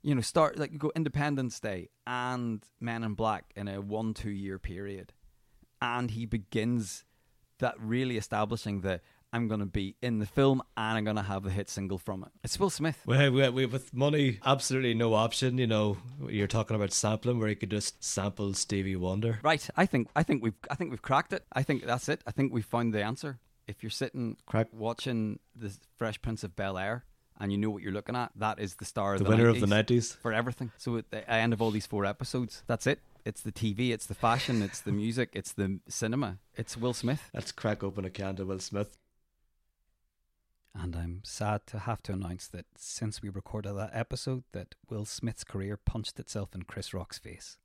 You know, start like you go Independence Day and Men in Black in a one two year period, and he begins that really establishing the I'm going to be in the film and I'm going to have the hit single from it. It's Will Smith. Well, we, we, with money, absolutely no option. You know, you're talking about sampling where you could just sample Stevie Wonder. Right. I think I think we've I think we've cracked it. I think that's it. I think we've found the answer. If you're sitting Crack. watching the Fresh Prince of Bel Air and you know what you're looking at, that is the star of The the, winner of the nineties. for everything. So at the end of all these four episodes, that's it. It's the TV, it's the fashion, it's the music, it's the cinema. It's Will Smith. Let's crack open a can to Will Smith. And I'm sad to have to announce that since we recorded that episode, that Will Smith's career punched itself in Chris Rock's face.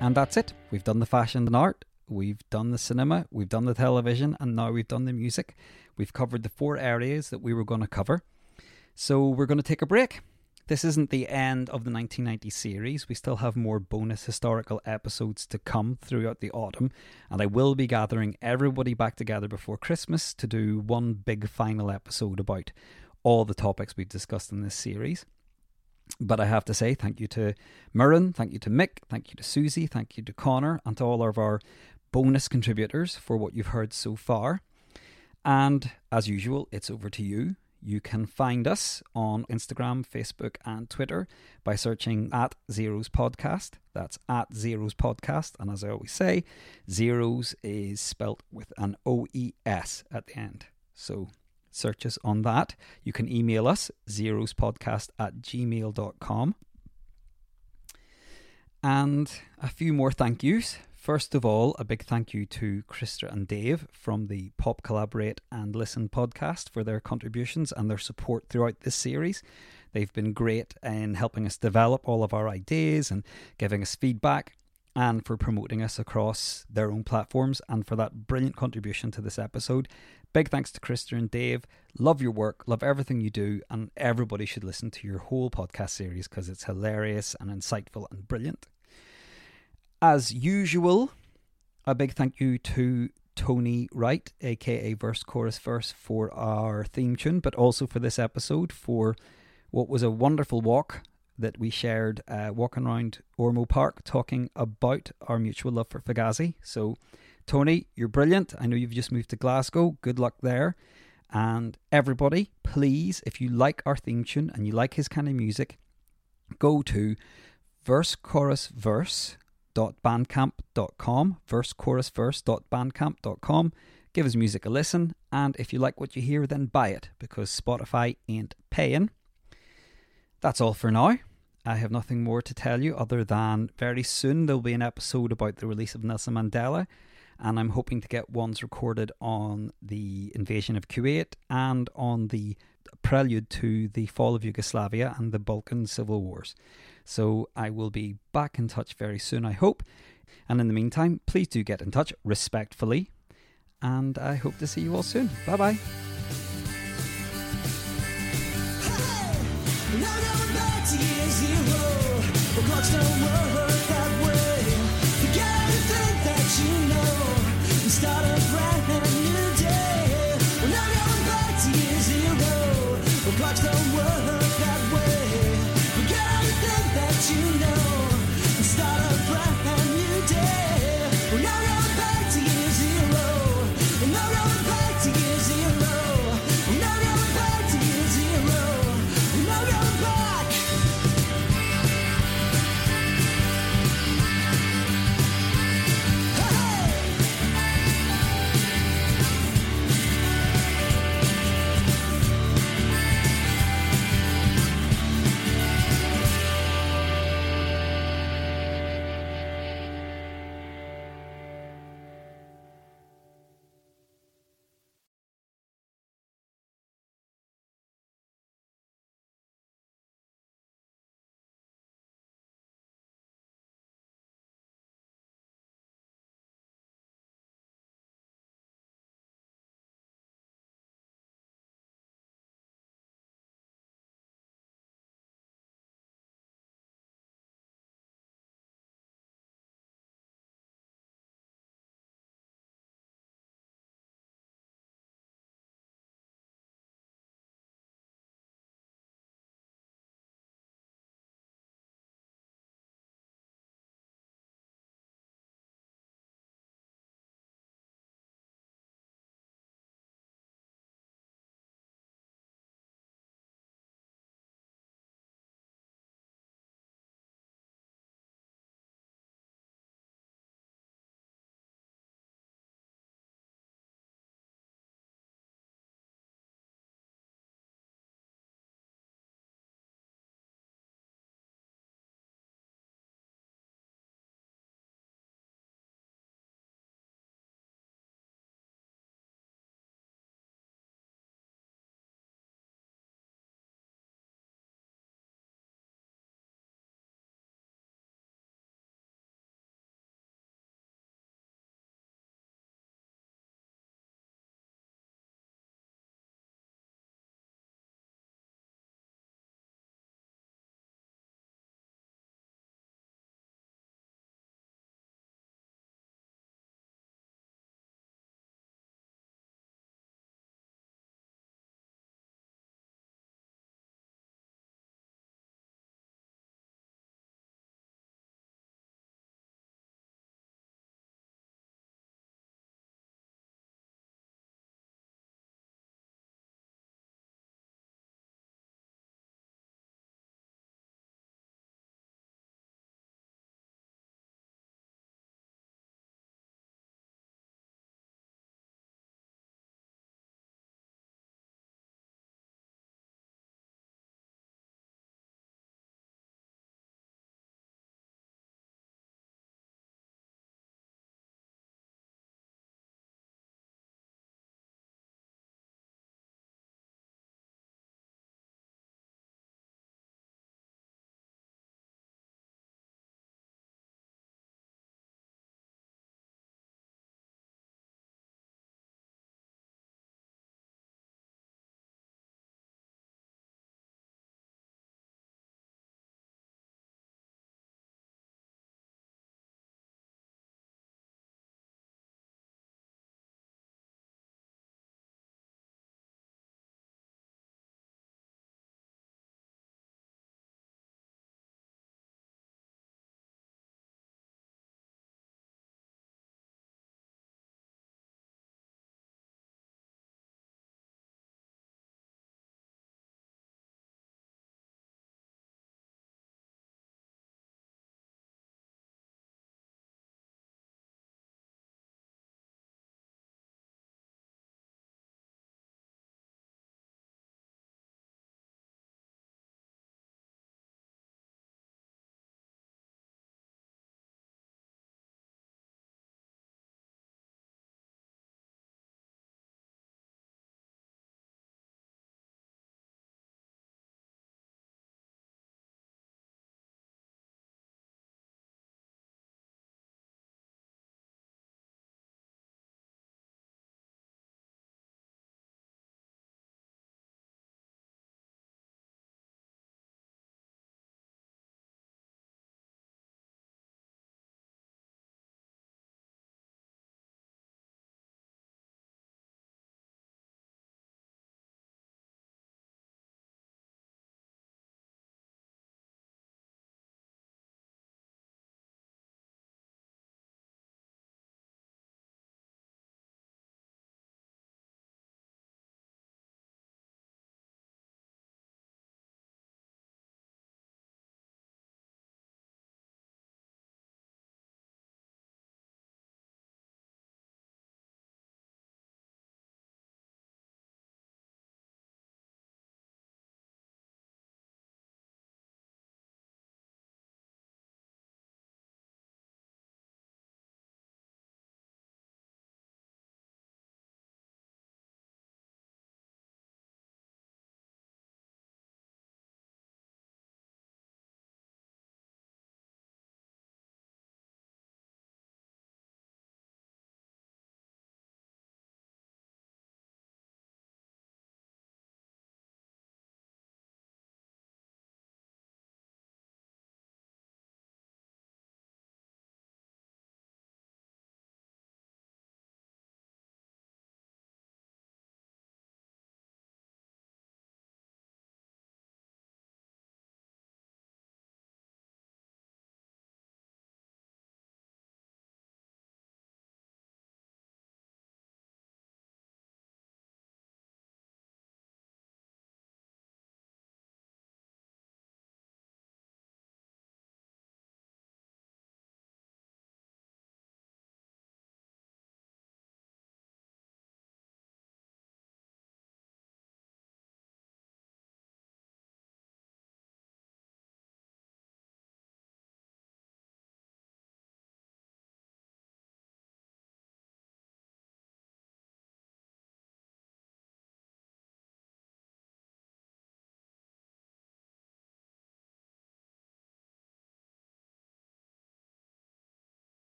And that's it. We've done the fashion and art, we've done the cinema, we've done the television, and now we've done the music. We've covered the four areas that we were going to cover. So we're going to take a break. This isn't the end of the 1990 series. We still have more bonus historical episodes to come throughout the autumn, and I will be gathering everybody back together before Christmas to do one big final episode about all the topics we've discussed in this series. But I have to say thank you to Murren, thank you to Mick, thank you to Susie, thank you to Conor, and to all of our bonus contributors for what you've heard so far. And as usual, it's over to you. You can find us on Instagram, Facebook, and Twitter by searching at Zeroes Podcast. That's at Zeroes Podcast. And as I always say, Zeroes is spelt with an O E S at the end. So search us on that. You can email us, zeroespodcast at gmail.com. And a few more thank yous. First of all, a big thank you to Krista and Dave from the Pop Collaborate and Listen podcast for their contributions and their support throughout this series. They've been great in helping us develop all of our ideas and giving us feedback and for promoting us across their own platforms and for that brilliant contribution to this episode. Big thanks to Krista and Dave. Love your work, love everything you do, and everybody should listen to your whole podcast series because it's hilarious and insightful and brilliant. As usual, a big thank you to Tony Wright, aka Verse Chorus Verse, for our theme tune, but also for this episode for what was a wonderful walk that we shared uh, walking around Ormeau Park talking about our mutual love for Fugazi. So, Tony, you're brilliant. I know you've just moved to Glasgow. Good luck there. And everybody, please, if you like our theme tune and you like his kind of music, go to verse chorus verse verse.bandcamp.com, versechorusverse.bandcamp.com. Give his music a listen, and if you like what you hear, then buy it because Spotify ain't paying. That's all for now. I have nothing more to tell you other than very soon there'll be an episode about the release of Nelson Mandela, and I'm hoping to get ones recorded on the invasion of Kuwait and on the prelude to the fall of Yugoslavia and the Balkan civil wars. So I will be back in touch very soon, I hope. And in the meantime, please do get in touch respectfully. And I hope to see you all soon. Bye bye. Hey,